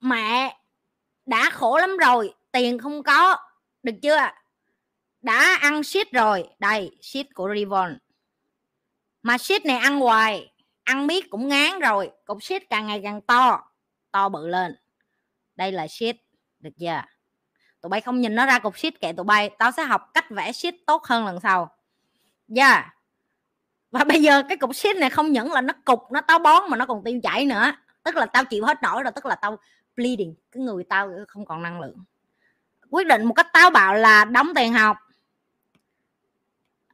mẹ đã khổ lắm rồi tiền không có được chưa? Đã ăn shit rồi. Đây shit của revon. Mà shit này ăn hoài ăn miết cũng ngán rồi cục shit càng ngày càng to to bự lên đây là shit được chưa? Tụi bay không nhìn nó ra cục shit kệ tụi bay, tao sẽ học cách vẽ shit tốt hơn lần sau. Yeah và bây giờ cái cục shit này không những là nó cục, nó táo bón mà nó còn tiêu chảy nữa. Tức là tao chịu hết nổi rồi, tức là tao bleeding, cái người tao không còn năng lượng. Quyết định một cách táo bạo là đóng tiền học.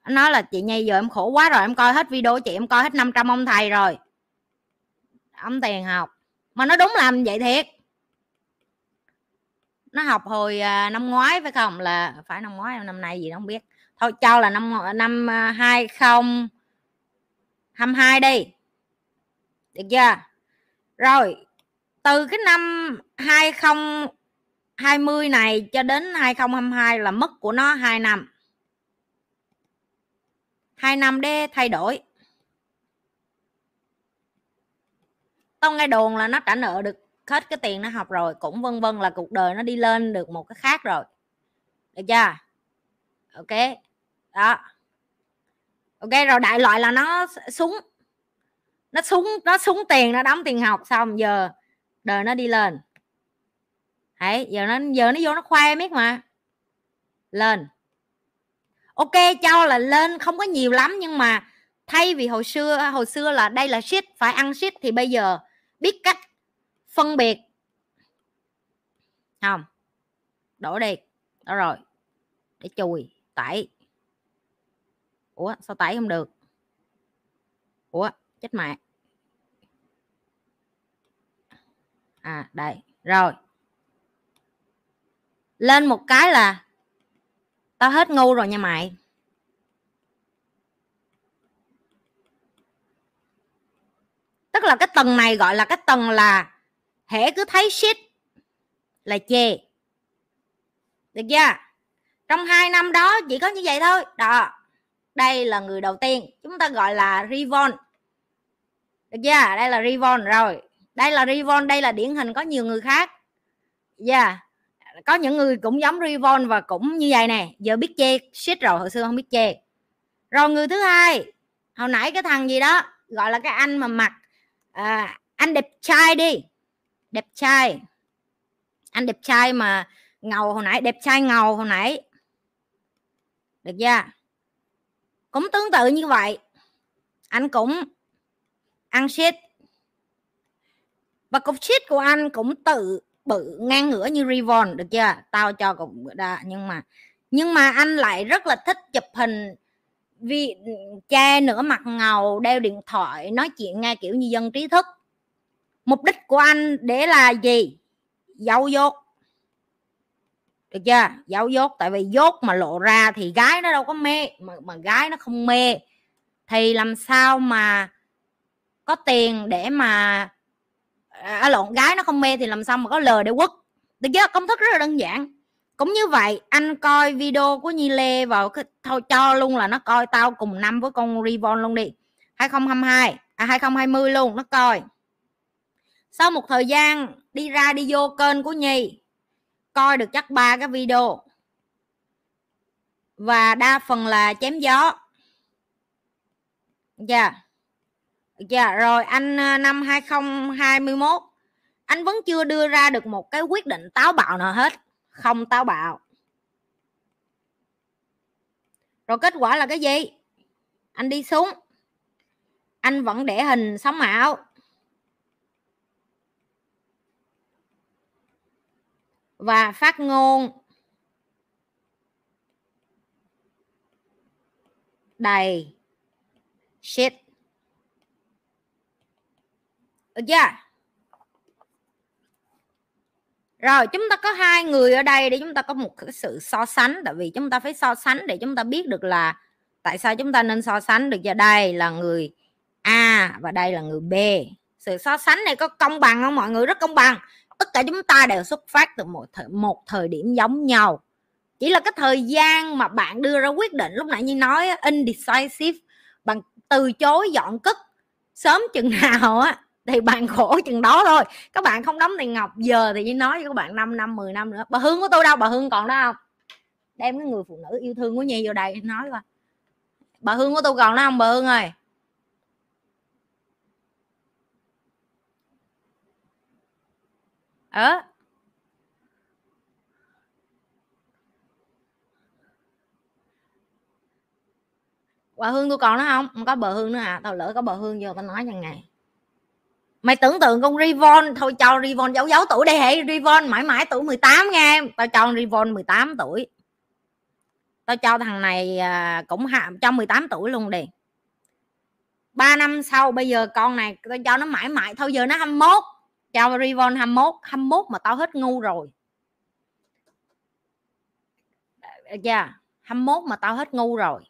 Nói là, chị nhi, giờ em khổ quá rồi, em coi hết video chị, em coi hết 500 ông thầy rồi. Đóng tiền học. Mà nó đúng làm vậy thiệt nó học hồi à, năm ngoái phải không? Là phải năm ngoái năm nay gì nó không biết. Thôi cho là năm năm à, hai không hai hai đi. Được chưa? Rồi từ cái năm 2020 này cho đến 2022 là mất của nó 2 năm. 2 năm để thay đổi. Tao nghe đồn là nó trả nợ được hết cái tiền nó học rồi, cũng vân vân là cuộc đời nó đi lên được một cái khác rồi. Được chưa? Ok, đó. Ok, rồi đại loại là nó súng. Nó súng nó súng tiền, nó đóng tiền học, xong giờ đời nó đi lên. Hãy giờ nó giờ nó vô nó khoe biết mà. Lên. Ok, cho là lên không có nhiều lắm, nhưng mà thay vì hồi xưa hồi xưa là đây là shit, phải ăn shit, thì bây giờ biết cách phân biệt. Không, đổ đi đó rồi, để chùi, tẩy. Ủa, sao tẩy không được? Ủa, chết mẹ. À đây, rồi. Lên một cái là tao hết ngu rồi nha mày. Tức là cái tầng này gọi là cái tầng là hễ cứ thấy shit là chê được chưa? Trong hai năm đó chỉ có như vậy thôi. Đó. Đây là người đầu tiên. Chúng ta gọi là Rivon được chưa? Đây là Rivon rồi. Đây là Rivon đây là điển hình có nhiều người khác. Yeah có những người cũng giống Rivon và cũng như vậy nè. Giờ biết chê shit rồi hồi xưa không biết chê. Rồi người thứ hai hồi nãy cái thằng gì đó gọi là cái anh mà mặc à, anh đẹp trai đi đẹp trai. Anh đẹp trai mà ngầu hồi nãy, đẹp trai ngầu hồi nãy. Được chưa? Cũng tương tự như vậy. Anh cũng ăn shit. Và cục shit của anh cũng tự bự ngang ngửa như Revon được chưa? Tao cho cũng đã nhưng mà nhưng mà anh lại rất là thích chụp hình vì cha nửa mặt ngầu, đeo điện thoại, nói chuyện nghe kiểu như dân trí thức mục đích của anh để là gì? Giấu dốt. Được chưa? Giấu dốt. Tại vì dốt mà lộ ra thì gái nó đâu có mê. Mà, mà gái nó không mê. Thì làm sao mà có tiền để mà à, à, lộn gái nó không mê thì làm sao mà có lời để quất? Được chưa? Công thức rất là đơn giản. Cũng như vậy anh coi video của Nhi Lê vào cái thôi cho luôn là nó coi tao cùng năm với con Revon luôn đi. 2022 à 2020 luôn nó coi sau một thời gian, đi ra đi vô kênh của Nhi, coi được chắc ba cái video. Và đa phần là chém gió. Dạ. Yeah. dạ rồi anh ờ, năm 2021 anh vẫn chưa đưa ra được một cái quyết định táo bạo nào hết, không táo bạo. Rồi kết quả là cái gì? Anh đi xuống. Anh vẫn để hình sống ảo. Và phát ngôn. Đầy shit. Được chưa? Rồi, chúng ta có hai người ở đây để chúng ta có một cái sự so sánh. Tại vì chúng ta phải so sánh để chúng ta biết được là tại sao chúng ta nên so sánh được cho đây là người A và đây là người B. Sự so sánh này có công bằng không? Mọi người rất công bằng tất cả chúng ta đều xuất phát từ một thời, một thời điểm giống nhau. Chỉ là cái thời gian mà bạn đưa ra quyết định lúc nãy như nói indecisive bằng từ chối dọn cất sớm chừng nào á thì bạn khổ chừng đó thôi. Các bạn không đóng tiền ngọc giờ thì như nói với các bạn 5 năm 10 năm nữa. Bà hương của tôi đâu? Bà hương còn đó không? Đem cái người phụ nữ yêu thương của nhi vô đây nói coi. Bà hương của tôi còn đó không bà hương ơi? Ờ. Quả hương tôi còn nó không? Không có bờ hương nữa à tao lỡ có bờ hương vô, tao nói rằng ngày mày tưởng tượng con Rivon, thôi cho Rivon giấu giấu tuổi đây hệ Rivon mãi mãi tuổi 18 nghe em. Tao cho Rivon 18 tuổi. Tao cho thằng này à, cũng hạ cho 18 tuổi luôn đi. 3 năm sau, bây giờ con này, tao cho nó mãi mãi, thôi giờ nó 21 cho Rivon 21 21 mà tao hết ngu rồi. Dạ, dạ yeah, 21 mà tao hết ngu rồi.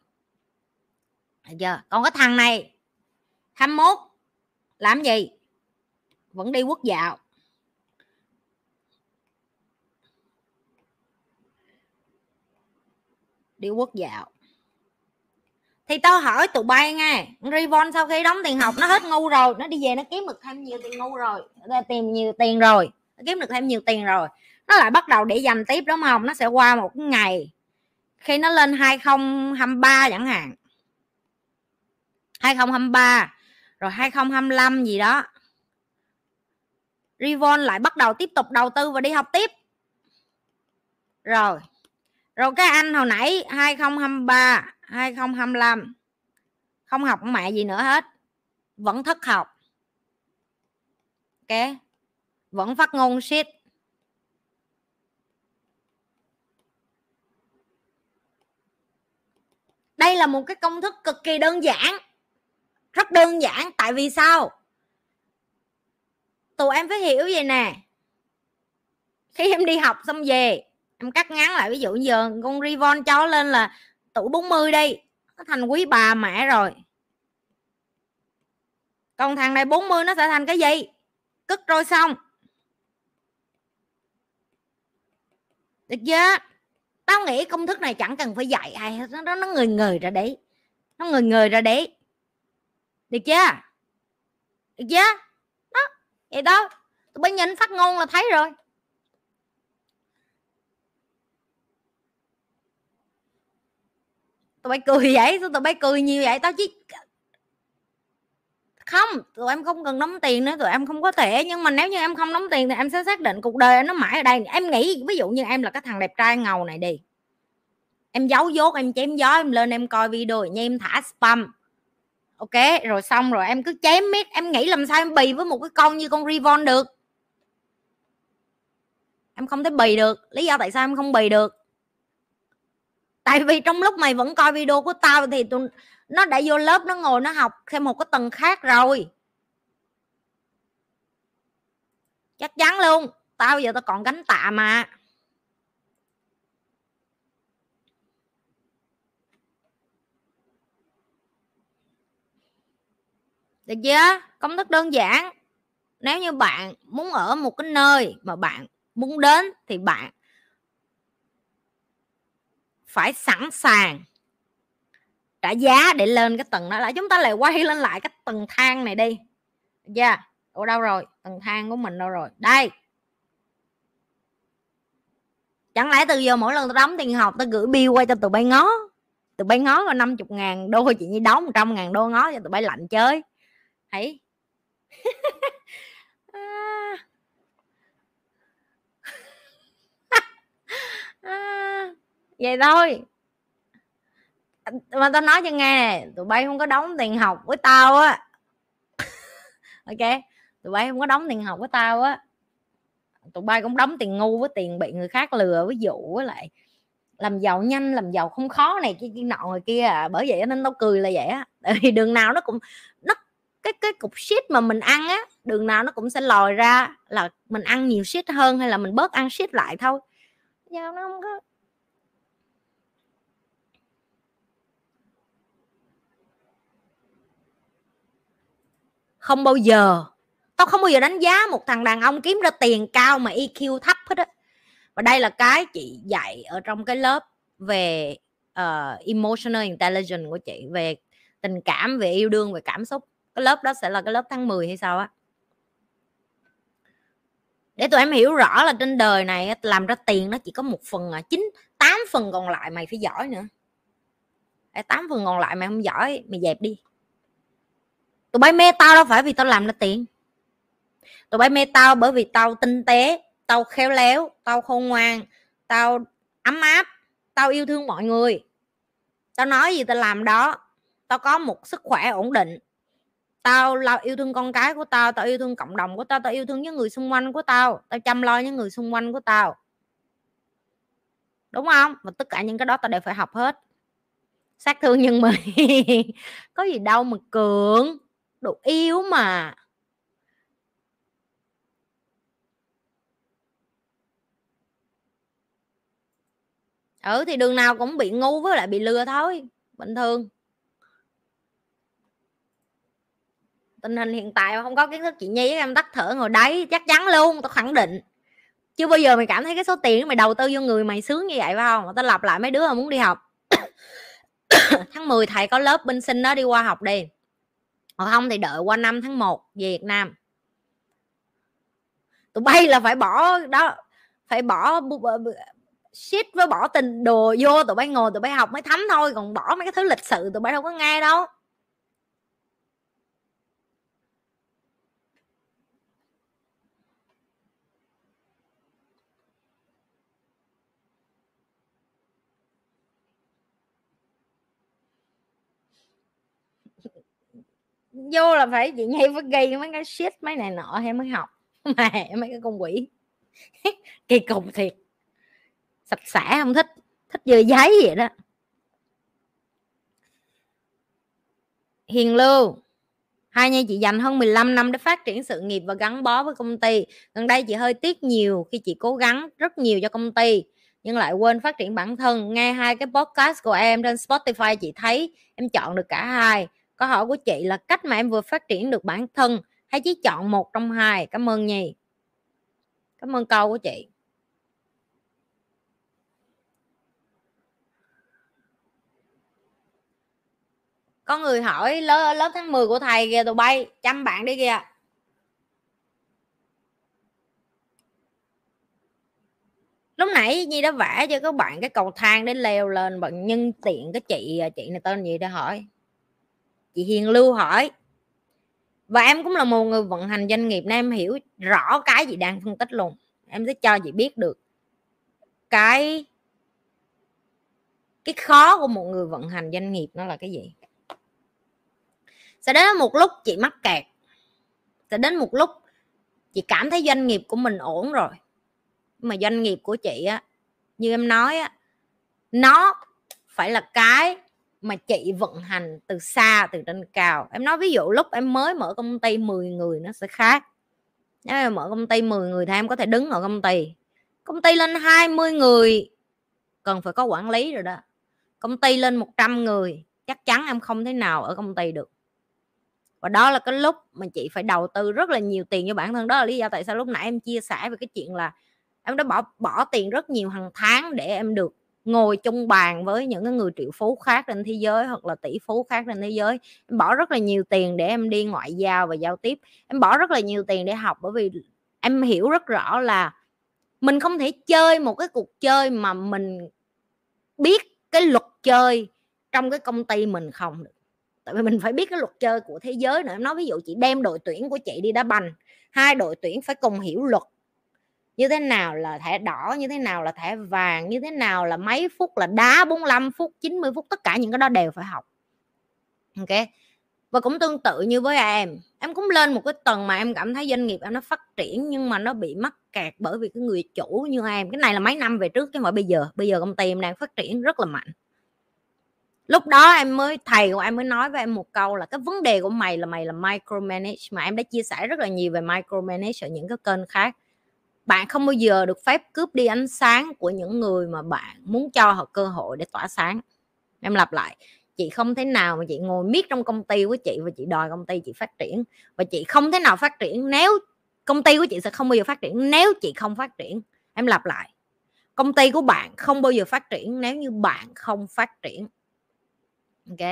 Giờ yeah. còn cái thằng này 21 làm gì? Vẫn đi quốc dạo. Đi quốc dạo thì tao hỏi tụi bay nghe Revon sau khi đóng tiền học, nó hết ngu rồi, nó đi về nó kiếm được thêm nhiều tiền ngu rồi, nó tìm nhiều tiền rồi, nó kiếm được thêm nhiều tiền rồi. Nó lại bắt đầu để dành tiếp, đúng không? Nó sẽ qua một ngày khi nó lên 2023 chẳng hạn. 2023 rồi 2025 gì đó. Revon lại bắt đầu tiếp tục đầu tư và đi học tiếp. Rồi rồi cái anh hồi nãy 2023 2025 không học mẹ gì nữa hết. Vẫn thất học. Ok. Vẫn phát ngôn, shit. Đây là một cái công thức cực kỳ đơn giản. Rất đơn giản. Tại vì sao? Tụi em phải hiểu vậy nè. Khi em đi học xong về, em cắt ngắn lại. Ví dụ giờ con Rivon cho lên là tuổi 40 đi, nó thành quý bà mẹ rồi. Còn thằng này 40 nó sẽ thành cái gì? Cất rồi xong được chưa? Tao nghĩ công thức này chẳng cần phải dạy ai hết, nó nó người người ra đấy. Nó người người ra đấy. Được chưa? Được chưa? Đó, vậy đó tụi bay nhìn phát ngôn là thấy rồi. Tụi bay cười vậy, sao tụi bay cười nhiều vậy? Tao chỉ không, tụi em không cần đóng tiền nữa, tụi em không có thể. Nhưng mà nếu như em không đóng tiền thì em sẽ xác định cuộc đời em nó mãi ở đây. Em nghĩ, ví dụ như em là cái thằng đẹp trai ngầu này đi. Em giấu dốt, em chém gió, em lên em coi video nha em thả spam. Ok, rồi xong rồi em cứ chém miết. Em nghĩ làm sao em bì với một cái con như con Revon được? Em không thể bì được. Lý do tại sao em không bì được? Tại vì trong lúc mày vẫn coi video của tao thì tụi nó đã vô lớp, nó ngồi, nó học thêm một cái tầng khác rồi. Chắc chắn luôn, tao giờ tao còn gánh tạ mà. Được chưa? Công thức đơn giản. Nếu như bạn muốn ở một cái nơi mà bạn muốn đến thì bạn phải sẵn sàng trả giá để lên cái tầng đó. Lại chúng ta lại quay lên lại cái tầng thang này đi. Dạ yeah. ở đâu rồi? Tầng thang của mình đâu rồi? Đây. Chẳng lẽ từ giờ mỗi lần tôi đóng tiền học tôi gửi bill qua cho tụi bay ngó? Tụi bay ngó có 50 ngàn đô, chị như đóng 100 ngàn đô ngó cho tụi bay lạnh chơi. Thấy à. à vậy thôi. Mà tao nói cho nghe tụi bay không có đóng tiền học với tao á. Ok, tụi bay không có đóng tiền học với tao á. Tụi bay cũng đóng tiền ngu với tiền bị người khác lừa ví dụ với lại làm giàu nhanh, làm giàu không khó này kia kia nọ người kia à. Bởi vậy nên tao cười là vậy á. Tại vì đường nào nó cũng, nó, cái cái cục shit mà mình ăn á, đường nào nó cũng sẽ lòi ra là mình ăn nhiều shit hơn hay là mình bớt ăn shit lại thôi. Giờ nó không có không bao giờ. Tao không bao giờ đánh giá một thằng đàn ông kiếm ra tiền cao mà EQ thấp hết á. Và đây là cái chị dạy ở trong cái lớp về uh, emotional intelligence của chị về tình cảm về yêu đương về cảm xúc. Cái lớp đó sẽ là cái lớp tháng 10 hay sao á. Để tụi em hiểu rõ là trên đời này làm ra tiền nó chỉ có một phần à chín tám phần còn lại mày phải giỏi nữa. Tám phần còn lại mày không giỏi mày dẹp đi tụi bay mê tao đâu phải vì tao làm ra tiền. Tụi bay mê tao bởi vì tao tinh tế, tao khéo léo, tao khôn ngoan, tao ấm áp, tao yêu thương mọi người. Tao nói gì tao làm đó, tao có một sức khỏe ổn định. Tao là yêu thương con cái của tao tao yêu thương cộng đồng của tao tao yêu thương những người xung quanh của tao tao chăm lo những người xung quanh của tao. Đúng không? Và tất cả những cái đó tao đều phải học hết. Sát thương nhân mì có gì đâu mà cường độ yếu mà. Ừ thì đường nào cũng bị ngu với lại bị lừa thôi, bình thường. Tình hình hiện tại không có kiến thức chị nhi em tắt thở ngồi đấy chắc chắn luôn, tao khẳng định. Chưa bao giờ mày cảm thấy cái số tiền mày đầu tư vô người mày sướng như vậy phải không? Tao lặp lại mấy đứa mà muốn đi học. Tháng 10 thầy có lớp bên sinh đó, đi qua học đi hoặc không thì đợi qua năm tháng 1 về Việt Nam. Tụi bay là phải bỏ, đó, phải bỏ shit với bỏ tình đồ vô, tụi bay ngồi, tụi bay học mới thấm thôi, còn bỏ mấy cái thứ lịch sự tụi bay đâu có nghe đâu. Vô là phải chị ngay phải gây mấy cái shit, mấy này nọ hay mới học. Mà mấy cái con quỷ. Kỳ cục thiệt. Sạch sẽ, không thích thích dơ giấy vậy đó. Hiền lưu, hai nha, chị dành hơn 15 năm để phát triển sự nghiệp và gắn bó với công ty. Gần đây chị hơi tiếc nhiều khi chị cố gắng rất nhiều cho công ty, nhưng lại quên phát triển bản thân. Nghe hai cái podcast của em trên Spotify, chị thấy em chọn được cả hai câu hỏi của chị là cách mà em vừa phát triển được bản thân hay chỉ chọn một trong hai? Cảm ơn nhi cảm ơn câu của chị. Có người hỏi lớp, lớp tháng 10 của thầy kìa tụi bay chăm bạn đi kìa. Lúc nãy nhi đã vẽ cho các bạn cái cầu thang để leo lên bằng nhân tiện cái chị chị này tên gì để hỏi? Chị hiền lưu hỏi. Và em cũng là một người vận hành doanh nghiệp nên em hiểu rõ cái chị đang phân tích luôn. Em sẽ cho chị biết được cái cái khó của một người vận hành doanh nghiệp nó là cái gì. Sẽ đến một lúc chị mắc kẹt. Sẽ đến một lúc chị cảm thấy doanh nghiệp của mình ổn rồi. Mà doanh nghiệp của chị á, như em nói á, nó phải là cái mà chị vận hành từ xa, từ trên cao. Em nói ví dụ lúc em mới mở công ty 10 người nó sẽ khác. Nếu em mở công ty 10 người thì em có thể đứng ở công ty. Công ty lên 20 người, cần phải có quản lý rồi đó. Công ty lên 100 người, chắc chắn em không thể nào ở công ty được. Và đó là cái lúc mà chị phải đầu tư rất là nhiều tiền cho bản thân. Đó là lý do tại sao lúc nãy em chia sẻ về cái chuyện là em đã bỏ bỏ tiền rất nhiều hàng tháng để em được ngồi chung bàn với những cái người triệu phú khác trên thế giới hoặc là tỷ phú khác trên thế giới. Em bỏ rất là nhiều tiền để em đi ngoại giao và giao tiếp. Em bỏ rất là nhiều tiền để học bởi vì em hiểu rất rõ là mình không thể chơi một cái cuộc chơi mà mình biết cái luật chơi trong cái công ty mình không được. Tại vì mình phải biết cái luật chơi của thế giới nữa. Em nói ví dụ chị đem đội tuyển của chị đi đá banh, hai đội tuyển phải cùng hiểu luật như thế nào là thẻ đỏ, như thế nào là thẻ vàng, như thế nào là mấy phút là đá 45 phút 90 phút, tất cả những cái đó đều phải học. Ok? Và cũng tương tự như với em em cũng lên một cái tầng mà em cảm thấy doanh nghiệp em nó phát triển nhưng mà nó bị mắc kẹt bởi vì cái người chủ như em. Cái này là mấy năm về trước, chứ mà bây giờ. Bây giờ công ty em đang phát triển rất là mạnh. Lúc đó em mới, thầy của em mới nói với em một câu là cái vấn đề của mày là mày là micromanage, mà em đã chia sẻ rất là nhiều về micromanage ở những cái kênh khác bạn không bao giờ được phép cướp đi ánh sáng của những người mà bạn muốn cho họ cơ hội để tỏa sáng. Em lặp lại, chị không thể nào mà chị ngồi miết trong công ty của chị và chị đòi công ty chị phát triển. Và chị không thể nào phát triển nếu công ty của chị sẽ không bao giờ phát triển nếu chị không phát triển. Em lặp lại, công ty của bạn không bao giờ phát triển nếu như bạn không phát triển. Ok?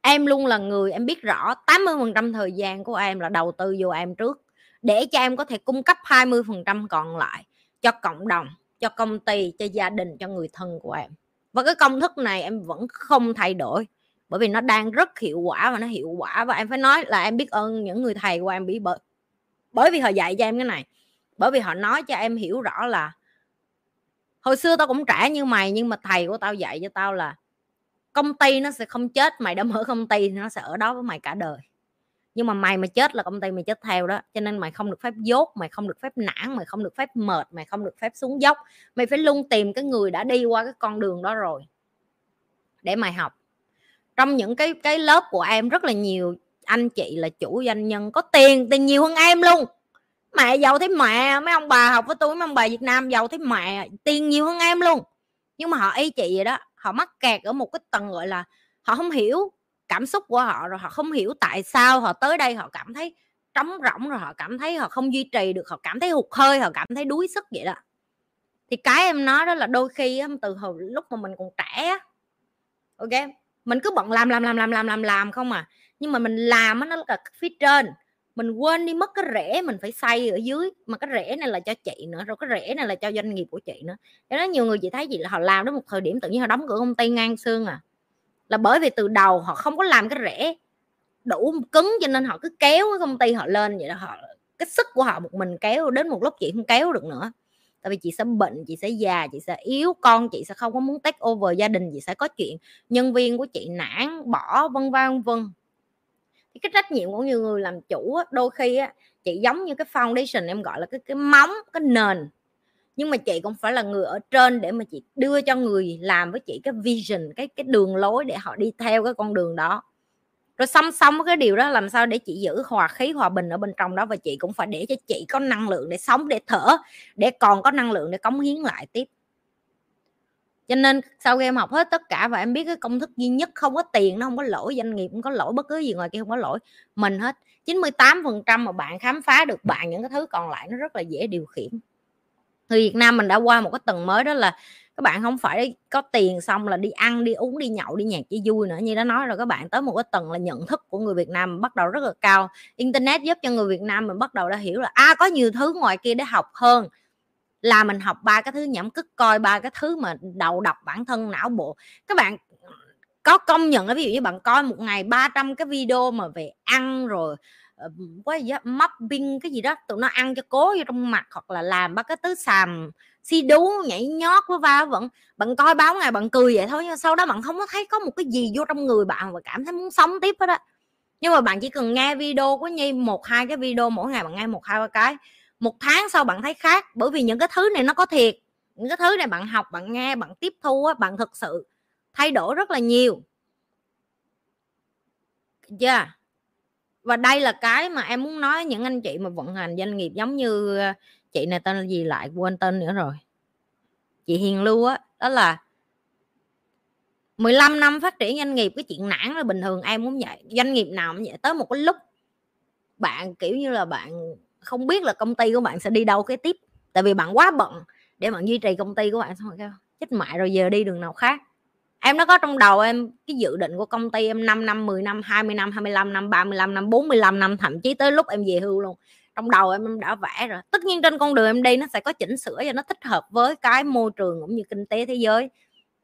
Em luôn là người em biết rõ 80% thời gian của em là đầu tư vô em trước để cho em có thể cung cấp 20% còn lại cho cộng đồng, cho công ty, cho gia đình, cho người thân của em. Và cái công thức này em vẫn không thay đổi, bởi vì nó đang rất hiệu quả và nó hiệu quả và em phải nói là em biết ơn những người thầy của em bị bởi bởi vì họ dạy cho em cái này, bởi vì họ nói cho em hiểu rõ là hồi xưa tao cũng trẻ như mày, nhưng mà thầy của tao dạy cho tao là công ty nó sẽ không chết, mày đã mở công ty nó sẽ ở đó với mày cả đời nhưng mà mày mà chết là công ty mày chết theo đó, cho nên mày không được phép dốt, mày không được phép nản, mày không được phép mệt, mày không được phép xuống dốc. Mày phải luôn tìm cái người đã đi qua cái con đường đó rồi để mày học. Trong những cái cái lớp của em rất là nhiều anh chị là chủ doanh nhân có tiền tiền nhiều hơn em luôn. Mẹ giàu thế mẹ, mấy ông bà học với tôi, mấy ông bà Việt Nam giàu thế mẹ, tiền nhiều hơn em luôn. Nhưng mà họ y chị vậy đó, họ mắc kẹt ở một cái tầng gọi là họ không hiểu cảm xúc của họ rồi họ không hiểu tại sao họ tới đây, họ cảm thấy trống rỗng rồi họ cảm thấy họ không duy trì được, họ cảm thấy hụt hơi, họ cảm thấy đuối sức vậy đó. Thì cái em nói đó là đôi khi từ hồi lúc mà mình còn trẻ ok mình cứ bận làm làm làm làm làm làm làm không à. Nhưng mà mình làm nó là phía trên, mình quên đi mất cái rễ mình phải xây ở dưới. Mà cái rễ này là cho chị nữa, rồi cái rễ này là cho doanh nghiệp của chị nữa. Cho nên nhiều người chị thấy gì là họ làm đến một thời điểm tự nhiên họ đóng cửa công ty ngang xương à là bởi vì từ đầu họ không có làm cái rễ đủ cứng cho nên họ cứ kéo cái công ty họ lên vậy đó họ cái sức của họ một mình kéo đến một lúc chị không kéo được nữa. Tại vì chị sẽ bệnh chị sẽ già chị sẽ yếu con chị sẽ không có muốn take over gia đình chị sẽ có chuyện nhân viên của chị nản bỏ vân vân vân thì cái trách nhiệm của nhiều người làm chủ đôi khi á, chị giống như cái foundation em gọi là cái cái móng cái nền nhưng mà chị cũng phải là người ở trên để mà chị đưa cho người làm với chị cái vision, cái cái đường lối để họ đi theo cái con đường đó. Rồi song song với cái điều đó làm sao để chị giữ hòa khí, hòa bình ở bên trong đó và chị cũng phải để cho chị có năng lượng để sống, để thở, để còn có năng lượng để cống hiến lại tiếp. Cho nên sau khi em học hết tất cả và em biết cái công thức duy nhất không có tiền, nó không có lỗi, doanh nghiệp không có lỗi, bất cứ gì ngoài kia không có lỗi, mình hết. 98 phần trăm mà bạn khám phá được bạn, những cái thứ còn lại nó rất là dễ điều khiển thì Việt Nam mình đã qua một cái tầng mới đó là các bạn không phải có tiền xong là đi ăn đi uống đi nhậu đi nhạc chỉ vui nữa. Như đã nói rồi các bạn tới một cái tầng là nhận thức của người Việt Nam bắt đầu rất là cao. Internet giúp cho người Việt Nam mình bắt đầu đã hiểu là a à, có nhiều thứ ngoài kia để học hơn. Là mình học ba cái thứ nhẩm cức coi ba cái thứ mà đầu đọc bản thân não bộ. Các bạn có công nhận ví dụ như bạn coi một ngày 300 cái video mà về ăn rồi Ờ, quá gì đó, mopping cái gì đó tụi nó ăn cho cố vô trong mặt hoặc là làm ba cái tứ xàm si đú nhảy nhót với va vẫn bạn coi báo ngày bạn cười vậy thôi nhưng sau đó bạn không có thấy có một cái gì vô trong người bạn và cảm thấy muốn sống tiếp hết á. Nhưng mà bạn chỉ cần nghe video của nhi một hai cái video mỗi ngày bạn nghe một hai ba cái. Một tháng sau bạn thấy khác bởi vì những cái thứ này nó có thiệt. Những cái thứ này bạn học bạn nghe bạn tiếp thu á bạn thực sự thay đổi rất là nhiều. Chưa yeah và đây là cái mà em muốn nói những anh chị mà vận hành doanh nghiệp giống như ờ, chị này tên là gì lại quên tên nữa rồi. Chị Hiền Lưu á đó, đó là 15 năm phát triển doanh nghiệp cái chuyện nản là bình thường em muốn vậy? Doanh nghiệp nào cũng vậy tới một cái lúc bạn kiểu như là bạn không biết là công ty của bạn sẽ đi đâu cái tiếp tại vì bạn quá bận để bạn duy trì công ty của bạn xong rồi kêu chết mại rồi giờ đi đường nào khác em nó có trong đầu em cái dự định của công ty em 5 năm 10 năm 20 năm 25 năm 35 năm 45 năm, thậm chí tới lúc em về hưu luôn. Trong đầu em đã vẽ rồi. Tất nhiên trên con đường em đi nó sẽ có chỉnh sửa cho nó thích hợp với cái môi trường cũng như kinh tế thế giới.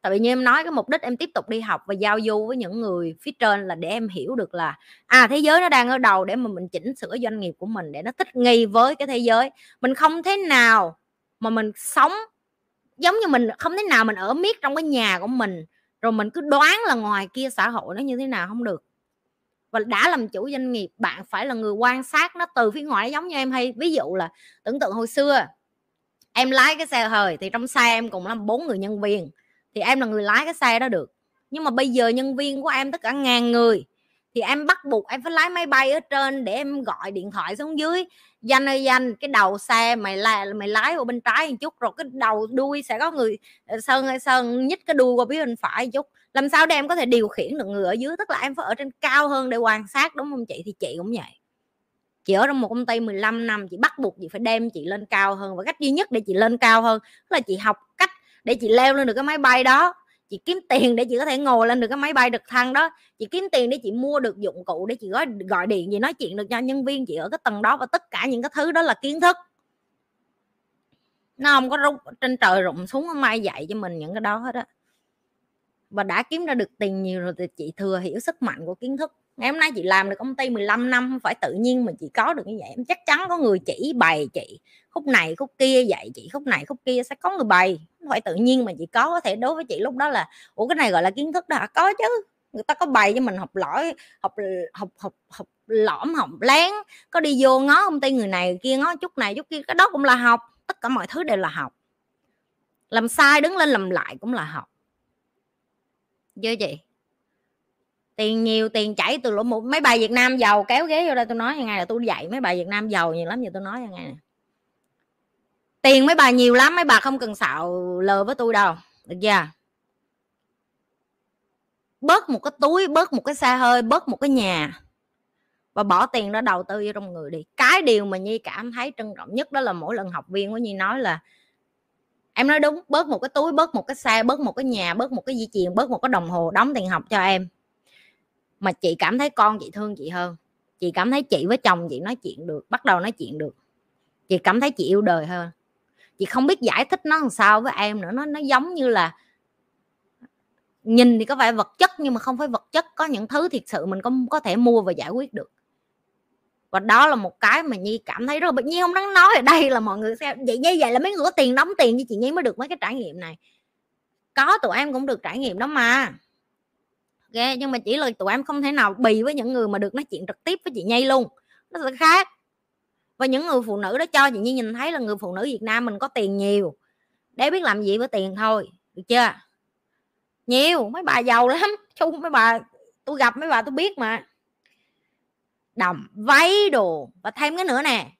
Tại vì như em nói, cái mục đích em tiếp tục đi học và giao du với những người phía trên là để em hiểu được là à thế giới nó đang ở đầu để mà mình chỉnh sửa doanh nghiệp của mình để nó thích nghi với cái thế giới. Mình không thế nào mà mình sống giống như mình, không thế nào mình ở miết trong cái nhà của mình rồi mình cứ đoán là ngoài kia xã hội nó như thế nào không được. Và đã làm chủ doanh nghiệp, bạn phải là người quan sát nó từ phía ngoài, giống như em hay, ví dụ là tưởng tượng hồi xưa, em lái cái xe hơi thì trong xe em cũng là bốn người nhân viên, thì em là người lái cái xe đó được. Nhưng mà bây giờ nhân viên của em tất cả ngàn người thì em bắt buộc em phải lái máy bay ở trên để em gọi điện thoại xuống dưới. Danh ơi danh, cái đầu xe mày là mày lái ở bên trái một chút, rồi cái đầu đuôi sẽ có người ờ, sơn hay sơn, nhích cái đuôi qua phía bên phải một chút. Làm sao để em có thể điều khiển được người ở dưới? Tức là em phải ở trên cao hơn để quan sát, đúng không chị? Thì chị cũng vậy. Chị ở trong một công ty 15 năm, chị bắt buộc chị phải đem chị lên cao hơn. Và cách duy nhất để chị lên cao hơn là chị học cách để chị leo lên được cái máy bay đó chị kiếm tiền để chị có thể ngồi lên được cái máy bay trực thăng đó. Chị kiếm tiền để chị mua được dụng cụ để chị gọi gọi điện gì nói chuyện được cho nhân viên chị ở cái tầng đó và tất cả những cái thứ đó là kiến thức. Nó không có rút, trên trời rụng xuống mai dạy cho mình những cái đó hết á. Và đã kiếm ra được tiền nhiều rồi thì chị thừa hiểu sức mạnh của kiến thức. Ngày hôm nay chị làm được công ty 15 năm không phải tự nhiên mà chị có được như vậy, em chắc chắn có người chỉ, bày chị khúc này, khúc kia dạy chị khúc này, khúc kia sẽ có người bày. Không phải tự nhiên mà chị có có thể đối với chị lúc đó là, ủa, cái này gọi là kiến thức đó có chứ. Người ta có bày cho mình học lõi, học học học học lõm, học lén, có đi vô ngó công ty người này, người kia ngó chút này, chút kia, cái đó cũng là học. Tất cả mọi thứ đều là học. Làm sai, đứng lên làm lại cũng là học. Chưa chị tiền nhiều, tiền chảy từ lỗ một mấy bài Việt Nam giàu kéo ghế vô đây tôi nói ngày là tôi dạy mấy bài Việt Nam giàu nhiều lắm, giờ tôi nói ngày này tiền mấy bà nhiều lắm, mấy bà không cần xạo lờ với tôi đâu, được chưa? Bớt một cái túi, bớt một cái xe hơi, bớt một cái nhà. Và bỏ tiền đó đầu tư vô trong người đi. Cái điều mà nhi cảm thấy trân trọng nhất đó là mỗi lần học viên của nhi nói là, em nói đúng, bớt một cái túi, bớt một cái xe, bớt một cái nhà, bớt một cái di chuyển bớt một cái đồng hồ đóng tiền học cho em. Mà chị cảm thấy con chị thương chị hơn. Chị cảm thấy chị với chồng chị nói chuyện được, bắt đầu nói chuyện được. Chị cảm thấy chị yêu đời hơn chị không biết giải thích nó làm sao với em nữa, nó nó giống như là nhìn thì có vẻ vật chất nhưng mà không phải vật chất, có những thứ thiệt sự mình có có thể mua và giải quyết được. Và đó là một cái mà nhi cảm thấy rất là nhi không đáng nói ở đây là mọi người xem vậy, như vậy là mấy người có tiền đóng tiền như chị nhi mới được mấy cái trải nghiệm này. Có tụi em cũng được trải nghiệm đó mà. Ok, nhưng mà chỉ là tụi em không thể nào bì với những người mà được nói chuyện trực tiếp với chị nhi luôn. Nó sẽ khác và những người phụ nữ đó cho chị nhi nhìn thấy là người phụ nữ việt nam mình có tiền nhiều. Để biết làm gì với tiền thôi, được chưa? Nhiều, mấy bà giàu lắm. Chung mấy bà tôi gặp mấy bà tôi biết mà. Đầm váy đồ. Và thêm cái nữa nè.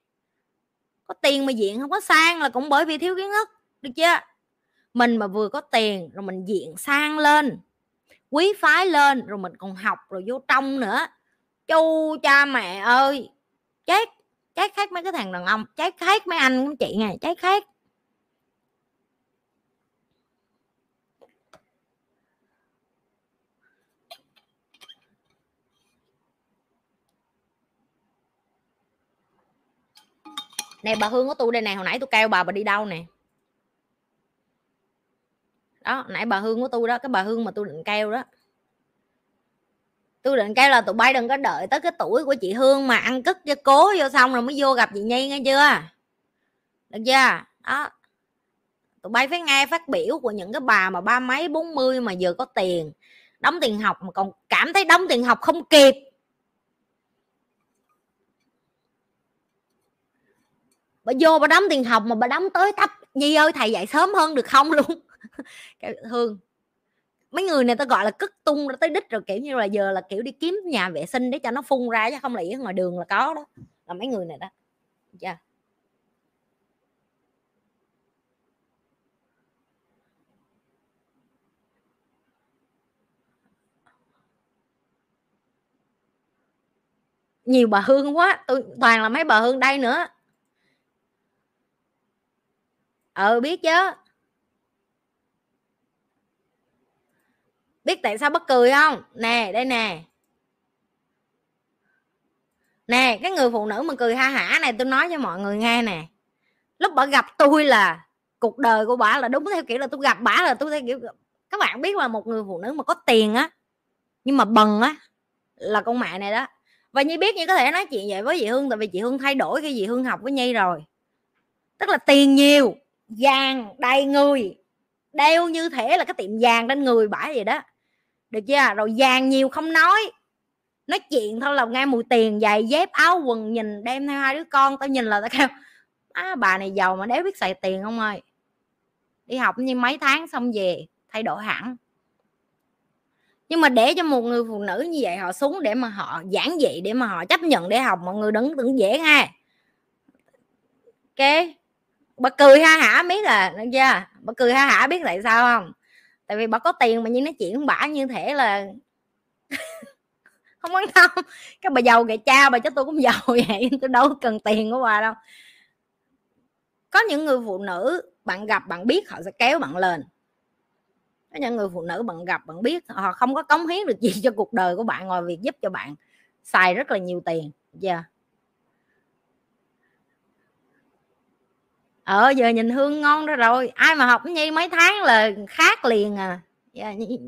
Có tiền mà diện không có sang là cũng bởi vì thiếu kiến thức, được chưa? Mình mà vừa có tiền rồi mình diện sang lên, quý phái lên, rồi mình còn học rồi vô trong nữa. Chu cha mẹ ơi, chết cháy khác mấy cái thằng đàn ông cháy khác mấy anh mấy chị này cháy khác. Nè, bà hương của tôi đây này hồi nãy tôi kêu bà bà đi đâu nè? Đó, nãy bà hương của tôi đó, cái bà hương mà tôi định kêu đó tôi định kêu là tụi bay đừng có đợi tới cái tuổi của chị hương mà ăn cất cho cố vô xong rồi mới vô gặp chị nhi nghe chưa? Được chưa? Đó. Tụi bay phải nghe phát biểu của những cái bà mà ba mấy, bốn mươi mà vừa có tiền, đóng tiền học mà còn cảm thấy đóng tiền học không kịp. Bà vô bà đóng tiền học mà bà đóng tới tấp nhi ơi, thầy dạy sớm hơn được không luôn? Hương mấy người này ta gọi là cất tung ra tới đích rồi, kiểu như là giờ là, kiểu, đi kiếm nhà vệ sinh để cho nó phun ra chứ không lẽ ngoài đường là có đó, là mấy người này đó. Yeah. nhiều bà hương quá, tôi, toàn là mấy bà hương đây nữa. Ờ biết chứ. Biết tại sao bất cười không? Nè, đây nè. Nè, cái người phụ nữ mà cười ha hả này, tôi nói cho mọi người nghe nè. Lúc bà gặp tôi là cuộc đời của bà là đúng theo kiểu là tôi gặp bà là tôi theo kiểu các bạn biết là một người phụ nữ mà có tiền á, nhưng mà bần á, là con mẹ này đó. Và nhi biết như có thể nói chuyện vậy với chị hương, tại vì chị hương thay đổi khi chị hương học với nhi rồi. Tức là tiền nhiều, vàng đầy người, đeo như thể là cái tiệm vàng trên người bả vậy đó được chưa? Rồi vàng nhiều không nói. Nói chuyện thôi là nghe mùi tiền giày dép áo quần nhìn đem theo hai đứa con. Tao nhìn là tao kêu à, bà này giàu mà đéo biết xài tiền không ơi? Đi học như mấy tháng xong về thay đổi hẳn. Nhưng mà để cho một người phụ nữ như vậy họ xuống để mà họ giảng dị để mà họ chấp nhận để học mọi người đừng tưởng dễ ha ok? Bà cười ha hả biết là được chưa? Bà cười ha hả biết tại sao không? Tại vì bà có tiền mà như nói chuyện bả như thể là không quan tâm. Cái bà giàu kìa cha bà cho tôi cũng giàu vậy, tôi đâu cần tiền của bà đâu. Có những người phụ nữ, bạn gặp, bạn biết họ sẽ kéo bạn lên. Có những người phụ nữ bạn gặp, bạn biết họ không có cống hiến được gì cho cuộc đời của bạn ngoài việc giúp cho bạn, xài rất là nhiều tiền giờ yeah. Ờ giờ nhìn hương ngon đó rồi. Ai mà học nhi mấy tháng là khác liền à. Dạ, yeah.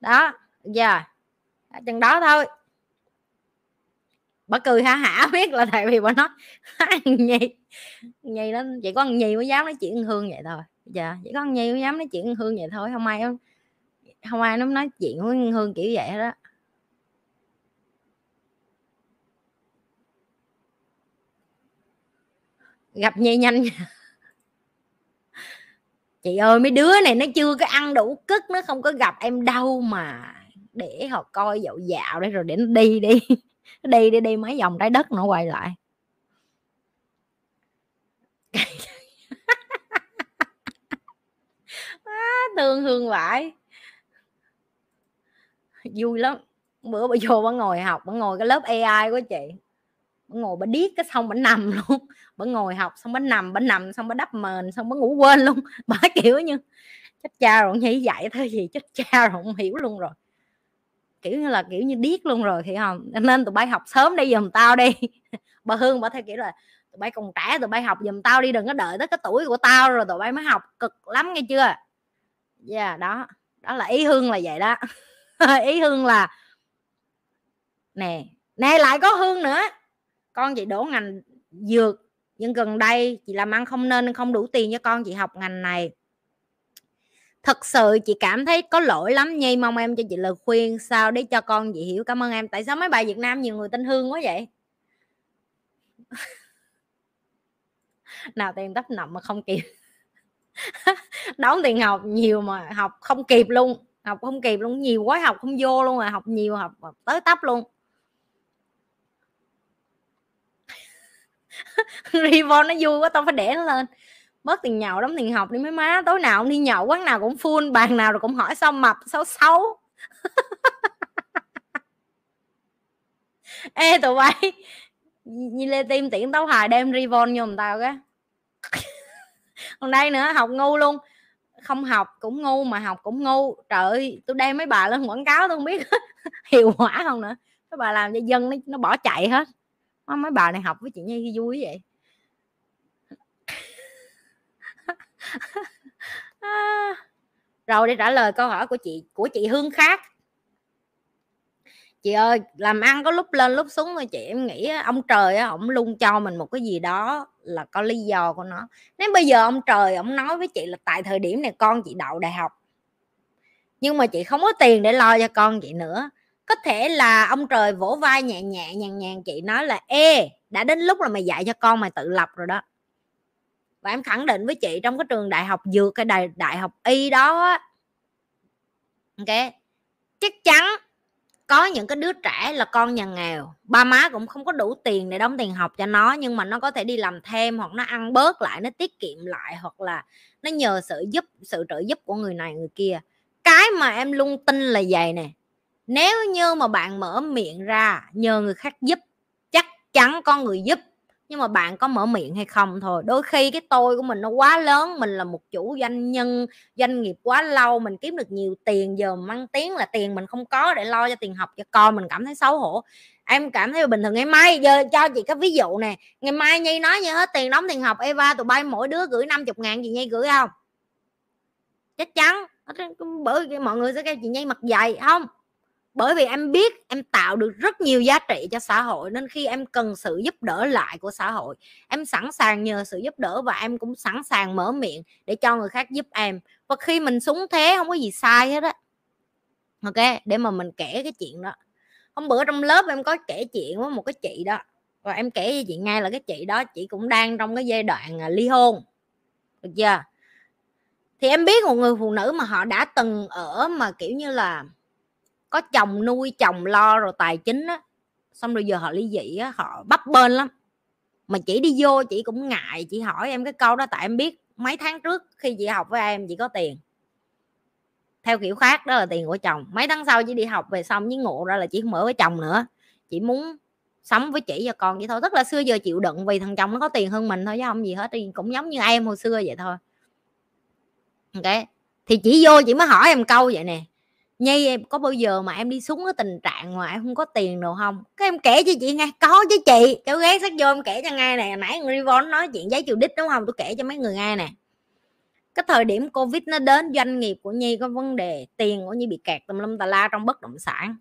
Đó, giờ yeah. chừng đó thôi. Bà cười hả hả, biết là tại vì bà nói nhi? Nhi nó chỉ có nhi mới dám nói chuyện hương vậy thôi. Dạ chỉ có nhi mới dám nói chuyện hương vậy thôi, không ai không ai nó nói chuyện với hương kiểu vậy đó gặp nhi nhanh. Chị ơi mấy đứa này nó chưa có ăn đủ cất nó không có gặp em đâu mà. Để họ coi dạo dạo đây rồi để nó đi đi. Nó đi đi đi mấy vòng trái đất nó quay lại. À, thương hương vải vui lắm. Bữa bà vô bà ngồi học bà ngồi cái lớp ai của chị bà ngồi bà điếc cái xong bà nằm luôn. Bà ngồi học xong bà nằm bà nằm xong bà đắp mền xong bà ngủ quên luôn. Bà kiểu như chết cha rồi nhảy dạy thôi gì chết cha rồi không hiểu luôn rồi. Kiểu như là kiểu như điếc luôn rồi thì không? Nên tụi bay học sớm đi giùm tao đi. Bà hương bà theo kiểu là tụi bay còn trẻ tụi bay học giùm tao đi đừng có đợi tới cái tuổi của tao rồi tụi bay mới học cực lắm nghe chưa? Dạ yeah, đó. Đó là ý hương là vậy đó. Ý hương là nè nè lại có hương nữa con chị đổ ngành dược nhưng gần đây chị làm ăn không nên không đủ tiền cho con chị học ngành này. Thật sự chị cảm thấy có lỗi lắm nhi mong em cho chị lời khuyên sao để cho con chị hiểu. Cảm ơn em. Tại sao mấy bài việt nam nhiều người tên hương quá vậy? Nào tiền tấp nậm mà không kịp. Đóng tiền học nhiều mà học không kịp luôn. Học không kịp luôn. Nhiều quá học không vô luôn rồi học nhiều học tới tấp luôn. reborn nó vui quá tao phải để nó lên. Bớt tiền nhậu đóng tiền học đi mấy má. Tối nào cũng đi nhậu quán nào cũng full bàn nào rồi cũng hỏi sao mập sao xấu. Ê tụi bay như lê tim tiễn tấu hài đem rivon vô tao cái. Còn đây nữa học ngu luôn. Không học cũng ngu mà học cũng ngu. Trời ơi tôi đem mấy bà lên quảng cáo tôi không biết hiệu quả không nữa. Mấy bà làm cho dân nó, nó bỏ chạy hết. Ờ, mấy bà này học với chị nhi vui vậy. À, rồi để trả lời câu hỏi của chị của chị hương khác. Chị ơi làm ăn có lúc lên lúc xuống rồi chị em nghĩ ông trời á ổng luôn cho mình một cái gì đó là có lý do của nó. Nếu bây giờ ông trời ổng nói với chị là tại thời điểm này con chị đậu đại học nhưng mà chị không có tiền để lo cho con chị nữa có thể là ông trời vỗ vai nhẹ nhẹ, nhàng nhàng chị nói là, ê, đã đến lúc là mày dạy cho con mày tự lập rồi đó. Và em khẳng định với chị trong cái trường đại học dược cái đại đại học y đó ok? Chắc chắn có những cái đứa trẻ là con nhà nghèo. Ba má cũng không có đủ tiền để đóng tiền học cho nó, nhưng mà nó có thể đi làm thêm hoặc nó ăn bớt lại, nó tiết kiệm lại hoặc là nó nhờ sự giúp, sự trợ giúp của người này, người kia. Cái mà em luôn tin là vậy nè nếu như mà bạn mở miệng ra nhờ người khác giúp, chắc chắn có người giúp. Nhưng mà bạn có mở miệng hay không thôi. Đôi khi cái tôi của mình nó quá lớn, mình là một chủ doanh nhân, doanh nghiệp quá lâu, mình kiếm được nhiều tiền, giờ mang tiếng là tiền mình không có để lo cho tiền học, cho con mình cảm thấy xấu hổ. Em cảm thấy bình thường. Ngày mai giờ cho chị cái ví dụ nè, ngày mai nhi nói như hết tiền đóng tiền học, eva, tụi bay mỗi đứa gửi 50 ngàn gì nhi gửi không? Chắc chắn. Bởi vì mọi người sẽ kêu chị nhi mặt dày không? Bởi vì em biết em tạo được rất nhiều giá trị cho xã hội nên khi em cần sự giúp đỡ lại của xã hội em sẵn sàng nhờ sự giúp đỡ và em cũng sẵn sàng mở miệng để cho người khác giúp em. Và khi mình súng thế không có gì sai hết á. Ok để mà mình kể cái chuyện đó. Hôm bữa trong lớp em có kể chuyện với một cái chị đó và em kể cho chị nghe là cái chị đó chị cũng đang trong cái giai đoạn à, ly hôn được chưa? Thì em biết một người phụ nữ mà họ đã từng ở mà kiểu như là có chồng nuôi, chồng lo rồi tài chính á. Xong rồi giờ họ ly dị á, họ bấp bên lắm. Mà chỉ đi vô chị cũng ngại chị hỏi em cái câu đó tại em biết mấy tháng trước khi chị học với em chị có tiền. Theo kiểu khác đó là tiền của chồng. Mấy tháng sau chị đi học về xong với ngộ ra là chị không ở với chồng nữa. Chị muốn sống với chị và con vậy thôi. Tức là xưa giờ chịu đựng vì thằng chồng nó có tiền hơn mình thôi chứ không gì hết, thì cũng giống như em hồi xưa vậy thôi. Ok thì chị vô chị mới hỏi em câu vậy nè nhi em, có bao giờ mà em đi xuống cái tình trạng mà em không có tiền đâu không? Cái em kể cho chị nghe, có chứ chị. Kéo ghé sách vô em kể cho nghe nè. Nãy Rivon nói chuyện giấy chiều đích đúng không? Tôi kể cho mấy người nghe nè. Cái thời điểm covid nó đến, doanh nghiệp của nhi có vấn đề, tiền của nhi bị kẹt tùm lum tà la trong bất động sản.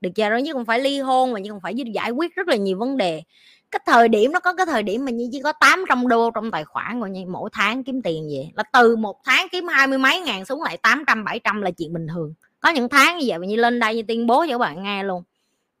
Được chưa đó chứ không phải ly hôn mà nhưng không phải giải quyết rất là nhiều vấn đề. Cái thời điểm nó có cái thời điểm mà nhi chỉ có 800 đô trong tài khoản của nhi, mỗi tháng kiếm tiền vậy. Là từ một tháng kiếm hai mươi mấy ngàn xuống lại 800 700 là chuyện bình thường có những tháng như vậy như lên đây như tuyên bố cho các bạn nghe luôn.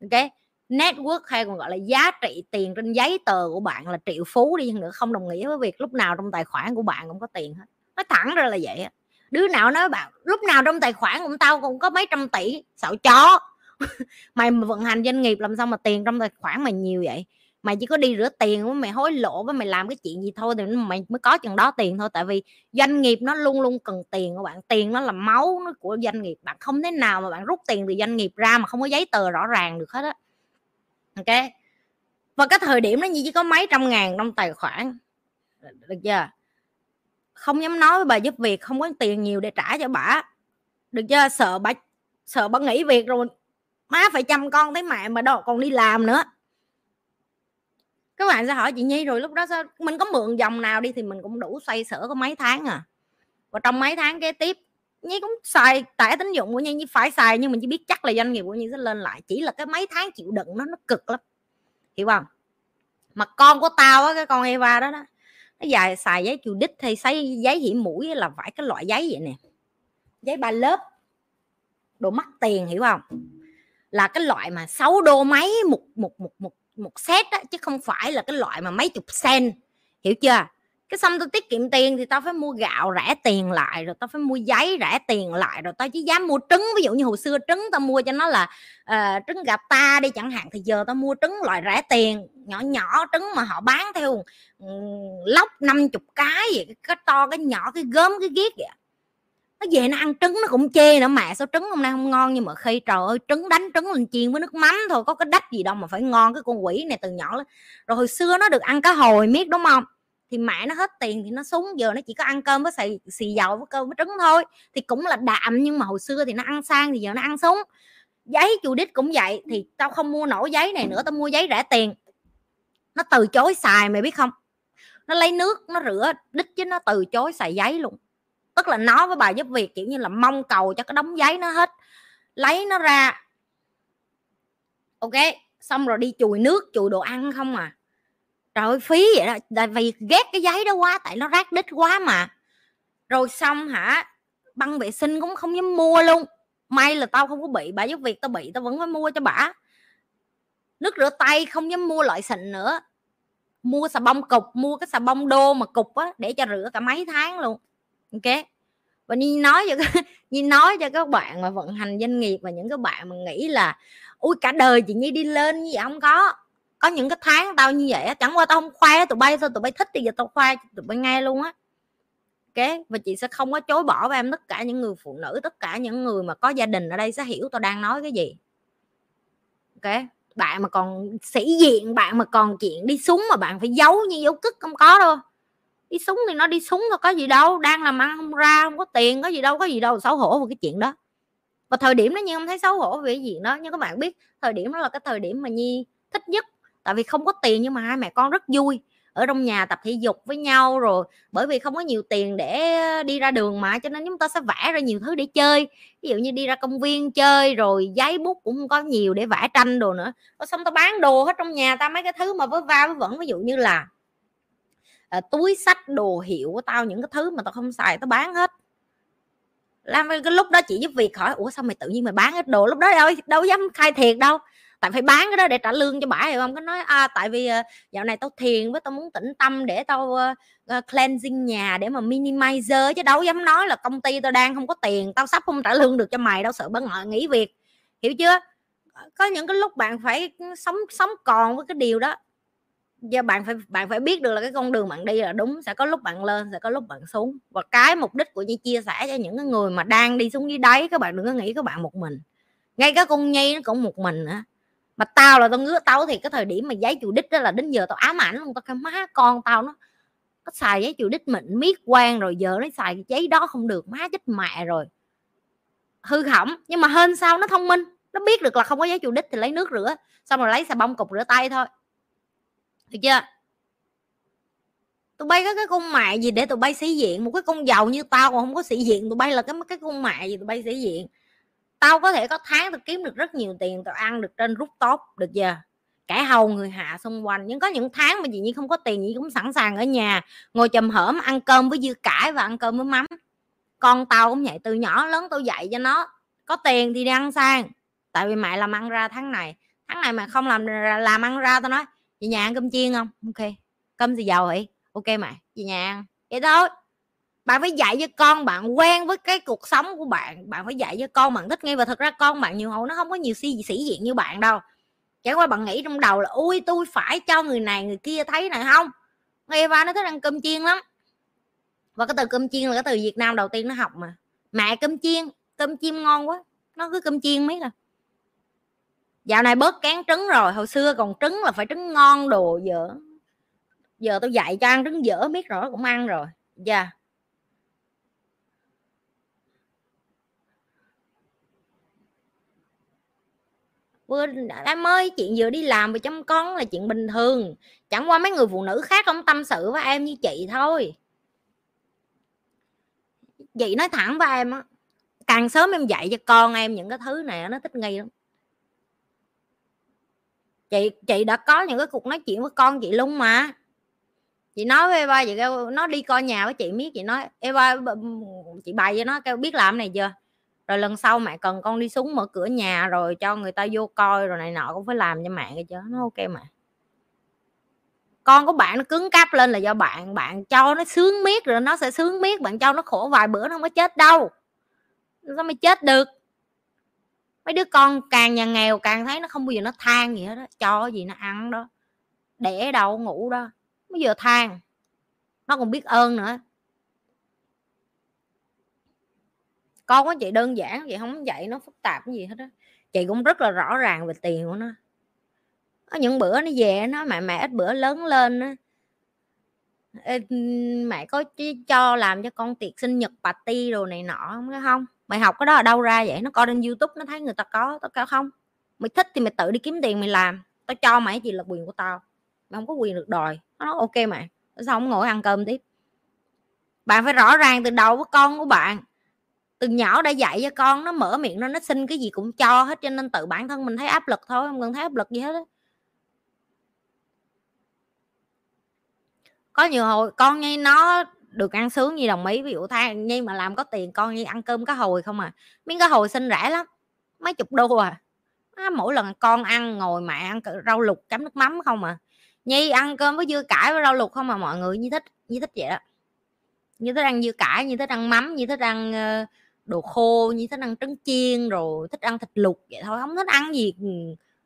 Ok? Network hay còn gọi là giá trị tiền trên giấy tờ của bạn là triệu phú đi nữa, không đồng nghĩa với việc lúc nào trong tài khoản của bạn cũng có tiền hết. Nói thẳng ra là vậy đứa nào nói bạn lúc nào trong tài khoản của tao cũng có mấy trăm tỷ sợ chó. Mày mà vận hành doanh nghiệp làm sao mà tiền trong tài khoản mày nhiều vậy? Mày chỉ có đi rửa tiền với mày hối lộ với mày làm cái chuyện gì thôi thì mày mới có chừng đó tiền thôi. Tại vì doanh nghiệp nó luôn luôn cần tiền của bạn. Tiền nó là máu nó của doanh nghiệp. Bạn không thế nào mà bạn rút tiền từ doanh nghiệp ra mà không có giấy tờ rõ ràng được hết á. Ok? Và cái thời điểm đó như chỉ có mấy trăm ngàn trong tài khoản. Được chưa? Không dám nói với bà giúp việc, không có tiền nhiều để trả cho bà. Được chưa? Sợ bà sợ bà nghỉ việc rồi má phải chăm con thấy mẹ mà đâu còn đi làm nữa các bạn sẽ hỏi chị nhi rồi lúc đó sao, mình có mượn dòng nào đi thì mình cũng đủ xoay sở có mấy tháng à. Và trong mấy tháng kế tiếp, nhi cũng xài tải tín dụng của nhi như phải xài nhưng mình chỉ biết chắc là doanh nghiệp của nhi sẽ lên lại. Chỉ là cái mấy tháng chịu đựng nó nó cực lắm. Hiểu không? Mà con của tao á, cái con Eva đó đó, nó dài xài giấy chù đích hay xấy giấy hiểm mũi là phải cái loại giấy vậy nè. Giấy ba lớp, đồ mắc tiền, hiểu không? Là cái loại mà 6 đô mấy, một một một một một set á chứ không phải là cái loại mà mấy chục sen hiểu chưa? Cái xong tôi tiết kiệm tiền thì tao phải mua gạo rẻ tiền lại rồi tao phải mua giấy rẻ tiền lại rồi tao chỉ dám mua trứng. Ví dụ như hồi xưa trứng tao mua cho nó là uh, trứng gà ta đi chẳng hạn thì giờ tao mua trứng loại rẻ tiền nhỏ nhỏ trứng mà họ bán theo um, lóc 50 cái gì cái to cái nhỏ cái gớm cái ghét vậy nó về nó ăn trứng nó cũng chê nữa. Mẹ sao trứng hôm nay không ngon nhưng mà khi trời ơi trứng đánh trứng lên chiên với nước mắm thôi có cái đách gì đâu mà phải ngon. Cái con quỷ này từ nhỏ lên rồi hồi xưa nó được ăn cá hồi miết đúng không? Thì mẹ nó hết tiền thì nó súng giờ nó chỉ có ăn cơm với xì, xì dầu với cơm với trứng thôi. Thì cũng là đạm nhưng mà hồi xưa thì nó ăn sang thì giờ nó ăn súng giấy chù đít cũng vậy thì tao không mua nổi giấy này nữa tao mua giấy rẻ tiền. Nó từ chối xài mày biết không? Nó lấy nước nó rửa đít chứ nó từ chối xài giấy luôn tức là nói với bà giúp việc, kiểu như là mong cầu cho cái đống giấy nó hết, lấy nó ra. Ok, xong rồi đi chùi nước, chùi đồ ăn không à. Trời ơi, phí vậy đó, tại vì ghét cái giấy đó quá, tại nó rác đít quá mà. Rồi xong hả, băng vệ sinh cũng không dám mua luôn. May là tao không có bị, bà giúp việc tao bị, tao vẫn phải mua cho bà. Nước rửa tay không dám mua loại xịn nữa. Mua xà bông cục, mua cái xà bông đô mà cục á, để cho rửa cả mấy tháng luôn ok và nhi nói cho nhi nói cho các bạn mà vận hành doanh nghiệp và những cái bạn mà nghĩ là, ui, cả đời chị nhi đi lên như vậy không có có những cái tháng tao như vậy chẳng qua tao không khoe, tụi bay thôi tụi bay thích thì giờ tao khoe tụi bay nghe luôn á. Ok và chị sẽ không có chối bỏ với em tất cả những người phụ nữ, tất cả những người mà có gia đình ở đây sẽ hiểu tao đang nói cái gì. Ok bạn mà còn sĩ diện, bạn mà còn chuyện đi súng mà bạn phải giấu như dấu cức không có đâu đi súng thì nó đi súng thôi, có gì đâu, đang làm ăn không ra, không có tiền, có gì đâu, có gì đâu, xấu hổ về cái chuyện đó. Và thời điểm đó như không thấy xấu hổ về cái chuyện đó, nhưng các bạn biết, thời điểm đó là cái thời điểm mà nhi thích nhất. Tại vì không có tiền nhưng mà hai mẹ con rất vui, ở trong nhà tập thể dục với nhau rồi, bởi vì không có nhiều tiền để đi ra đường mà, cho nên chúng ta sẽ vẽ ra nhiều thứ để chơi. Ví dụ như đi ra công viên chơi rồi giấy bút cũng không có nhiều để vẽ tranh đồ nữa. Rồi xong tao bán đồ hết trong nhà, ta mấy cái thứ mà với va với vẫn ví dụ như là à, túi sách đồ hiệu của tao những cái thứ mà tao không xài tao bán hết. Làm cái lúc đó chị giúp việc hỏi ủa sao mày tự nhiên mày bán hết đồ lúc đó đâu? Đâu dám khai thiệt đâu. Tại phải bán cái đó để trả lương cho bả hiểu không? Có nói à, tại vì ờ, dạo này tao thiền với tao muốn tĩnh tâm để tao uh, cleansing nhà để mà minimizer chứ đâu dám nói là công ty tao đang không có tiền tao sắp không trả lương được cho mày đâu sợ bất ngờ nghỉ việc. Hiểu chưa? Có những cái lúc bạn phải ừ, sống sống còn với cái điều đó do bạn phải bạn phải biết được là cái con đường bạn đi là đúng, sẽ có lúc bạn lên, sẽ có lúc bạn xuống. Và cái mục đích của Nhi chia sẻ cho những cái người mà đang đi xuống dưới đáy, các bạn đừng có nghĩ các bạn một mình. Ngay cả con nhi nó cũng một mình nữa mà tao là tao ngứa tao thì cái thời điểm mà giấy chủ đích đó là đến giờ tao ám ảnh luôn, tao cái má con tao nó nó xài giấy chủ đích mịn miết quan rồi, giờ nó xài giấy đó không được, má chết mẹ rồi. Hư hỏng. Nhưng mà hơn sao? Nó thông minh. Nó biết được là không có giấy chủ đích thì lấy nước rửa, xong rồi lấy xà bông cục rửa tay thôi được chưa? Tụi bay có cái con mẹ gì để tụi bay sĩ diện? Một cái con giàu như tao còn không có sĩ diện. Tụi bay là cái cái con mẹ gì tụi bay sĩ diện? Tao có thể có tháng tao kiếm được rất nhiều tiền, tao ăn được trên rút tốt được chưa? Kẻ hầu người hạ xung quanh. Nhưng có những tháng mà chị nhi không có tiền chị cũng sẵn sàng ở nhà, ngồi chầm hởm ăn cơm với dưa cải và ăn cơm với mắm. Con tao cũng vậy, từ nhỏ lớn tao dạy cho nó, có tiền thì đi ăn sang. Tại vì mẹ làm ăn ra tháng này. Tháng này mà không làm làm ăn ra tao nói về nhà ăn cơm chiên không? Ok. Cơm gì giàu vậy ok mẹ về nhà ăn. Vậy thôi. Bạn phải dạy cho con bạn quen với cái cuộc sống của bạn. Bạn phải dạy cho con, bạn thích ngay và thật ra con bạn nhiều hậu nó không có nhiều si, sĩ diện như bạn đâu. Chẳng qua bạn nghĩ trong đầu là ui tôi phải cho người này, người kia thấy này không? Eva nó thích ăn cơm chiên lắm. Và cái từ cơm chiên là cái từ Việt Nam đầu tiên nó học mà. Mẹ cơm chiên cơm chiên ngon quá. Nó cứ cơm chiên mấy là dạo này bớt cán trứng rồi, hồi xưa còn trứng là phải trứng ngon đồ dở. Giờ tôi dạy cho ăn trứng dở biết rồi cũng ăn rồi. Dạ. Yeah. em ơi chuyện vừa đi làm và chăm con là chuyện bình thường. Chẳng qua mấy người phụ nữ khác không tâm sự với em như chị thôi. Chị nói thẳng với em á, càng sớm em dạy cho con em những cái thứ này nó thích nghi lắm chị chị đã có những cái cuộc nói chuyện với con chị luôn mà. Chị nói với Eva, chị kêu, nó đi coi nhà với chị biết chị nói, Eva chị bày cho nó kêu biết làm này chưa? Rồi lần sau mẹ cần con đi xuống mở cửa nhà rồi cho người ta vô coi rồi này nọ, cũng phải làm cho mẹ chứ. Nó ok mà. Con của bạn nó cứng cáp lên là do bạn bạn cho nó sướng miết rồi nó sẽ sướng miết, bạn cho nó khổ vài bữa nó mới chết đâu. Sao mới chết được mấy đứa con càng nhà nghèo càng thấy nó không bao giờ nó than gì hết đó cho gì nó ăn đó đẻ đâu ngủ đó bây giờ than. Nó còn biết ơn nữa. Con của chị đơn giản vậy, không dạy nó phức tạp cái gì hết đó chị cũng rất là rõ ràng về tiền của nó. Có những bữa nó về nó, mẹ mẹ ít bữa lớn lên á. Mẹ có cho làm cho con tiệc sinh nhật party đồ này nọ, không không? Mày học cái đó ở đâu ra vậy? Nó coi trên youtube, nó thấy người ta có, tao cao không. Mày thích thì mày tự đi kiếm tiền mày làm. Tao cho mày gì là quyền của tao. Mày không có quyền được đòi. Nó nói, ok mày sao không ngồi ăn cơm tiếp. Bạn phải rõ ràng từ đầu với con của bạn. Từ nhỏ đã dạy cho con, nó mở miệng nó nó xin cái gì cũng cho hết, cho nên tự bản thân mình thấy áp lực thôi, không cần thấy áp lực gì hết á. Có nhiều hồi con như nó được ăn sướng như đồng ý ví dụ thay nhi mà làm có tiền con như ăn cơm cá hồi không à? Miếng cá hồi xinh rẻ lắm mấy chục đô à. À, mỗi lần con ăn ngồi mẹ ăn rau lục chấm nước mắm không à. Nhi ăn cơm với dưa cải với rau lục không mà mọi người như thích như thích vậy đó. Như thích ăn dưa cải như thích ăn mắm như thích ăn ờ, đồ khô như thích ăn trứng chiên rồi thích ăn thịt luộc vậy thôi không thích ăn gì ừ,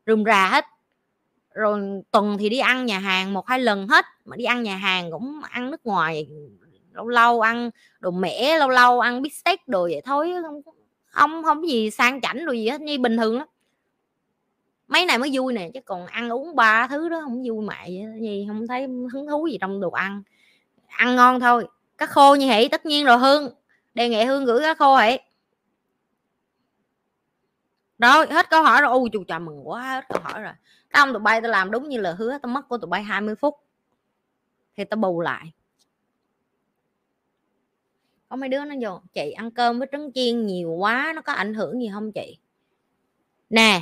rườm rà hết. Rồi tuần thì đi ăn nhà hàng một hai lần hết mà đi ăn nhà hàng cũng ăn nước ngoài lâu lâu ăn đồ mẻ, lâu lâu ăn bít tết đồ vậy thôi, không không không gì sang chảnh đồ gì hết, như bình thường lắm. Mấy này mới vui nè, chứ còn ăn uống ba thứ đó không vui mẹ gì không thấy hứng thú gì trong đồ ăn. Ăn ngon thôi, cá khô như hỷ tất nhiên rồi, hương, đề nghị hương gửi cá khô hỷ rồi, hết câu hỏi rồi. Ui chú chào mừng quá, hết câu hỏi rồi. Tao tụi bay tao làm đúng như lời hứa, tao mất của tụi bay 20 phút. Thì tao bù lại có mấy đứa nó vô, chị ăn cơm với trứng chiên nhiều quá, nó có ảnh hưởng gì không chị? Nè,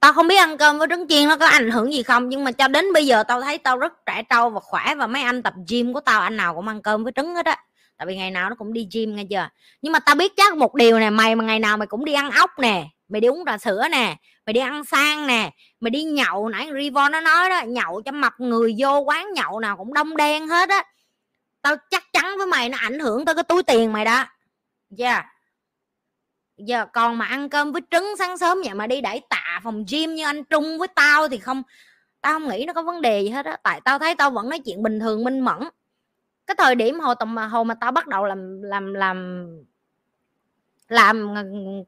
tao không biết ăn cơm với trứng chiên nó có ảnh hưởng gì không, nhưng mà cho đến bây giờ tao thấy tao rất trẻ trâu và khỏe và mấy anh tập gym của tao, anh nào cũng ăn cơm với trứng hết á. Tại vì ngày nào nó cũng đi gym nghe chưa? Nhưng mà tao biết chắc một điều nè, mày mà ngày nào mày cũng đi ăn ốc nè, mày đi uống trà sữa nè, mày đi ăn sang nè, mày đi nhậu, nãy Rivon nó nói đó, nhậu cho mập người vô quán nhậu nào cũng đông đen hết á tao chắc chắn với mày nó ảnh hưởng tới cái túi tiền mày đó. Yeah. Giờ còn mà ăn cơm với trứng sáng sớm vậy mà đi đẩy tạ phòng gym như anh trung với tao thì không, tao không nghĩ nó có vấn đề gì hết á. Tại tao thấy tao vẫn nói chuyện bình thường, minh mẫn. Cái thời điểm hồi tầm hồi mà tao bắt đầu làm làm làm làm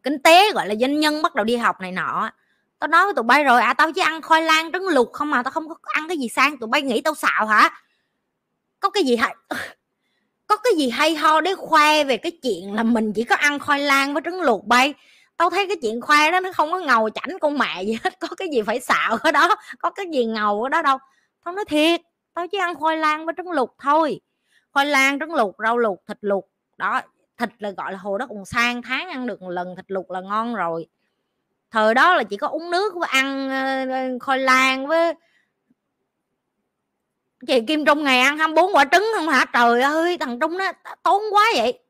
kinh tế, gọi là doanh nhân, bắt đầu đi học này nọ tao nói với tụi bay rồi à tao chỉ ăn khoai lang trứng luộc không mà tao không có ăn cái gì sang, tụi bay nghĩ tao xạo hả? Có cái gì hay, có cái gì hay ho để khoe về cái chuyện là mình chỉ có ăn khoai lang với trứng luộc bay? Tao thấy cái chuyện khoe đó nó không có ngầu chảnh con mẹ gì hết, có cái gì phải xạo ở đó, có cái gì ngầu ở đó đâu. Tao nói thiệt, tao chỉ ăn khoai lang với trứng luộc thôi. Khoai lang, trứng luộc, rau luộc, thịt luộc. Đó, thịt là gọi là hồi đó còn sang tháng ăn được một lần, thịt luộc là ngon rồi. Thời đó là chỉ có uống nước với ăn ờ, ờ, khoai lang với chị kim trung ngày ăn 24 quả trứng không hả? Trời ơi, thằng trung nó tốn quá vậy.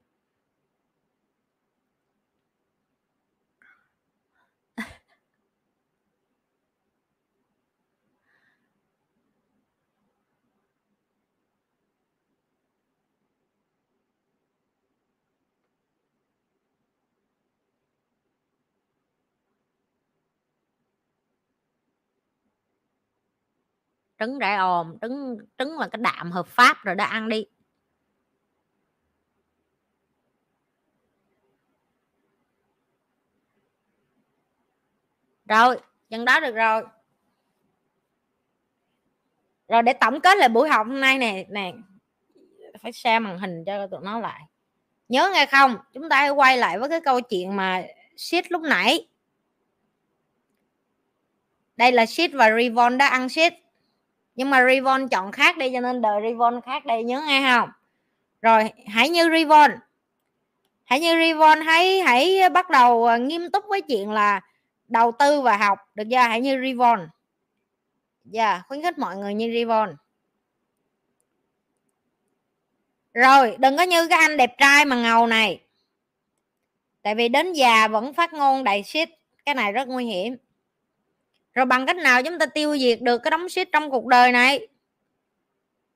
Trứng rải ồn trứng trứng là cái đạm hợp pháp rồi đã ăn đi. Rồi chừng đó được rồi. Rồi để tổng kết lại buổi học hôm nay nè nè, phải share màn hình cho tụi nó lại. Nhớ nghe không? Chúng ta hãy quay lại với cái câu chuyện mà shit lúc nãy. Đây là shit và revon đã ăn shit nhưng mà Revon chọn khác đi cho nên đời Revon khác đây nhớ nghe không? Rồi hãy như Revon, hãy như Revon hãy hãy bắt đầu à, nghiêm túc với chuyện là đầu tư và học. Được chưa? Hãy như Revon, dạ yeah, khuyến khích mọi người như Revon. rồi đừng có như cái anh đẹp trai mà ngầu này. Tại vì đến già vẫn phát ngôn đầy shit. Cái này rất nguy hiểm rồi bằng cách nào chúng ta tiêu diệt được cái đống shit trong cuộc đời này?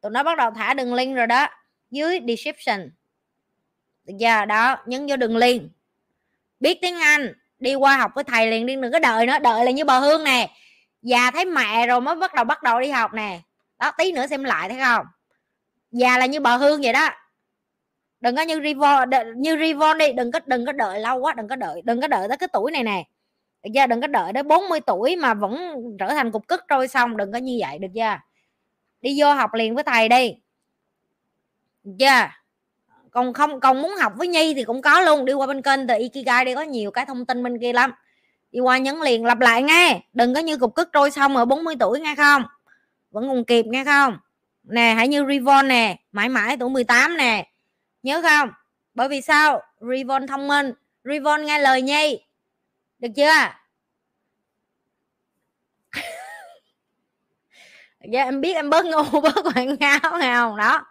Tụi nó bắt đầu thả đường link rồi đó. Dưới description. Được chưa đó, nhấn vô đường link. Biết tiếng anh, đi qua học với thầy liền, đi đừng có đợi nữa, đợi là như bờ hương nè. Già thấy mẹ rồi mới bắt đầu bắt đầu đi học nè. Đó, tí nữa xem lại thấy không? Già là như bờ hương vậy đó. Đừng có như rivon như rivon đi, đừng có đừng có đợi lâu quá, đừng có đợi, đừng có đợi tới cái tuổi này nè được chưa đừng có đợi đến 40 tuổi mà vẫn trở thành cục cức trôi xong, đừng có như vậy, được chưa? Đi vô học liền với thầy đi. Được chưa? Còn không, còn muốn học với nhi thì cũng có luôn, đi qua bên kênh từ ikigai đi, có nhiều cái thông tin bên kia lắm. Đi qua nhấn liền, lặp lại nghe. Đừng có như cục cức trôi xong ở 40 tuổi nghe không? Vẫn còn kịp nghe không? Nè, hãy như Revon nè, mãi mãi tuổi 18 nè. Nhớ không? Bởi vì sao? Revon thông minh. Revon nghe lời nhi được chưa? Dạ em biết em bớt ngu, bớt quảng ngáo nào. Đó.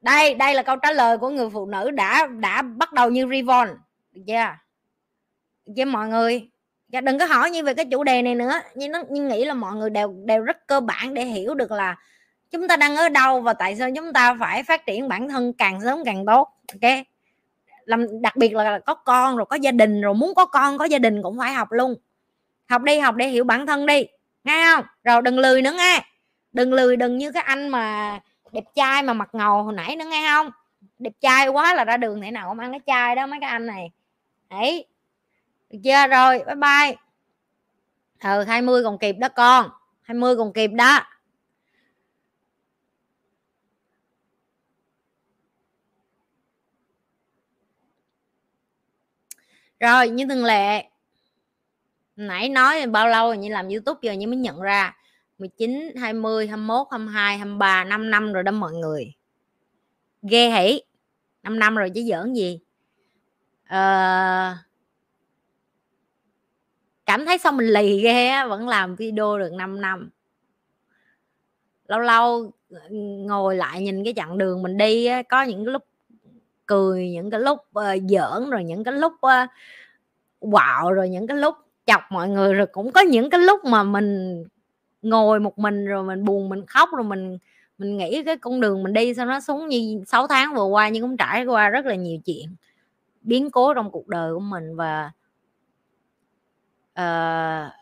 Đây đây là câu trả lời của người phụ nữ đã đã bắt đầu như Revon. Được chưa? Với mọi người? Dạ đừng có hỏi như về cái chủ đề này nữa. Nhưng nó nhưng nghĩ là mọi người đều đều rất cơ bản để hiểu được là chúng ta đang ở đâu và tại sao chúng ta phải phát triển bản thân càng sớm càng tốt. Ok? Làm, đặc biệt là có con rồi, có gia đình rồi, muốn có con, có gia đình cũng phải học luôn. Học đi, học để hiểu bản thân đi, nghe không? Rồi đừng lười nữa nghe. Đừng lười, đừng như cái anh mà đẹp trai mà mặt ngầu hồi nãy nữa nghe không? Đẹp trai quá là ra đường thế nào cũng ăn cái chai đó mấy cái anh này. Đấy. Được chưa? Rồi, bye bye. Ừ 20 còn kịp đó con. 20 còn kịp đó. Rồi như thường lệ nãy nói bao lâu rồi như làm youtube giờ như mới nhận ra. 19 20 21 22 23 5 năm rồi đó mọi người. Ghê hỉ. 5 năm rồi chứ giỡn gì. À... cảm thấy sao mình lì ghê á vẫn làm video được 5 năm. Lâu lâu ừ, ngồi lại nhìn cái chặng đường mình đi á, có những lúc cười những cái lúc uh, giỡn rồi những cái lúc uh, quạo rồi những cái lúc chọc mọi người rồi cũng có những cái lúc mà mình ngồi một mình rồi mình buồn mình khóc rồi mình mình nghĩ cái con đường mình đi sao nó xuống như 6 tháng vừa qua nhưng cũng trải qua rất là nhiều chuyện biến cố trong cuộc đời của mình và uh,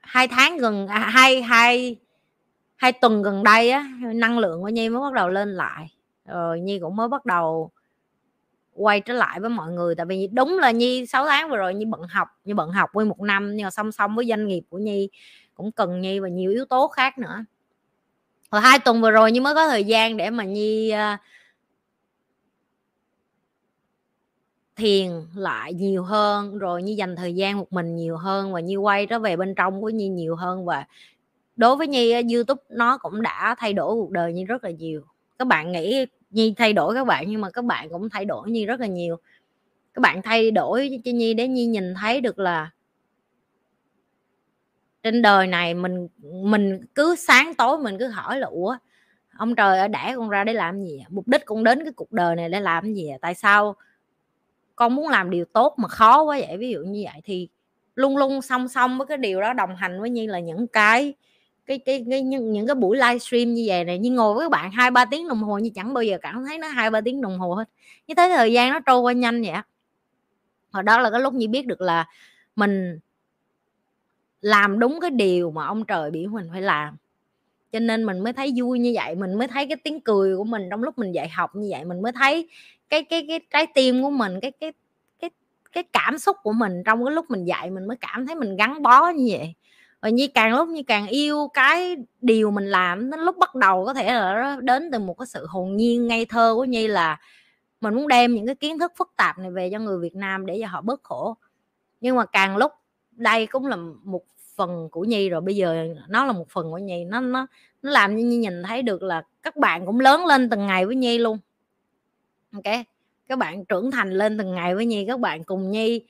hai tháng gần à, hai hai hai tuần gần đây á năng lượng của nhi mới bắt đầu lên lại rồi nhi cũng mới bắt đầu quay trở lại với mọi người. Tại vì đúng là nhi 6 tháng vừa rồi nhi bận học như bận học với một năm nhưng mà song song với doanh nghiệp của nhi cũng cần nhi và nhiều yếu tố khác nữa. Và hai tuần vừa rồi nhi mới có thời gian để mà nhi uh, thiền lại nhiều hơn. Rồi như dành thời gian một mình nhiều hơn và như quay trở về bên trong của nhi nhiều hơn. Và đối với nhi youtube nó cũng đã thay đổi cuộc đời nhi rất là nhiều. Các bạn nghĩ nhi thay đổi các bạn, nhưng mà các bạn cũng thay đổi nhi rất là nhiều. Các bạn thay đổi cho nhi để nhi nhìn thấy được là trên đời này mình mình cứ sáng tối mình cứ hỏi là, ủa, ông trời ở đẻ con ra để làm gì à? mục đích con đến cái cuộc đời này để làm gì à? tại sao con muốn làm điều tốt mà khó quá vậy? Ví dụ như vậy thì luôn luôn song song với cái điều đó đồng hành với nhi là những cái cái cái, cái những, những cái buổi livestream như vậy này như ngồi với các bạn hai ba tiếng đồng hồ như chẳng bao giờ cảm thấy nó hai ba tiếng đồng hồ hết. Như thế thời gian nó trôi qua nhanh vậy và đó là cái lúc như biết được là mình làm đúng cái điều mà ông trời biểu mình phải làm. Cho nên mình mới thấy vui như vậy mình mới thấy cái tiếng cười của mình trong lúc mình dạy học như vậy mình mới thấy cái cái cái trái tim của mình cái cái cái cái cảm xúc của mình trong cái lúc mình dạy mình mới cảm thấy mình gắn bó như vậy. Ờ, và như càng lúc như càng yêu cái điều mình làm, nó lúc bắt đầu có thể là nó đến từ một cái sự hồn nhiên, ngây thơ của nhi là mình muốn đem những cái kiến thức phức tạp này về cho người Việt Nam để cho họ bớt khổ. Nhưng mà càng lúc đây cũng là một phần của nhi rồi, bây giờ nó là một phần của nhi, nó nó nó làm như nhi nhìn thấy được là các bạn cũng lớn lên từng ngày với nhi luôn. Ok các bạn trưởng thành lên từng ngày với nhi, các bạn cùng nhi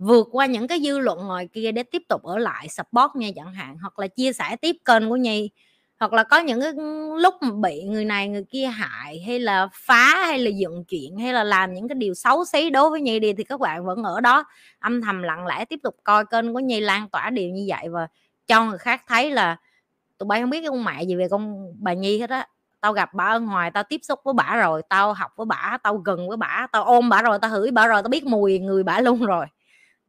vượt qua những cái dư luận ngoài kia để tiếp tục ở lại support nha chẳng hạn, hoặc là chia sẻ tiếp kênh của nhi. Hoặc là có những cái lúc mà bị người này người kia hại, hay là phá, hay là dựng chuyện, hay là làm những cái điều xấu xí đối với nhi đi, thì các bạn vẫn ở đó âm thầm lặng lẽ tiếp tục coi kênh của nhi, lan tỏa điều như vậy và cho người khác thấy là tụi bay không biết cái con mẹ gì về con bà nhi hết á. Tao gặp bà ở ngoài, tao tiếp xúc với bà rồi, tao học với bà, tao gần với bà, tao ôm bà rồi, tao hửi bà rồi, tao biết mùi người bà luôn rồi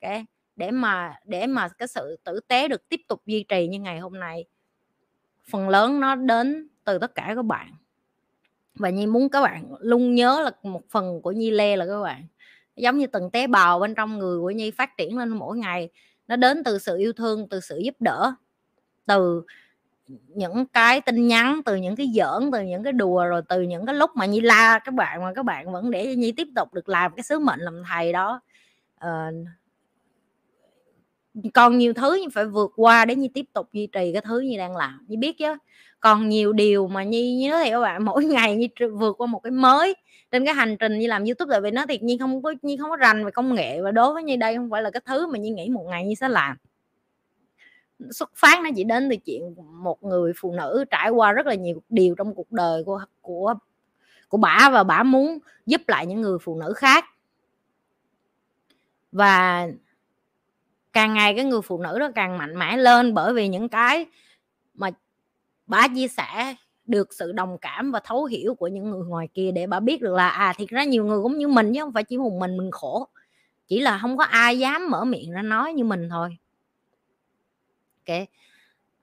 okay. để mà để mà cái sự tử tế được tiếp tục duy trì như ngày hôm nay. Phần lớn nó đến từ tất cả các bạn. Và nhi muốn các bạn luôn nhớ là một phần của nhi lê là các bạn. Giống như từng tế bào bên trong người của nhi phát triển lên mỗi ngày nó đến từ sự yêu thương từ sự giúp đỡ từ những cái tin nhắn từ những cái giỡn từ những cái đùa rồi từ những cái lúc mà nhi la các bạn mà các bạn vẫn để nhi tiếp tục được làm cái sứ mệnh làm thầy đó. Uh, còn nhiều thứ nhưng phải vượt qua để như tiếp tục duy trì cái thứ như đang làm. Như biết chứ. Còn nhiều điều mà nhi nhớ thì các bạn, mỗi ngày như vượt qua một cái mới trên cái hành trình như làm youtube. Tại vì nó thiệt nhiên không có, nhi không có rành về công nghệ và đối với như đây không phải là cái thứ mà nhi nghĩ một ngày như sẽ làm. Xuất phát nó chỉ đến từ chuyện một người phụ nữ trải qua rất là nhiều điều trong cuộc đời của của của bả và bả muốn giúp lại những người phụ nữ khác. Và càng ngày cái người phụ nữ đó càng mạnh mẽ lên bởi vì những cái mà bà chia sẻ được sự đồng cảm và thấu hiểu của những người ngoài kia để bà biết được là à thiệt ra nhiều người cũng như mình chứ không phải chỉ một mình mình khổ. Chỉ là không có ai dám mở miệng ra nói như mình thôi. Ok.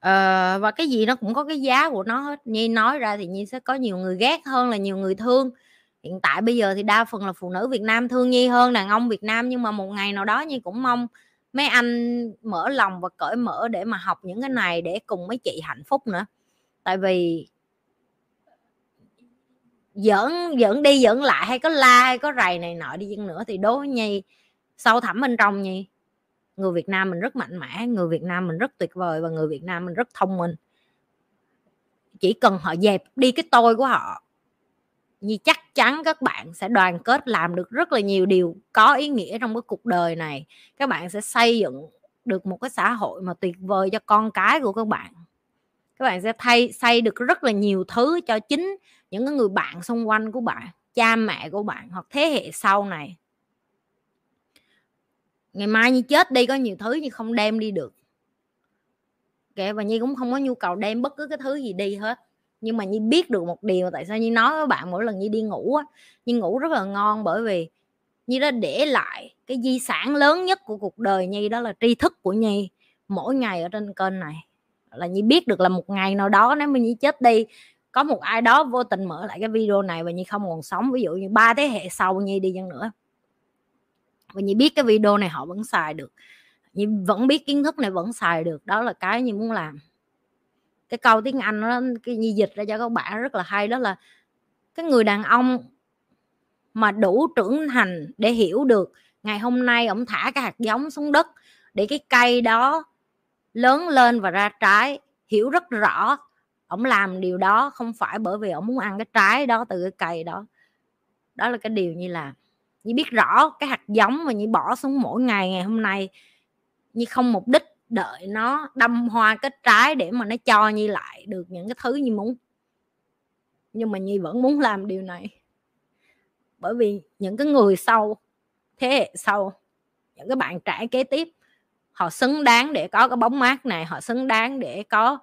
Ờ, và cái gì nó cũng có cái giá của nó hết. Nhi nói ra thì nhi sẽ có nhiều người ghét hơn là nhiều người thương. Hiện tại bây giờ thì đa phần là phụ nữ việt nam thương nhi hơn đàn ông việt nam. Nhưng mà một ngày nào đó nhi cũng mong mấy anh mở lòng và cởi mở để mà học những cái này để cùng mấy chị hạnh phúc nữa. Tại vì giỡn giỡn đi, giỡn lại, hay có la, hay có rầy này nọ đi chăng nữa thì đối với nhi, sâu thẳm bên trong nhi. Người việt nam mình rất mạnh mẽ, người việt nam mình rất tuyệt vời và người việt nam mình rất thông minh. Chỉ cần họ dẹp đi cái tôi của họ như chắc chắn các bạn sẽ đoàn kết làm được rất là nhiều điều có ý nghĩa trong cái cuộc đời này. Các bạn sẽ xây dựng được một cái xã hội mà tuyệt vời cho con cái của các bạn. Các bạn sẽ thay, xây được rất là nhiều thứ cho chính những cái người bạn xung quanh của bạn, cha mẹ của bạn hoặc thế hệ sau này. Ngày mai như chết đi có nhiều thứ như không đem đi được. Kệ và nhi cũng không có nhu cầu đem bất cứ cái thứ gì đi hết nhưng mà nhi biết được một điều tại sao nhi nói với bạn mỗi lần nhi đi ngủ á, nhi ngủ rất là ngon bởi vì nhi đã để lại cái di sản lớn nhất của cuộc đời nhi, đó là tri thức của nhi mỗi ngày ở trên kênh này. Là nhi biết được là một ngày nào đó nếu mà nhi chết đi, có một ai đó vô tình mở lại cái video này và nhi không còn sống, ví dụ như ba thế hệ sau nhi đi chăng nữa. Và nhi biết cái video này họ vẫn xài được. Nhi vẫn biết kiến thức này vẫn xài được, đó là cái nhi muốn làm cái câu tiếng anh nó cái nhi dịch ra cho các bạn rất là hay, đó là cái người đàn ông mà đủ trưởng thành để hiểu được ngày hôm nay ông thả cái hạt giống xuống đất để cái cây đó lớn lên và ra trái, hiểu rất rõ ông làm điều đó không phải bởi vì ông muốn ăn cái trái đó từ cái cây đó. Đó là cái điều như là như biết rõ cái hạt giống mà như bỏ xuống mỗi ngày ngày hôm nay như không mục đích đợi nó đâm hoa kết trái để mà nó cho nhi lại được những cái thứ như muốn. Nhưng mà nhi vẫn muốn làm điều này. Bởi vì những cái người sau, thế hệ sau, những cái bạn trẻ kế tiếp, họ xứng đáng để có cái bóng mát này, họ xứng đáng để có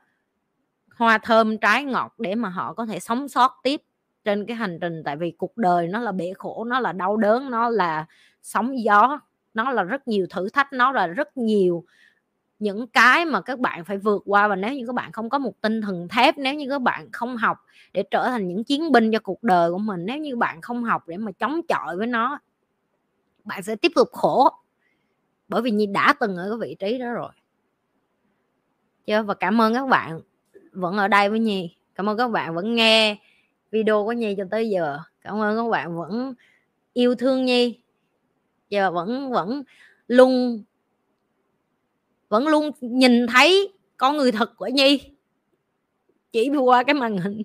hoa thơm trái ngọt để mà họ có thể sống sót tiếp trên cái hành trình. Tại vì cuộc đời nó là bể khổ, nó là đau đớn, nó là sóng gió, nó là rất nhiều thử thách, nó là rất nhiều những cái mà các bạn phải vượt qua và nếu như các bạn không có một tinh thần thép, nếu như các bạn không học để trở thành những chiến binh cho cuộc đời của mình, nếu như bạn không học để mà chống chọi với nó, bạn sẽ tiếp tục khổ. Bởi vì nhi đã từng ở cái vị trí đó rồi. Chưa và cảm ơn các bạn vẫn ở đây với nhi. Cảm ơn các bạn vẫn nghe video của nhi cho tới giờ. Cảm ơn các bạn vẫn yêu thương nhi. Và vẫn vẫn luôn vẫn luôn nhìn thấy con người thật của nhi. Chỉ qua cái màn hình.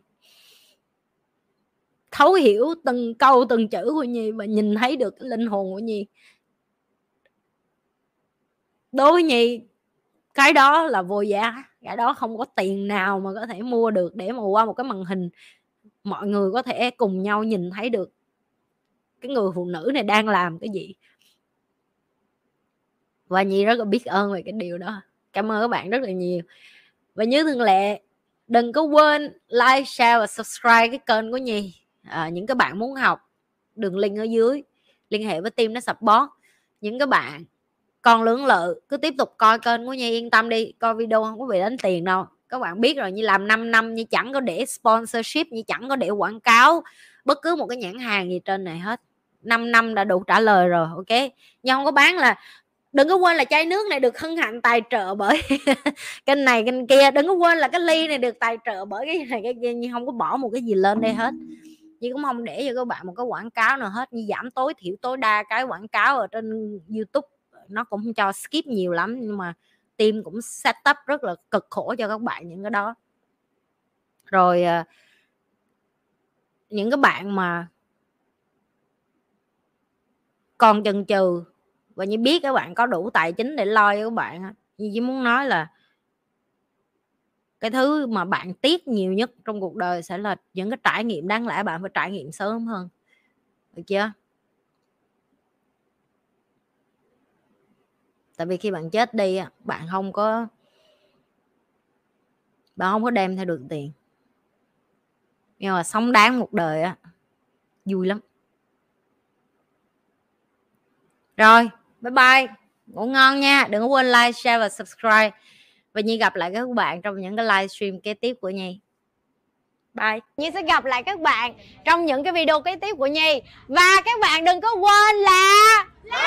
Thấu hiểu từng câu, từng chữ của nhi và nhìn thấy được cái linh hồn của nhi. Đối với nhi, cái đó là vô giá. Cái đó không có tiền nào mà có thể mua được để mà qua một cái màn hình. Mọi người có thể cùng nhau nhìn thấy được cái người phụ nữ này đang làm cái gì và nhi rất là biết ơn về cái điều đó. Cảm ơn các bạn rất là nhiều. Và như thường lệ đừng có quên like share và subscribe cái kênh của nhi. À, những cái bạn muốn học đường link ở dưới. Liên hệ với team nó support. Những cái bạn còn lưỡng lự cứ tiếp tục coi kênh của nhi yên tâm đi. Coi video không có bị đánh tiền đâu. Các bạn biết rồi như làm 5 năm như chẳng có để sponsorship như chẳng có để quảng cáo bất cứ một cái nhãn hàng gì trên này hết. 5 năm đã đủ trả lời rồi ok? Nhưng không có bán là đừng có quên là chai nước này được hân hạnh tài trợ bởi kênh này, kênh kia. Đừng có quên là cái ly này được tài trợ bởi cái này, cái kia. Nhưng không có bỏ một cái gì lên đây hết. Chứ cũng không để cho các bạn một cái quảng cáo nào hết. Như giảm tối thiểu tối đa cái quảng cáo ở trên youtube, nó cũng cho skip nhiều lắm. Nhưng mà team cũng setup rất là cực khổ cho các bạn những cái đó. Rồi ờ, những cái bạn mà còn chần chừ và như biết các bạn có đủ tài chính để lo cho các bạn như chỉ muốn nói là cái thứ mà bạn tiếc nhiều nhất trong cuộc đời sẽ là những cái trải nghiệm đáng lẽ bạn phải trải nghiệm sớm hơn. Được chưa? Tại vì khi bạn chết đi bạn không có, bạn không có đem theo được tiền. Nhưng mà sống đáng một đời á, vui lắm. Rồi bye bye. Ngủ ngon nha. Đừng có quên like, share và subscribe. Và Nhi gặp lại các bạn trong những cái livestream kế tiếp của Nhi. Bye. Nhi sẽ gặp lại các bạn trong những cái video kế tiếp của Nhi. Và các bạn đừng có quên là like.